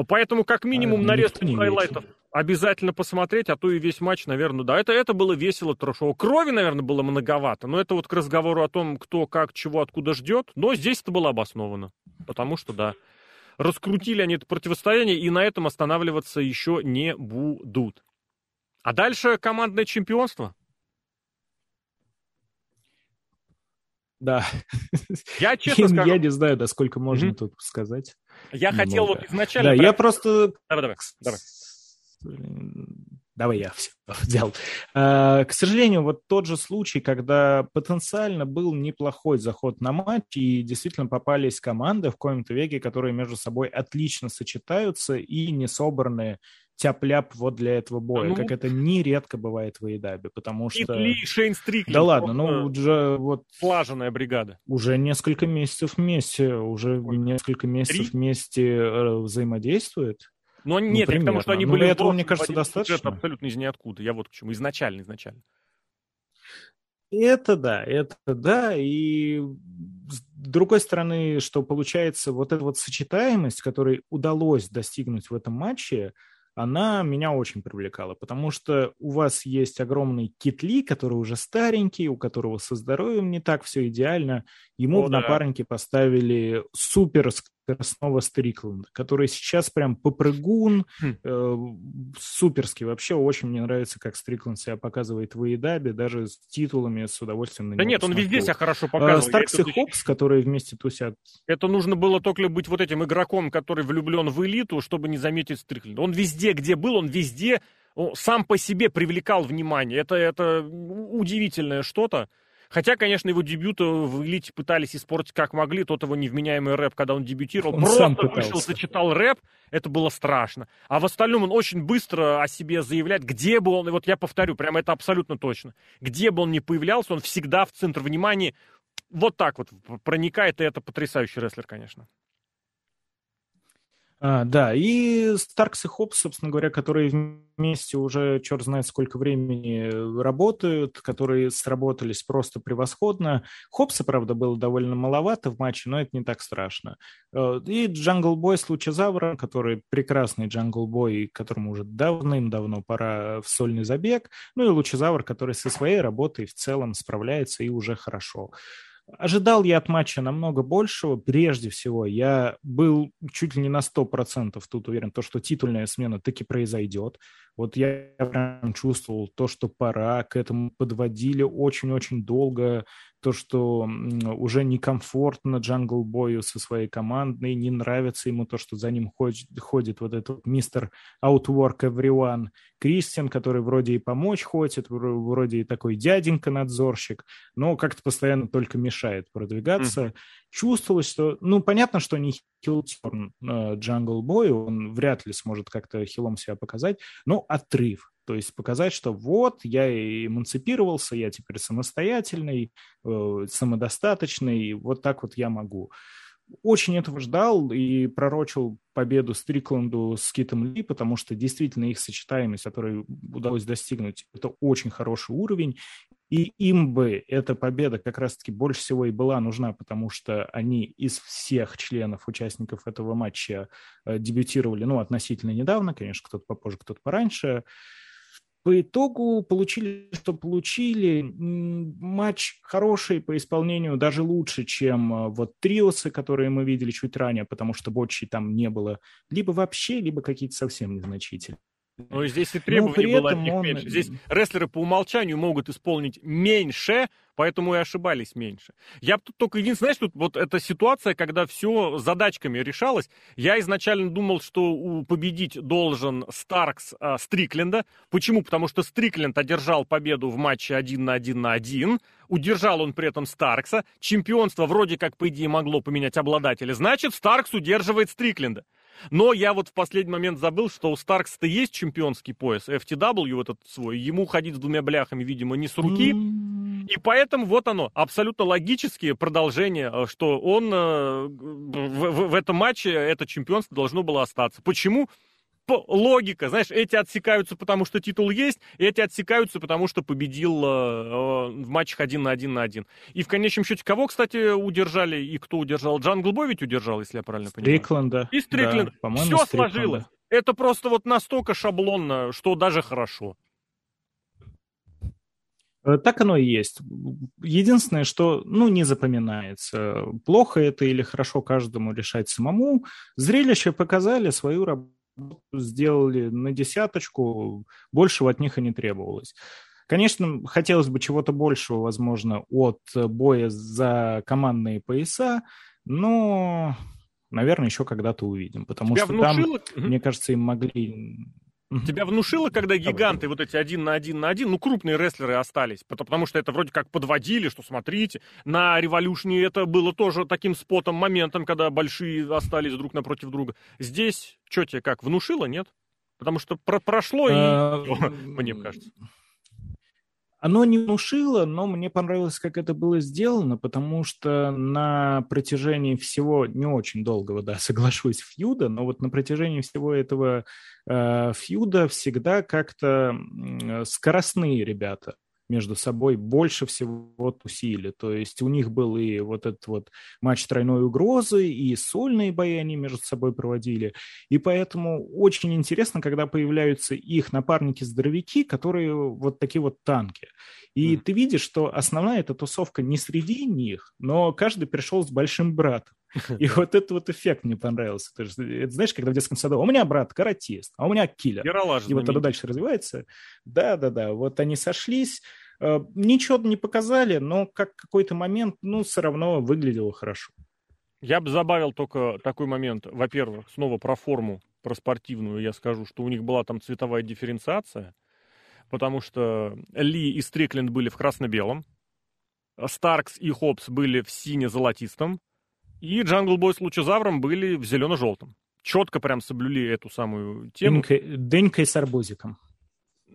Поэтому как минимум а, нарезку хайлайтов обязательно посмотреть, а то и весь матч, наверное, да. Это, это было весело, трэшово. Крови, наверное, было многовато, но это вот к разговору о том, кто как, чего, откуда ждет. Но здесь это было обосновано, потому что, да, раскрутили они это противостояние, и на этом останавливаться еще не будут. А дальше командное чемпионство. Да. Я честно я, скажу... Я не знаю, да, сколько можно mm-hmm. тут сказать. Я Немного. хотел вот изначально... Да, я просто... Давай, давай, давай. Давай я все взял. А, к сожалению, вот тот же случай, когда потенциально был неплохой заход на матч, и действительно попались команды в коем-то веке, которые между собой отлично сочетаются и не собраны тяп-ляп вот для этого боя, ну, как это нередко бывает в Эйдабе, потому что... Итли, Шейн Стрикли. Да ладно, ну уже вот... Слаженная бригада. Уже несколько месяцев вместе, уже Сколько? несколько месяцев Три? вместе э, взаимодействует. Но ну, нет, ну, я к тому, что они ну, были... этого, мне кажется, достаточно. Это абсолютно из ниоткуда. Я вот к чему. Изначально, изначально. Это да, это да. И с другой стороны, что получается вот эта вот сочетаемость, которой удалось достигнуть в этом матче, она меня очень привлекала, потому что у вас есть огромный Китли, который уже старенький, у которого со здоровьем не так все идеально. Ему О, в напарнике да. поставили супер скоростного Стрикленда, который сейчас прям попрыгун, хм. э, суперский. Вообще очень мне нравится, как Стрикленд себя показывает в Эйдабе, даже с титулами, с удовольствием Да нет, он везде себя хорошо а, показывает. Старкс и Хопс, которые вместе тусят. Это нужно было только быть вот этим игроком, который влюблен в элиту, чтобы не заметить Стрикленда. Он везде, где был, он везде он сам по себе привлекал внимание. Это, это удивительное что-то. Хотя, конечно, его дебют в «Элите» пытались испортить как могли. Тот его невменяемый рэп, когда он дебютировал, он просто вышел, зачитал рэп. Это было страшно. А в остальном он очень быстро о себе заявляет, где бы он, и вот я повторю, прямо это абсолютно точно, где бы он ни появлялся, он всегда в центр внимания. Вот так вот проникает, и это потрясающий рестлер, конечно. А, да, и Старкс и Хопс, собственно говоря, которые вместе уже черт знает сколько времени работают, которые сработались просто превосходно. Хопса, правда, было довольно маловато в матче, но это не так страшно. Э, и Джангл Бой с Лучезавром, который прекрасный Джангл Бой, которому уже давным-давно пора в сольный забег. Ну и Лучезавр, который со своей работой в целом справляется и уже хорошо. Ожидал я от матча намного большего. Прежде всего, я был чуть ли не на 100% тут уверен, то, что титульная смена таки произойдет. Вот я прям чувствовал то, что пора, к этому подводили очень-очень долго, то, что уже некомфортно Джангл Бою со своей командой, не нравится ему то, что за ним ходит, ходит вот этот мистер Outwork Everyone Кристиан, который вроде и помочь хочет, вроде и такой дяденька-надзорщик, но как-то постоянно только мешает продвигаться. Mm-hmm чувствовалось, что, ну, понятно, что не хилтерн Джангл Бой, он вряд ли сможет как-то хилом себя показать, но отрыв. То есть показать, что вот, я эмансипировался, я теперь самостоятельный, э, самодостаточный, вот так вот я могу очень этого ждал и пророчил победу Стрикланду с Китом Ли, потому что действительно их сочетаемость, которую удалось достигнуть, это очень хороший уровень. И им бы эта победа как раз-таки больше всего и была нужна, потому что они из всех членов, участников этого матча э, дебютировали, ну, относительно недавно, конечно, кто-то попозже, кто-то пораньше. По итогу получили, что получили. Матч хороший по исполнению, даже лучше, чем э, вот триосы, которые мы видели чуть ранее, потому что Бочи там не было либо вообще, либо какие-то совсем незначительные. Но здесь и требований было от них он... меньше. Здесь рестлеры по умолчанию могут исполнить меньше, поэтому и ошибались меньше. Я тут только единственное, знаешь, тут вот эта ситуация, когда все задачками решалось. Я изначально думал, что победить должен Старкс а, Стрикленда. Почему? Потому что Стрикленд одержал победу в матче 1 на 1 на 1. Удержал он при этом Старкса. Чемпионство вроде как, по идее, могло поменять обладателя. Значит, Старкс удерживает Стрикленда. Но я вот в последний момент забыл, что у Старкс-то есть чемпионский пояс, FTW этот свой, ему ходить с двумя бляхами, видимо, не с руки. И поэтому вот оно, абсолютно логические продолжения, э, что он э, в, в, в этом матче, это чемпионство должно было остаться. Почему? Логика, знаешь, эти отсекаются, потому что титул есть, эти отсекаются, потому что победил э, э в матчах один на один на один. И в конечном счете, кого, кстати, удержали и кто удержал? Джангл Бой ведь удержал, если я правильно понимаю. Стрикленда. И Стрикленд. Да, Все Стрикленда. сложилось. Это просто вот настолько шаблонно, что даже хорошо. Э, так оно и есть. Единственное, что, ну, не запоминается. Плохо это или хорошо каждому решать самому. Зрелище показали, свою работу сделали на десяточку, большего от них и не требовалось. Конечно, хотелось бы чего-то большего, возможно, от боя за командные пояса, но, наверное, еще когда-то увидим, потому Тебя что внушило? там, мне кажется, им могли Тебя внушило, когда гиганты вот эти один на один на один, ну, крупные рестлеры остались, потому что это вроде как подводили, что смотрите, на революшне это было тоже таким спотом, моментом, когда большие остались друг напротив друга. Здесь, что тебе как, внушило, нет? Потому что про прошло и... А, мне кажется. Оно не внушило, но мне понравилось, как это было сделано, потому что на протяжении всего, не очень долгого, да, соглашусь, фьюда, но вот на протяжении всего этого э, фьюда всегда как-то э, скоростные ребята между собой больше всего тусили. То есть у них был и вот этот вот матч тройной угрозы, и сольные бои они между собой проводили. И поэтому очень интересно, когда появляются их напарники-здоровяки, которые вот такие вот танки. И mm. ты видишь, что основная эта тусовка не среди них, но каждый пришел с большим братом. И вот этот вот эффект мне понравился. Ты же, это, знаешь, когда в детском саду, у меня брат каратист, а у меня киллер. И вот оно дальше развивается. Да-да-да, вот они сошлись, э, ничего не показали, но как какой-то момент, ну, все равно выглядело хорошо. Я бы добавил только такой момент. Во-первых, снова про форму, про спортивную я скажу, что у них была там цветовая дифференциация, потому что Ли и Стрикленд были в красно-белом, Старкс и Хопс были в сине-золотистом, и Джангл Бой с Лучезавром были в зелено-желтом. Четко прям соблюли эту самую тему. Дынькой с арбузиком.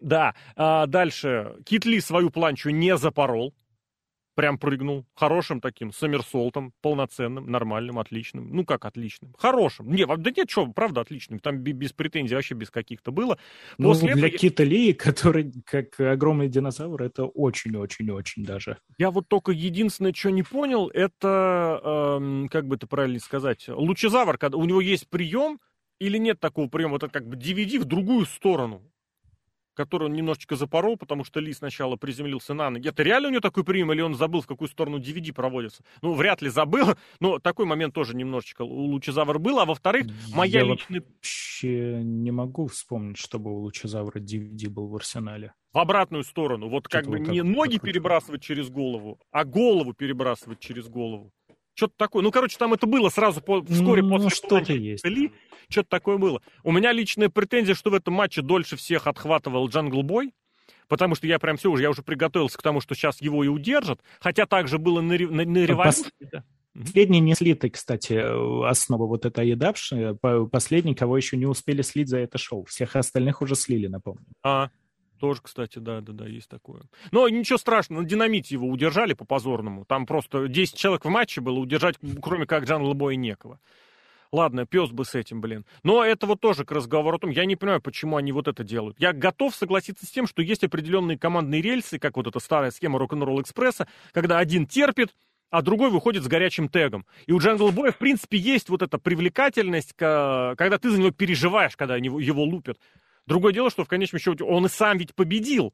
Да. А дальше. Кит Ли свою планчу не запорол прям прыгнул. Хорошим таким, сомерсолтом, полноценным, нормальным, отличным. Ну, как отличным? Хорошим. Не, да нет, что, правда, отличным. Там без претензий, вообще без каких-то было. Ну, После для этого... Кита Ли, который как огромный динозавр, это очень-очень-очень даже. Я вот только единственное, что не понял, это, эм, как бы это правильно сказать, лучезавр, когда у него есть прием, или нет такого приема, это как бы DVD в другую сторону. Который он немножечко запорол, потому что Ли сначала приземлился на ноги. Это реально у него такой прием, или он забыл, в какую сторону DVD проводится? Ну, вряд ли забыл, но такой момент тоже немножечко у Лучезавра был. А во-вторых, моя Я личная... вообще не могу вспомнить, чтобы у Лучезавра DVD был в арсенале. В обратную сторону. Вот как Что-то бы вот не ноги прокручиваю. перебрасывать через голову, а голову перебрасывать через голову. Что-то такое. Ну, короче, там это было сразу по- вскоре ну, после что-то есть. Ли. Что-то такое было. У меня личная претензия, что в этом матче дольше всех отхватывал Джангл Бой. Потому что я прям все уже, я уже приготовился к тому, что сейчас его и удержат. Хотя также было на, на, на да. Мгм. Последний не слитый, кстати, основа вот этой едавшая. Последний, кого еще не успели слить за это шоу. Всех остальных уже слили, напомню. А, тоже, кстати, да, да, да, есть такое. Но ничего страшного, на динамите его удержали по позорному. Там просто 10 человек в матче было, удержать, кроме как Джангл Боя, некого. Ладно, пес бы с этим, блин. Но это вот тоже к разговору о том, я не понимаю, почему они вот это делают. Я готов согласиться с тем, что есть определенные командные рельсы, как вот эта старая схема рок-н-ролл экспресса, когда один терпит, а другой выходит с горячим тегом. И у Джангл Боя, в принципе, есть вот эта привлекательность, ка- когда ты за него переживаешь, когда его лупят. Другое дело, что в конечном счете он и сам ведь победил.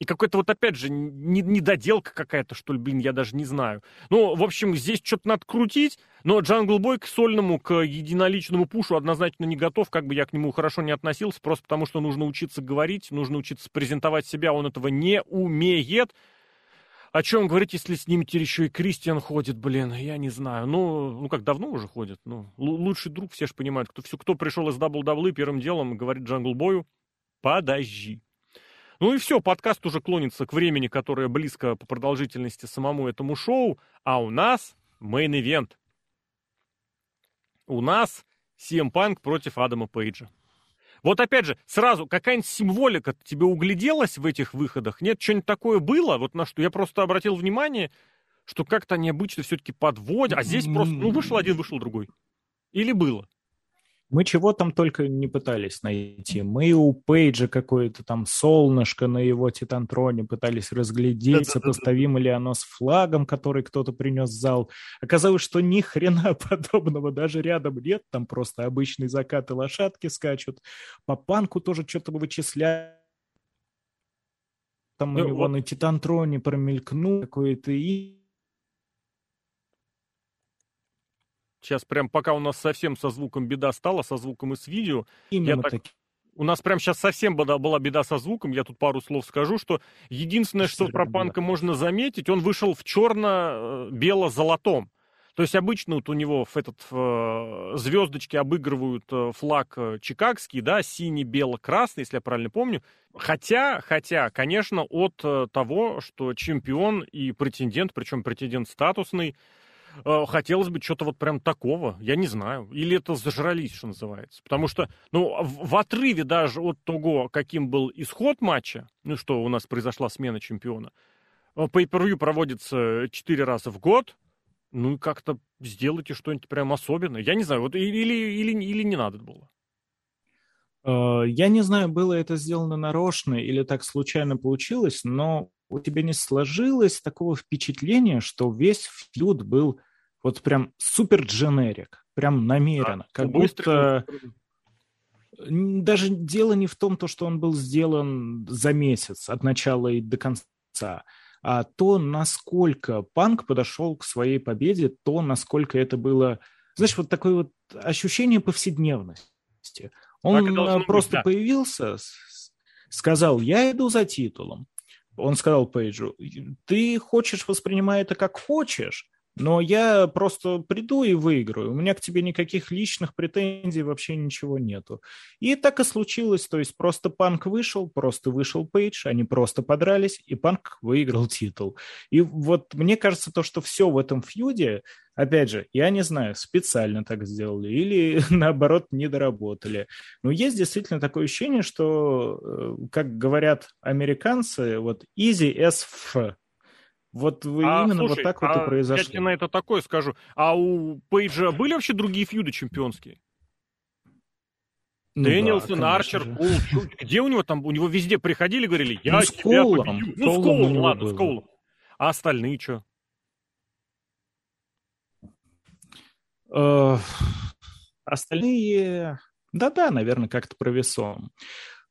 И какой-то вот, опять же, не- недоделка какая-то, что ли, блин, я даже не знаю. Ну, в общем, здесь что-то надо крутить, но Джангл Бой к сольному, к единоличному пушу однозначно не готов, как бы я к нему хорошо не относился, просто потому что нужно учиться говорить, нужно учиться презентовать себя, он этого не умеет. О чем говорить, если с ним теперь еще и Кристиан ходит, блин, я не знаю. Ну, ну как давно уже ходит? Ну, лу- лучший друг, все же понимают, кто, все, кто пришел из дабл-даблы, первым делом говорит Джангл Бою, подожди. Ну и все, подкаст уже клонится к времени, которое близко по продолжительности самому этому шоу, а у нас main event. У нас CM Punk против Адама Пейджа. Вот опять же, сразу, какая-нибудь символика тебе угляделась в этих выходах? Нет, что-нибудь такое было? Вот на что я просто обратил внимание, что как-то необычно все-таки подводят. А здесь просто, ну, вышел один, вышел другой. Или было? Мы чего там только не пытались найти. Мы у Пейджа какое-то там солнышко на его титантроне пытались разглядеть, сопоставимо ли оно с флагом, который кто-то принес в зал. Оказалось, что ни хрена подобного даже рядом нет. Там просто обычный закат и лошадки скачут. По панку тоже что-то вычисляют. Там Ну, у него вот- на титантроне промелькнул какой-то и Сейчас прям пока у нас совсем со звуком беда стала, со звуком и с видео, именно так таки. у нас прям сейчас совсем была, была беда со звуком, я тут пару слов скажу, что единственное, что про Панка можно заметить, он вышел в черно-бело-золотом. То есть обычно вот у него в этот э, звездочки обыгрывают э, флаг э, чикагский, да, синий-бело-красный, если я правильно помню. Хотя, хотя, конечно, от э, того, что чемпион и претендент, причем претендент статусный, э, хотелось бы что-то вот прям такого, я не знаю. Или это зажрались, что называется. Потому что, ну, в, в отрыве даже от того, каким был исход матча, ну, что у нас произошла смена чемпиона, э, pay-per-view проводится 4 раза в год, ну и как-то сделайте что-нибудь прям особенное. Я не знаю, вот или, или, или не надо было. Э, Я не знаю, было это сделано нарочно или так случайно получилось, но у тебя не сложилось такого впечатления, что весь фьюд был вот прям супер дженерик, прям намеренно, как будто даже дело не в том, то, что он был сделан за месяц от начала и до конца, а то, насколько Панк подошел к своей победе, то, насколько это было, знаешь, вот такое вот ощущение повседневности. Он э, быть, просто да. появился, сказал, я иду за титулом. Он сказал Пейджу, ты хочешь, воспринимай это как хочешь, но я просто приду и выиграю. У меня к тебе никаких личных претензий, вообще ничего нету. И так и случилось, то есть просто Панк вышел, просто вышел Пейдж, они просто подрались, и Панк выиграл титул. И вот мне кажется, то, что все в этом фьюде, опять же, я не знаю, специально так сделали или наоборот не доработали. Но есть действительно такое ощущение, что, э, как говорят американцы, вот easy as f. Вот вы А, именно слушай, вот так вот а и Я произошло. тебе на это такое скажу. А у Пейджа были вообще другие фьюды чемпионские? Ну да, Дэнилсон, конечно Арчер, же. Чё- Где у него там? У него везде приходили, говорили, я Ну, с тебя Коулом. победю. С Ну, с Коулом ладно, с было. Коулом. А остальные что? Э, Остальные, да-да, наверное, как-то про весом.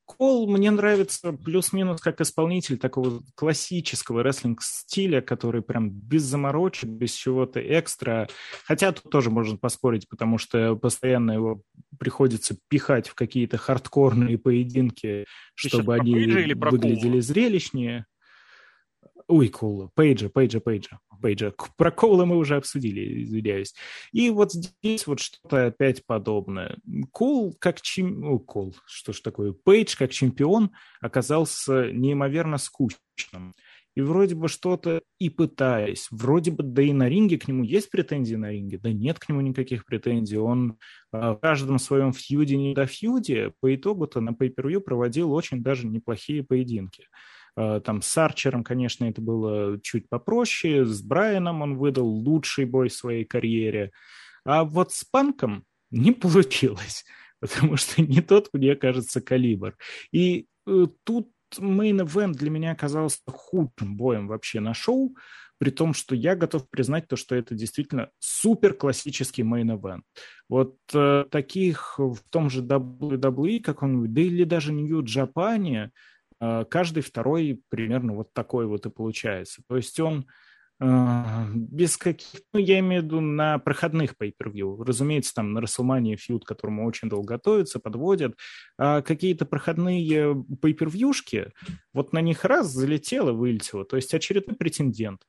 Кол мне нравится плюс-минус как исполнитель такого классического рестлинг-стиля, который прям без заморочек, без чего-то экстра. Хотя тут тоже можно поспорить, потому что постоянно его приходится пихать в какие-то хардкорные поединки, Ты чтобы они выглядели зрелищнее. Ой, Коула, Пейджа, Пейджа, Пейджа, Пейджа. Про Коула мы уже обсудили, извиняюсь. И вот здесь вот что-то опять подобное. Коул как чем... О, Коул, что ж такое? Пейдж как чемпион оказался неимоверно скучным. И вроде бы что-то и пытаясь. Вроде бы, да и на ринге к нему есть претензии на ринге. Да нет к нему никаких претензий. Он а, в каждом своем фьюде, не до фьюде, по итогу-то на pay проводил очень даже неплохие поединки. Э, там с Арчером, конечно, это было чуть попроще. С Брайаном он выдал лучший бой в своей карьере. А вот с Панком не получилось, потому что не тот, мне кажется, калибр. И э, тут Event для меня оказался худшим боем вообще на шоу, при том, что я готов признать то, что это действительно супер классический Event. Вот э, таких в том же WWE, как он, да или даже Э, каждый второй примерно вот такой вот и получается. То есть он э, без каких, ну, я имею в виду на проходных pay per Разумеется, там на WrestleMania фьюд, которому очень долго готовятся, подводят. А какие-то проходные pay per вот на них раз залетело, вылетело. То есть очередной претендент.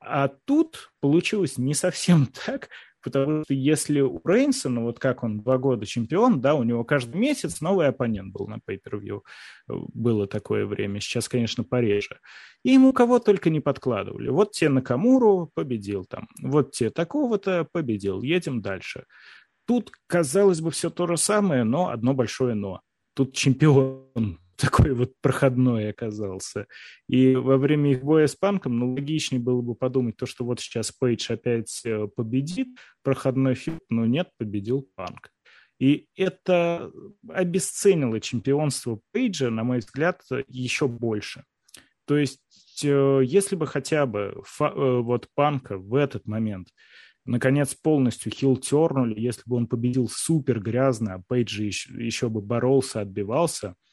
А тут получилось не совсем так, Потому что если у Рейнсона, вот как он два года чемпион, да, у него каждый месяц новый оппонент был на pay per Было такое время. Сейчас, конечно, пореже. И ему кого только не подкладывали. Вот те Накамуру победил там. Вот те такого-то победил. Едем дальше. Тут, казалось бы, все то же самое, но одно большое но. Тут чемпион такой вот проходной оказался. И во время их боя с Панком, ну, логичнее было бы подумать то, что вот сейчас Пейдж опять э, победит, проходной фьюд, но нет, победил Панк. И это обесценило чемпионство Пейджа, на мой взгляд, еще больше. То есть, э, если бы хотя бы э, вот Панка в этот момент наконец полностью heel тернули, если бы он победил супер грязно, а Пейдж еще, еще бы боролся, отбивался –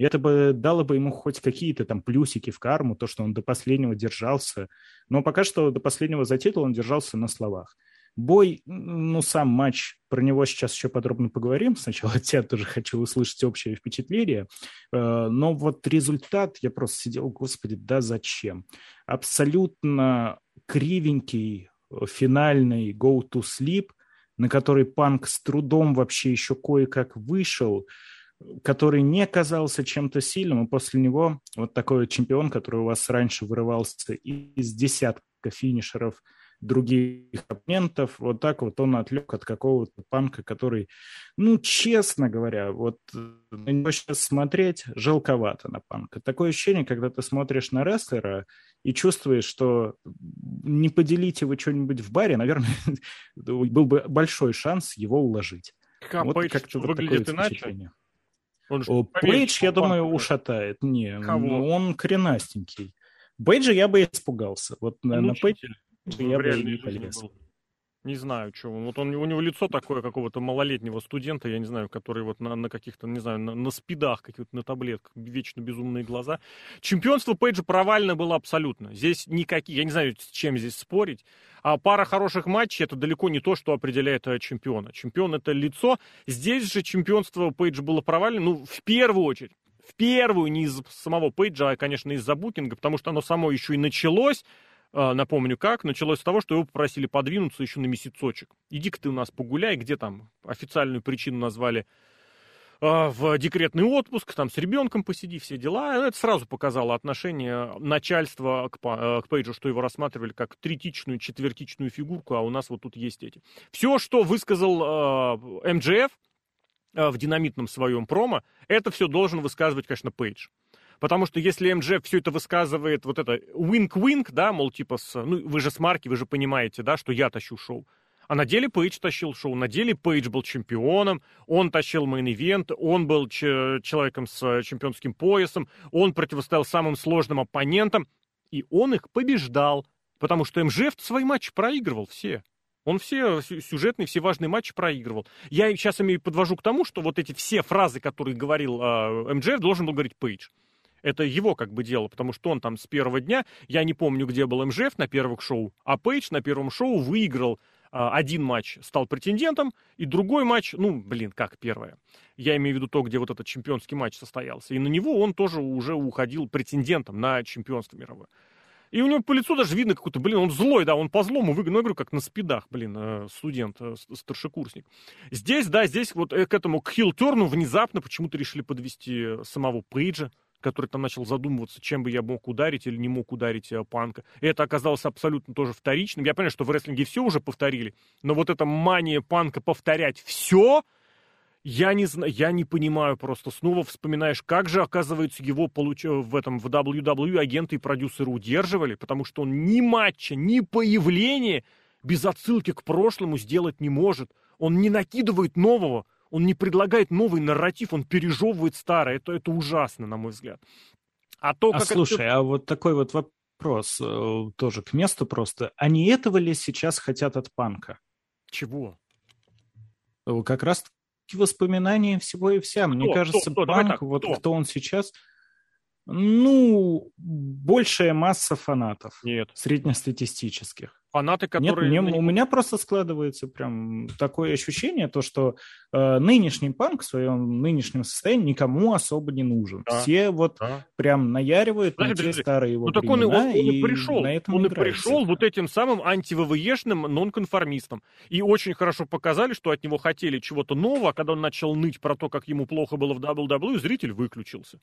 и это бы дало бы ему хоть какие-то там плюсики в карму, то, что он до последнего держался. Но пока что до последнего за титул он держался на словах. Бой, ну, сам матч, про него сейчас еще подробно поговорим. Сначала от тебя тоже хочу услышать общее впечатление. Э, но вот результат, я просто сидел, господи, да зачем? Абсолютно кривенький э, финальный go to sleep, на который Панк с трудом вообще еще кое-как вышел который не казался чем-то сильным, и после него вот такой чемпион, который у вас раньше вырывался из десятка финишеров других оппонентов, вот так вот он отвлек от какого-то панка, который, ну, честно говоря, вот на него сейчас смотреть жалковато на панка. Такое ощущение, когда ты смотришь на рестлера и чувствуешь, что не поделите вы что-нибудь в баре, наверное, был бы большой шанс его уложить. Как вот как-то выглядит вот иначе. Он же Пейдж, я думаю, ушатает. Не, Кого? он коренастенький. Бейджа я бы испугался. Вот на, ну, на Пейджа я бы не полез. Был. Не знаю, что. Вот он, у него лицо такое какого-то малолетнего студента, я не знаю, который вот на, на каких-то, не знаю, на, на спидах, каких-то на таблетках, вечно безумные глаза. Чемпионство Пейджа провально было абсолютно. Здесь никакие, я не знаю, с чем здесь спорить. А пара хороших матчей это далеко не то, что определяет э, чемпиона. Чемпион это лицо. Здесь же чемпионство Пейджа было провально, ну, в первую очередь. В первую, не из самого Пейджа, а, конечно, из-за букинга, потому что оно само еще и началось напомню как, началось с того, что его попросили подвинуться еще на месяцочек. Иди-ка ты у нас погуляй, где там официальную причину назвали а, в декретный отпуск, там с ребенком посиди, все дела. Это сразу показало отношение начальства к, э, к Пейджу, что его рассматривали как третичную, четвертичную фигурку, а у нас вот тут есть эти. Все, что высказал э, э, в динамитном своем промо, это все должен высказывать, конечно, Пейдж. Потому что если МДЖ все это высказывает, вот это wink-wink, да, мол, типа, с, ну, вы же smark и, вы же понимаете, да, что я тащу шоу. А на деле Пейдж тащил шоу, на деле Пейдж был чемпионом, он тащил main event, он был человеком с чемпионским поясом, он противостоял самым сложным оппонентам, и он их побеждал, потому что МЖФ свои матчи проигрывал все. Он все сюжетные, все важные матчи проигрывал. Я сейчас имею подвожу к тому, что вот эти все фразы, которые говорил э, МДФ, должен был говорить Пейдж. Это его как бы дело, потому что он там с первого дня, я не помню, где был МЖФ на первых шоу, а Пейдж на первом шоу выиграл а, один матч, стал претендентом, и другой матч, ну, блин, как первое. Я имею в виду то, где вот этот чемпионский матч состоялся. И на него он тоже уже уходил претендентом на чемпионство мировое. И у него по лицу даже видно какой-то, блин, он злой, да, он по злому выглядит, ну, я говорю, как на спидах, блин, э, студент, э, старшекурсник. Здесь, да, здесь вот э, к этому, к хил-терну внезапно почему-то решили подвести самого Пейджа, который там начал задумываться, чем бы я мог ударить или не мог ударить э, Панка. И это оказалось абсолютно тоже вторичным. Я понимаю, что в рестлинге все уже повторили, но вот эта мания Панка повторять все, я не знаю, я не понимаю просто. Снова вспоминаешь, как же, оказывается, его получ... в этом в WWE агенты и продюсеры удерживали, потому что он ни матча, ни появления без отсылки к прошлому сделать не может. Он не накидывает нового. Он не предлагает новый нарратив, он пережевывает старое. Это, это ужасно, на мой взгляд. А, то, а слушай, это... а вот такой вот вопрос, э, тоже к месту просто. Они этого ли сейчас хотят от панка? Чего? Э, как раз воспоминания всего и вся. Кто? Мне кажется, кто? Кто? панк, вот кто? кто он сейчас, ну, большая масса фанатов. Нет. Среднестатистических. Фанаты, которые... Нет, мне, у меня просто складывается прям такое ощущение, то, что э, нынешний панк в своем нынешнем состоянии никому особо не нужен. Да. Все вот да. прям наяривают подожди, на те подожди. старые его ну, так он, он, он, и пришел, на этом он и пришел вот этим самым антиввешным нонконформистом. И очень хорошо показали, что от него хотели чего-то нового, а когда он начал ныть про то, как ему плохо было в WWE, зритель выключился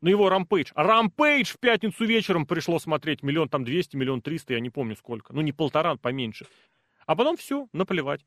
на его Рампейдж. Рампейдж в пятницу вечером пришло смотреть миллион там двести, миллион триста, я не помню сколько. Ну, не полтора, поменьше. А потом все, наплевать.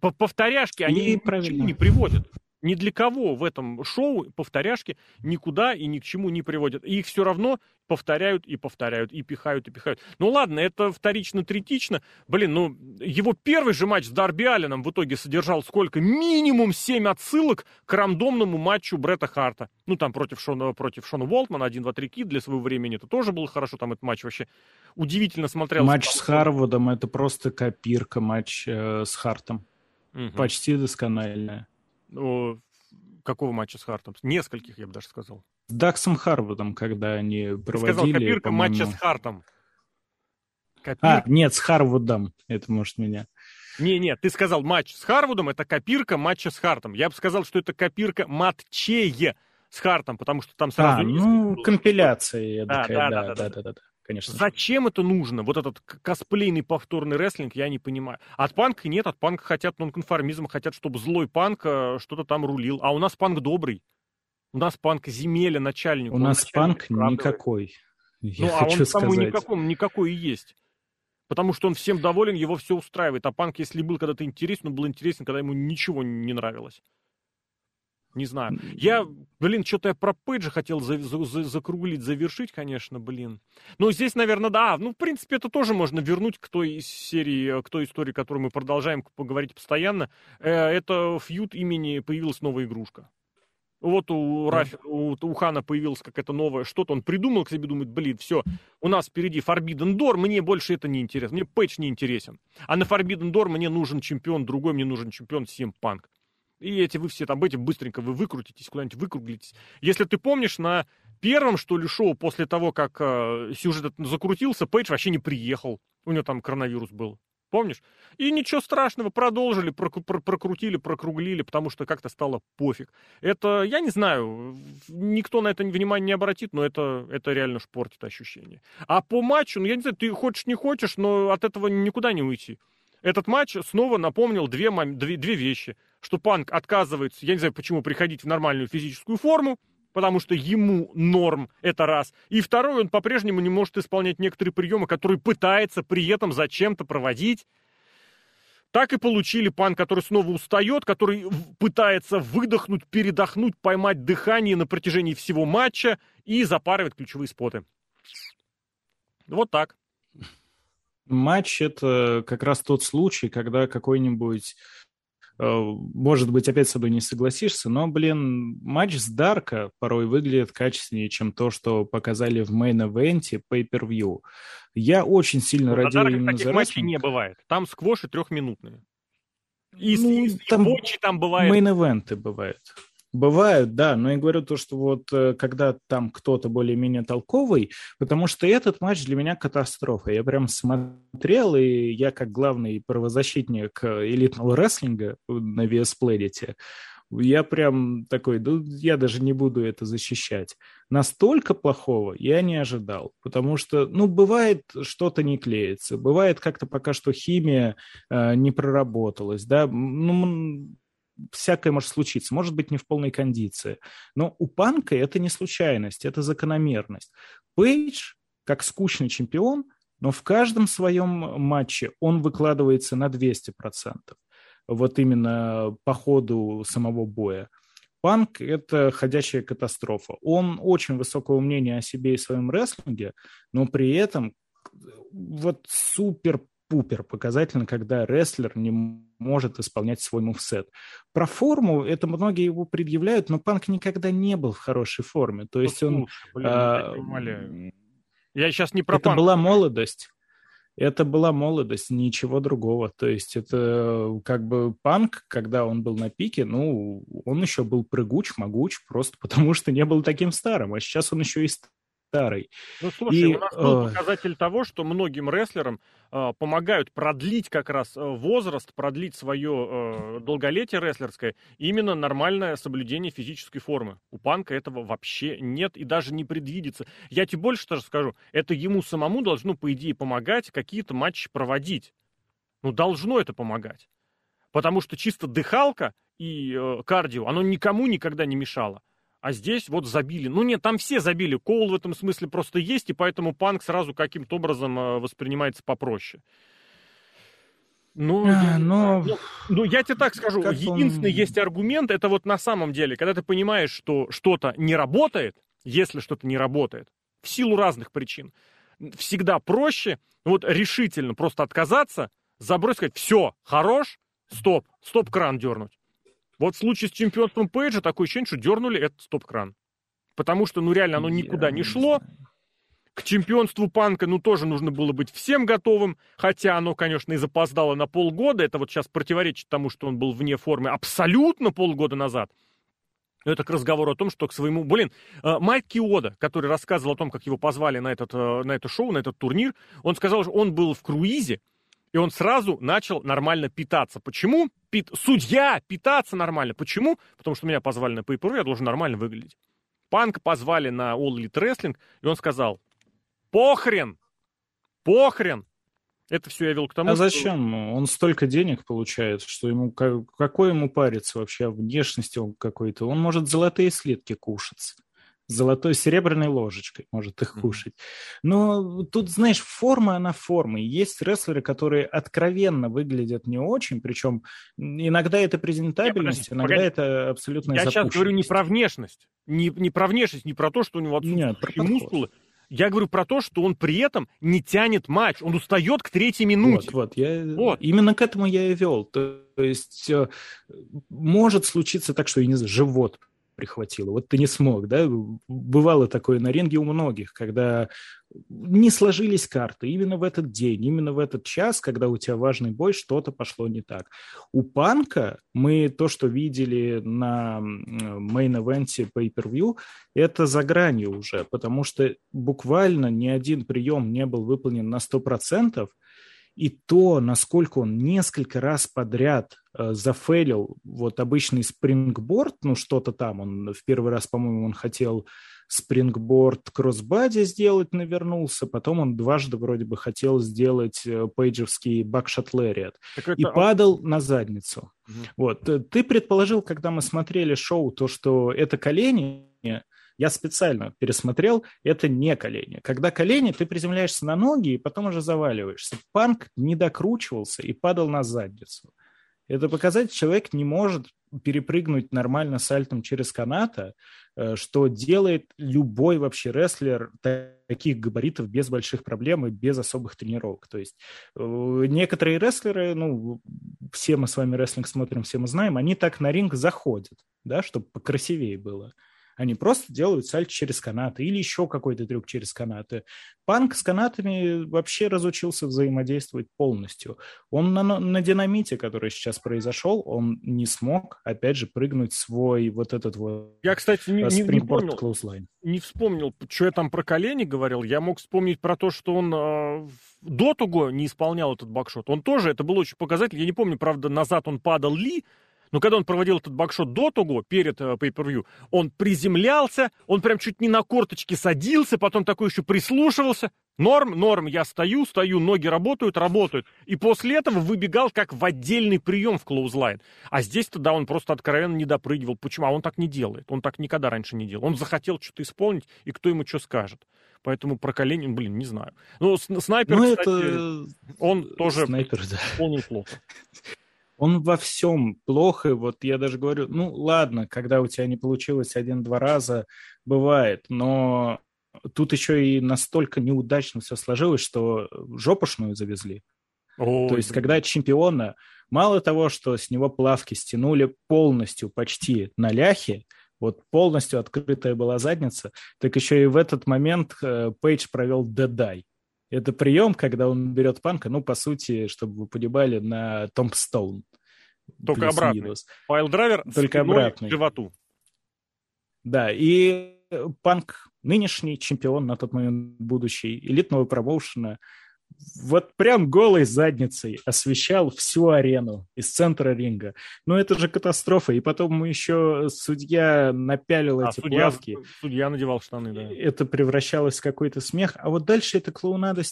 Повторяшки, они чему не приводят ни для кого в этом шоу повторяшки никуда и ни к чему не приводят. И их все равно повторяют и повторяют, и пихают, и пихают. Ну ладно, это вторично-третично. Блин, ну его первый же матч с Дарби Алленом в итоге содержал сколько? Минимум 7 отсылок к рандомному матчу Бретта Харта. Ну там против Шона, против Шона Уолтмана, 1-2-3 кит для своего времени. Это тоже было хорошо, там этот матч вообще удивительно смотрелся. Матч с Харвудом это просто копирка матч э, с Хартом. Угу. Почти доскональная какого матча с Хартом? Нескольких, я бы даже сказал. С Даксом Харвардом, когда они проводили... Сказал, копирка матча с Хартом. А, копирка. А, нет, с Харвардом. Это может меня... Не, нет, ты сказал матч с Харвардом, это копирка матча с Хартом. Я бы сказал, что это копирка матчей с Хартом, потому что там сразу... А, ну, компиляция, я да, да, да, да, да, да, да, да конечно. Зачем это нужно? Вот этот косплейный повторный рестлинг, я не понимаю. От панка нет, от панка хотят нонконформизм, хотят, чтобы злой панк э, что-то там рулил. А у нас панк добрый. У нас панк земеля начальник. У нас панк никакой. Я ну, а он самому никаком, никакой и есть. Потому что он всем доволен, его все устраивает. А панк, если был когда-то интересен, он был интересен, когда ему ничего не нравилось. Не знаю. Я, блин, что-то я про Пейджа хотел за, за, за, закруглить, завершить, конечно, блин. Но здесь, наверное, да. Ну, в принципе, это тоже можно вернуть к той серии, к той истории, которую мы продолжаем поговорить постоянно. Э, это фьют имени появилась новая игрушка. Вот у, Рафи, у, у Хана появилась какая-то новая что-то, он придумал к себе, думает, блин, все, у нас впереди Forbidden Door, мне больше это не интересно, мне Пэтч не интересен. А на Forbidden Door мне нужен чемпион другой, мне нужен чемпион Punk. И эти вы все там, эти быстренько вы выкрутитесь, куда-нибудь выкруглитесь. Если ты помнишь, на первом, что ли, шоу после того, как э, сюжет закрутился, Пейдж вообще не приехал. У него там коронавирус был. Помнишь? И ничего страшного, продолжили, прок- пр- прокрутили, прокруглили, потому что как-то стало пофиг. Это, я не знаю, никто на это внимание не обратит, но это, это реально шпортит ощущение. А по матчу, ну, я не знаю, ты хочешь, не хочешь, но от этого никуда не уйти. Этот матч снова напомнил две, две, две вещи – что Панк отказывается, я не знаю почему, приходить в нормальную физическую форму, потому что ему норм, это раз. И второй, он по-прежнему не может исполнять некоторые приемы, которые пытается при этом зачем-то проводить. Так и получили пан, который снова устает, который пытается выдохнуть, передохнуть, поймать дыхание на протяжении всего матча и запаривать ключевые споты. Вот так. Матч — это как раз тот случай, когда какой-нибудь может быть, опять с тобой не согласишься, но, блин, матч с Дарка порой выглядит качественнее, чем то, что показали в мейн-эвенте Pay-Per-View. Я очень сильно ну, радею именно таких за матчей не бывает. Там сквоши трехминутные. И, ну, и, там, и там бывает. Мейн-эвенты бывают. Бывают, да, но я говорю то, что вот э, когда там кто-то более-менее толковый, потому что этот матч для меня катастрофа. Я прям смотрел, и я как главный правозащитник элитного рестлинга на VS Planet, я прям такой, ну, я даже не буду это защищать. Настолько плохого я не ожидал, потому что, ну, бывает, что-то не клеится, бывает как-то пока что химия э, не проработалась, да, ну, всякое может случиться, может быть, не в полной кондиции. Но у Панка это не случайность, это закономерность. Пейдж, как скучный чемпион, но в каждом своем матче он выкладывается на 200%. Вот именно по ходу самого боя. Панк – это ходячая катастрофа. Он очень высокого мнения о себе и своем рестлинге, но при этом вот супер пупер показательно, когда рестлер не может исполнять свой мувсет. Про форму это многие его предъявляют, но Панк никогда не был в хорошей форме. То есть он... Блин, а, я сейчас не про Это Панк. была молодость. Это была молодость, ничего другого. То есть это как бы Панк, когда он был на пике, ну, он еще был прыгуч, могуч, просто потому что не был таким старым. А сейчас он еще и старый. Ну, слушай, и, у нас был э... показатель того, что многим рестлерам э, помогают продлить как раз э, возраст, продлить свое э, долголетие рестлерское, именно нормальное соблюдение физической формы. У Панка этого вообще нет и даже не предвидится. Я тебе больше даже скажу, это ему самому должно, по идее, помогать какие-то матчи проводить. Ну, должно это помогать. Потому что чисто дыхалка и э, кардио, оно никому никогда не мешало. А здесь вот забили. Ну нет, там все забили. Коул в этом смысле просто есть, и поэтому панк сразу каким-то образом э, воспринимается попроще. Ну, а, но... ну, ну, я тебе так скажу, как единственный он... есть аргумент, это вот на самом деле, когда ты понимаешь, что что-то не работает, если что-то не работает, в силу разных причин, всегда проще вот решительно просто отказаться, забросить, сказать, все, хорош, стоп, стоп-кран дернуть. Вот в случае с чемпионством Пейджа такое ощущение, что дернули этот стоп-кран. Потому что, ну, реально, оно никуда Я не шло. К чемпионству Панка, ну, тоже нужно было быть всем готовым, хотя оно, конечно, и запоздало на полгода. Это вот сейчас противоречит тому, что он был вне формы абсолютно полгода назад. Это к разговору о том, что к своему... Блин, э, Майк Киода, который рассказывал о том, как его позвали на, этот, э, на это шоу, на этот турнир, он сказал, что он был в круизе, и он сразу начал нормально питаться. Почему? Пит... Судья питаться нормально. Почему? Потому что меня позвали на pay я должен нормально выглядеть. Панк позвали на All Elite Wrestling, и он сказал, похрен, похрен. Это все я вел к тому, А зачем? Что... Он столько денег получает, что ему... Какой ему париться вообще о внешности он какой-то? Он может золотые слитки кушать золотой серебряной ложечкой может их кушать. Но тут, знаешь, форма, она форма. Есть рестлеры, которые откровенно выглядят не очень, причем иногда это презентабельность, Нет, иногда погоди. это абсолютно Я сейчас говорю не про внешность, не, не про внешность, не про то, что у него отсутствуют мускулы. Я говорю про то, что он при этом не тянет матч, он устает к третьей минуте. Вот, вот, я, вот. именно к этому я и вел. То, то есть э, может случиться так, что, я не знаю, живот прихватило. Вот ты не смог, да? Бывало такое на ринге у многих, когда не сложились карты именно в этот день, именно в этот час, когда у тебя важный бой, что-то пошло не так. У Панка мы то, что видели на мейн-эвенте Pay-Per-View, это за гранью уже, потому что буквально ни один прием не был выполнен на 100%, и то, насколько он несколько раз подряд зафейлил вот обычный спрингборд, ну что-то там, он в первый раз, по-моему, он хотел спрингборд кроссбади сделать, навернулся, потом он дважды вроде бы хотел сделать э, пейджевский бакшот лэриат и падал на задницу. Угу. Вот. Э, ты предположил, когда мы смотрели шоу, то, что это колени, я специально пересмотрел, это не колени. Когда колени, ты приземляешься на ноги и потом уже заваливаешься. Панк не докручивался и падал на задницу. Это показать, человек не может перепрыгнуть нормально сальтом через каната, э, что делает любой вообще рестлер таких габаритов без больших проблем и без особых тренировок. То есть э, некоторые рестлеры, ну, все мы с вами рестлинг смотрим, все мы знаем, они так на ринг заходят, да, чтобы покрасивее было. Они просто делают сальто через канаты или еще какой-то трюк через канаты. Панк с канатами вообще разучился взаимодействовать полностью. Он на, на динамите, который сейчас произошел, он не смог, опять же, прыгнуть свой вот этот вот Я, кстати, не, не, не понял, clothesline. не вспомнил, что я там про колени говорил. Я мог вспомнить про то, что он э, до того не исполнял этот бакшот. Он тоже, это было очень показательно. Я не помню, правда, назад он падал ли, но когда он проводил этот бакшот до того, перед э, pay-per-view, он приземлялся, он прям чуть не на корточки садился, потом такой еще прислушивался. Норм, норм, я стою, стою, ноги работают, работают. И после этого выбегал как в отдельный прием в клоузлайн. А здесь-то, да, он просто откровенно не допрыгивал. Почему? А он так не делает. Он так никогда раньше не делал. Он захотел что-то исполнить, и кто ему что скажет. Поэтому про Калинин, блин, не знаю. Ну, снайпер, ну, кстати, это... он тоже снайпер, да. исполнил плохо. Он во всем плохо. Вот я даже говорю, ну ладно, когда у тебя не получилось один-два раза, бывает, но тут еще и настолько неудачно все сложилось, что жопушную завезли. Ой, То есть, когда чемпиона, мало того, что с него плавки стянули полностью почти на ляхе, вот полностью открытая была задница, так еще и в этот момент э, Пейдж провел дедай. Это прием, когда он берет панка, ну, по сути, чтобы вы понимали, на Томпстоун. Только обратный. Piledriver Только обратный. к животу. Да, и Панк нынешний чемпион, на тот момент будущий, элитного промоушена, вот прям голой задницей освещал всю арену из центра ринга. Ну, это же катастрофа. И потом еще судья напялил а, эти судья, плавки. Судья надевал штаны, да. Это превращалось в какой-то смех. А вот дальше это клоунада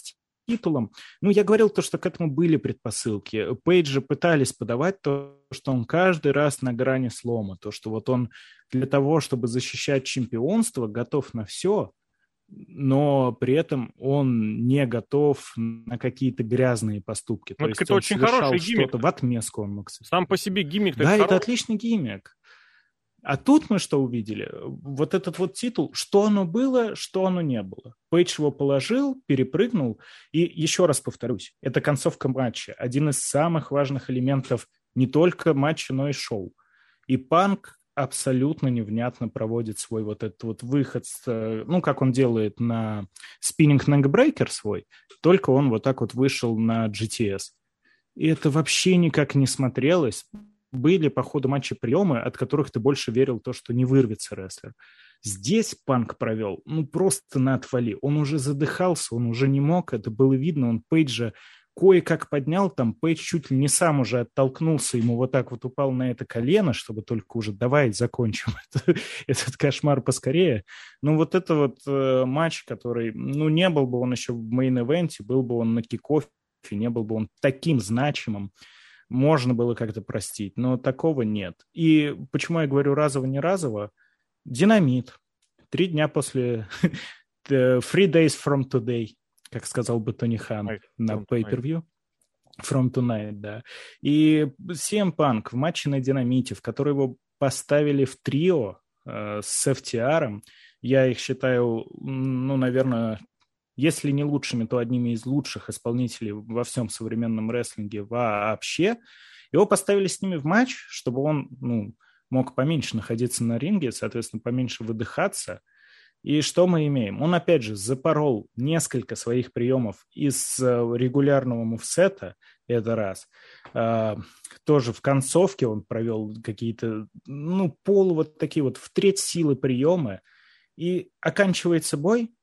титулом. Ну, я говорил то, что к этому были предпосылки. Пейджи пытались подавать то, что он каждый раз на грани слома, то, что вот он для того, чтобы защищать чемпионство, готов на все, но при этом он не готов на какие-то грязные поступки. Ну, то это очень хороший гиммик. В отместку он мог Сам по себе гиммик. Да, это отличный гиммик. А тут мы что увидели? Вот этот вот титул, что оно было, что оно не было. Пейдж его положил, перепрыгнул. И еще раз повторюсь, это концовка матча. Один из самых важных элементов не только матча, но и шоу. И Панк абсолютно невнятно проводит свой вот этот вот выход, ну, как он делает на спиннинг неckбрейкер свой, только он вот так вот вышел на GTS. И это вообще никак не смотрелось были по ходу матча приемы, от которых ты больше верил то, что не вырвется рестлер. Здесь Панк провел, ну, просто на отвали. Он уже задыхался, он уже не мог, это было видно, он Пейджа кое-как поднял, там Пейдж чуть ли не сам уже оттолкнулся, ему вот так вот упал на это колено, чтобы только уже давай закончим этот кошмар поскорее. Ну вот это вот э, матч, который, ну не был бы он еще в main event е, был бы он на kick-off е, не был бы он таким значимым можно было как-то простить, но такого нет. И почему я говорю разово-не разово? Динамит. Три дня после Three days from today, как сказал бы Тони Хан на pay-per-view. From tonight, да. И CM Punk в матче на Динамите, в который его поставили в трио э, с FTR, я их считаю, ну, наверное, если не лучшими, то одними из лучших исполнителей во всем современном рестлинге вообще. Его поставили с ними в матч, чтобы он ну, мог поменьше находиться на ринге, соответственно, поменьше выдыхаться. И что мы имеем? Он, опять же, запорол несколько своих приемов из э, регулярного мувсета, это раз. А, тоже в концовке он провел какие-то, ну, пол вот такие вот в треть силы приемы. И оканчивается бой,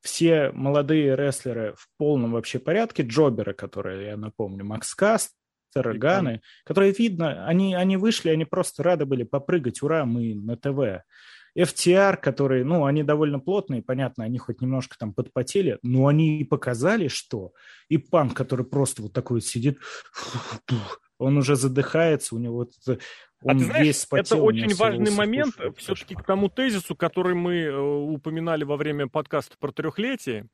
все молодые рестлеры в полном вообще порядке, джоберы, которые, я напомню, Макс Кастер, Ганы, которые видно, они, они вышли, они просто рады были попрыгать, ура, мы на ТВ. FTR, которые, ну, они довольно плотные, понятно, они хоть немножко там подпотели, но они и показали, что. И Панк, который просто вот такой вот сидит, он уже задыхается, у него вот он а ты знаешь, спотел, это очень важный момент все-таки к тому тезису, который мы э, упоминали во время подкаста про трехлетие.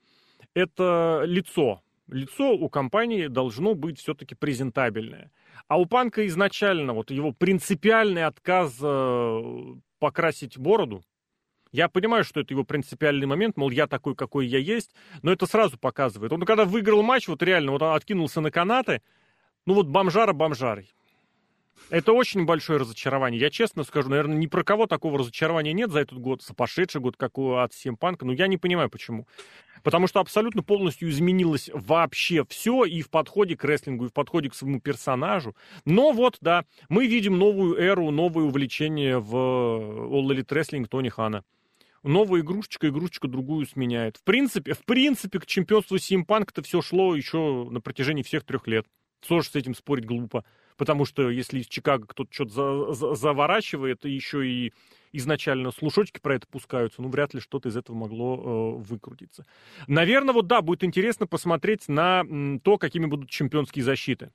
Это лицо. Лицо у компании должно быть все-таки презентабельное. А у Панка изначально вот его принципиальный отказ э, покрасить бороду, я понимаю, что это его принципиальный момент, мол, я такой, какой я есть, но это сразу показывает. Он когда выиграл матч, вот реально, вот он откинулся на канаты, ну вот бомжара бомжарой. Это очень большое разочарование. Я честно скажу, наверное, ни про кого такого разочарования нет за этот год, за пошедший год, как у от Симпанка. Но я не понимаю, почему. Потому что абсолютно полностью изменилось вообще все и в подходе к рестлингу, и в подходе к своему персонажу. Но вот, да, мы видим новую эру, новое увлечение в All Elite Wrestling Тони Хана. Новая игрушечка, игрушечка другую сменяет. В принципе, в принципе, к чемпионству Симпанк это все шло еще на протяжении всех трех лет. Тоже с этим спорить глупо. Потому что если из Чикаго кто-то что-то за, за, заворачивает, и еще и изначально слушочки про это пускаются, ну, вряд ли что-то из этого могло э, выкрутиться. Наверное, вот да, будет интересно посмотреть на то, какими будут чемпионские защиты.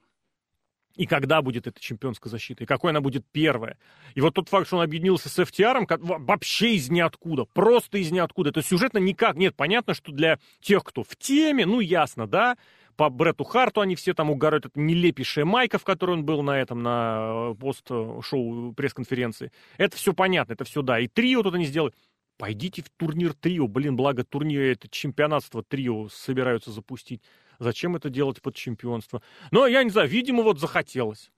И когда будет эта чемпионская защита, и какой она будет первая. И вот тот факт, что он объединился с FTR, вообще из ниоткуда, просто из ниоткуда. Это сюжетно никак. Нет, понятно, что для тех, кто в теме, ну, ясно, да, по Брету Харту они все там угорают. Это нелепейшая майка, в которой он был на этом, на э, пост-шоу пресс-конференции. Это все понятно, это все да. И трио тут они сделали. Пойдите в турнир трио. Блин, благо турнир, это чемпионатство трио собираются запустить. Зачем это делать под чемпионство? Но я не знаю, видимо, вот захотелось.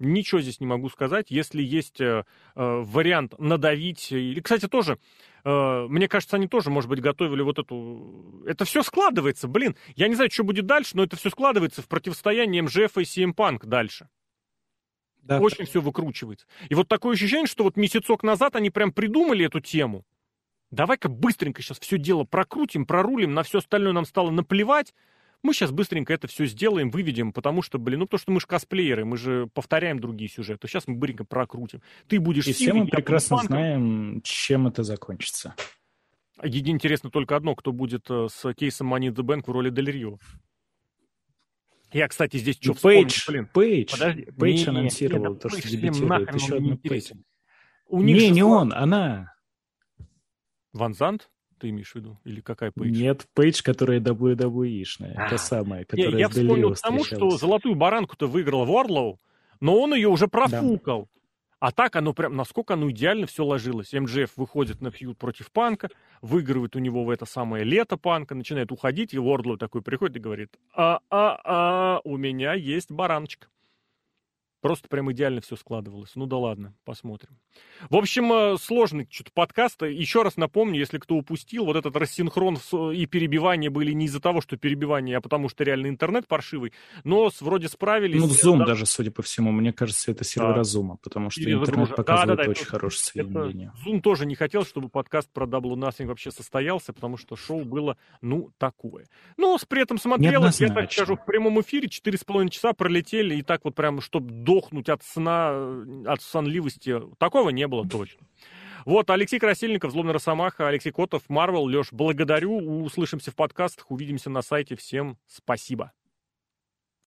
Ничего здесь не могу сказать. Если есть э, э, вариант надавить, или, кстати, тоже, мне кажется, они тоже, может быть, готовили вот эту... Это все складывается, блин. Я не знаю, что будет дальше, но это все складывается в противостоянии МЖФ и CM Punk дальше. Да. Очень все выкручивается. И вот такое ощущение, что вот месяцок назад они прям придумали эту тему. Давай-ка быстренько сейчас все дело прокрутим, прорулим, на все остальное нам стало наплевать. Мы сейчас быстренько это все сделаем, выведем, потому что, блин, ну то, что мы же косплееры, мы же повторяем другие сюжеты. Сейчас мы быстренько прокрутим. Ты будешь... И все мы прекрасно знаем, чем это закончится. Единственное интересно только одно, кто будет э, с кейсом Money in the Bank в роли Дель Рио. Я, кстати, здесь что Пейдж, блин. Пейдж, Подожди. Пейдж не, анонсировал не, то, что дебютирует. Еще одна Пейдж. У них не, не он, она. Ван Зант? Ты имеешь в виду? Или какая Пейдж? Нет, Пейдж, которая WWE-шная. А. Та самая, которая Я, я вспомнил тому, что золотую баранку-то выиграл Ворлоу, но он ее уже профукал. Да. А так оно прям, насколько оно идеально все ложилось. МДФ выходит на фьюд против Панка, выигрывает у него в это самое лето Панка, начинает уходить, и Уордлоу такой приходит и говорит, а-а-а, у меня есть бараночка. Просто прям идеально все складывалось. Ну да ладно, посмотрим. В общем, э, сложный что-то подкаст. Еще раз напомню, если кто упустил, вот этот рассинхрон и перебивание были не из-за того, что перебивание, а потому что реально интернет паршивый. Но вроде справились. Ну, Zoom да. даже, судя по всему, мне кажется, это сервера да. Zoom, потому что Или интернет показывает да, да, да, очень это, хорошее соединение. Это, Zoom тоже не хотел, чтобы подкаст про Double Nothing вообще состоялся, потому что шоу было, ну, такое. Но при этом смотрелось, я так скажу, в прямом эфире 4,5 часа пролетели, и так вот прям, чтобы сдохнуть от сна, от сонливости. Такого не было точно. Вот, Алексей Красильников, Злобный Росомаха, Алексей Котов, Марвел. Леш, благодарю. Услышимся в подкастах, увидимся на сайте. Всем спасибо.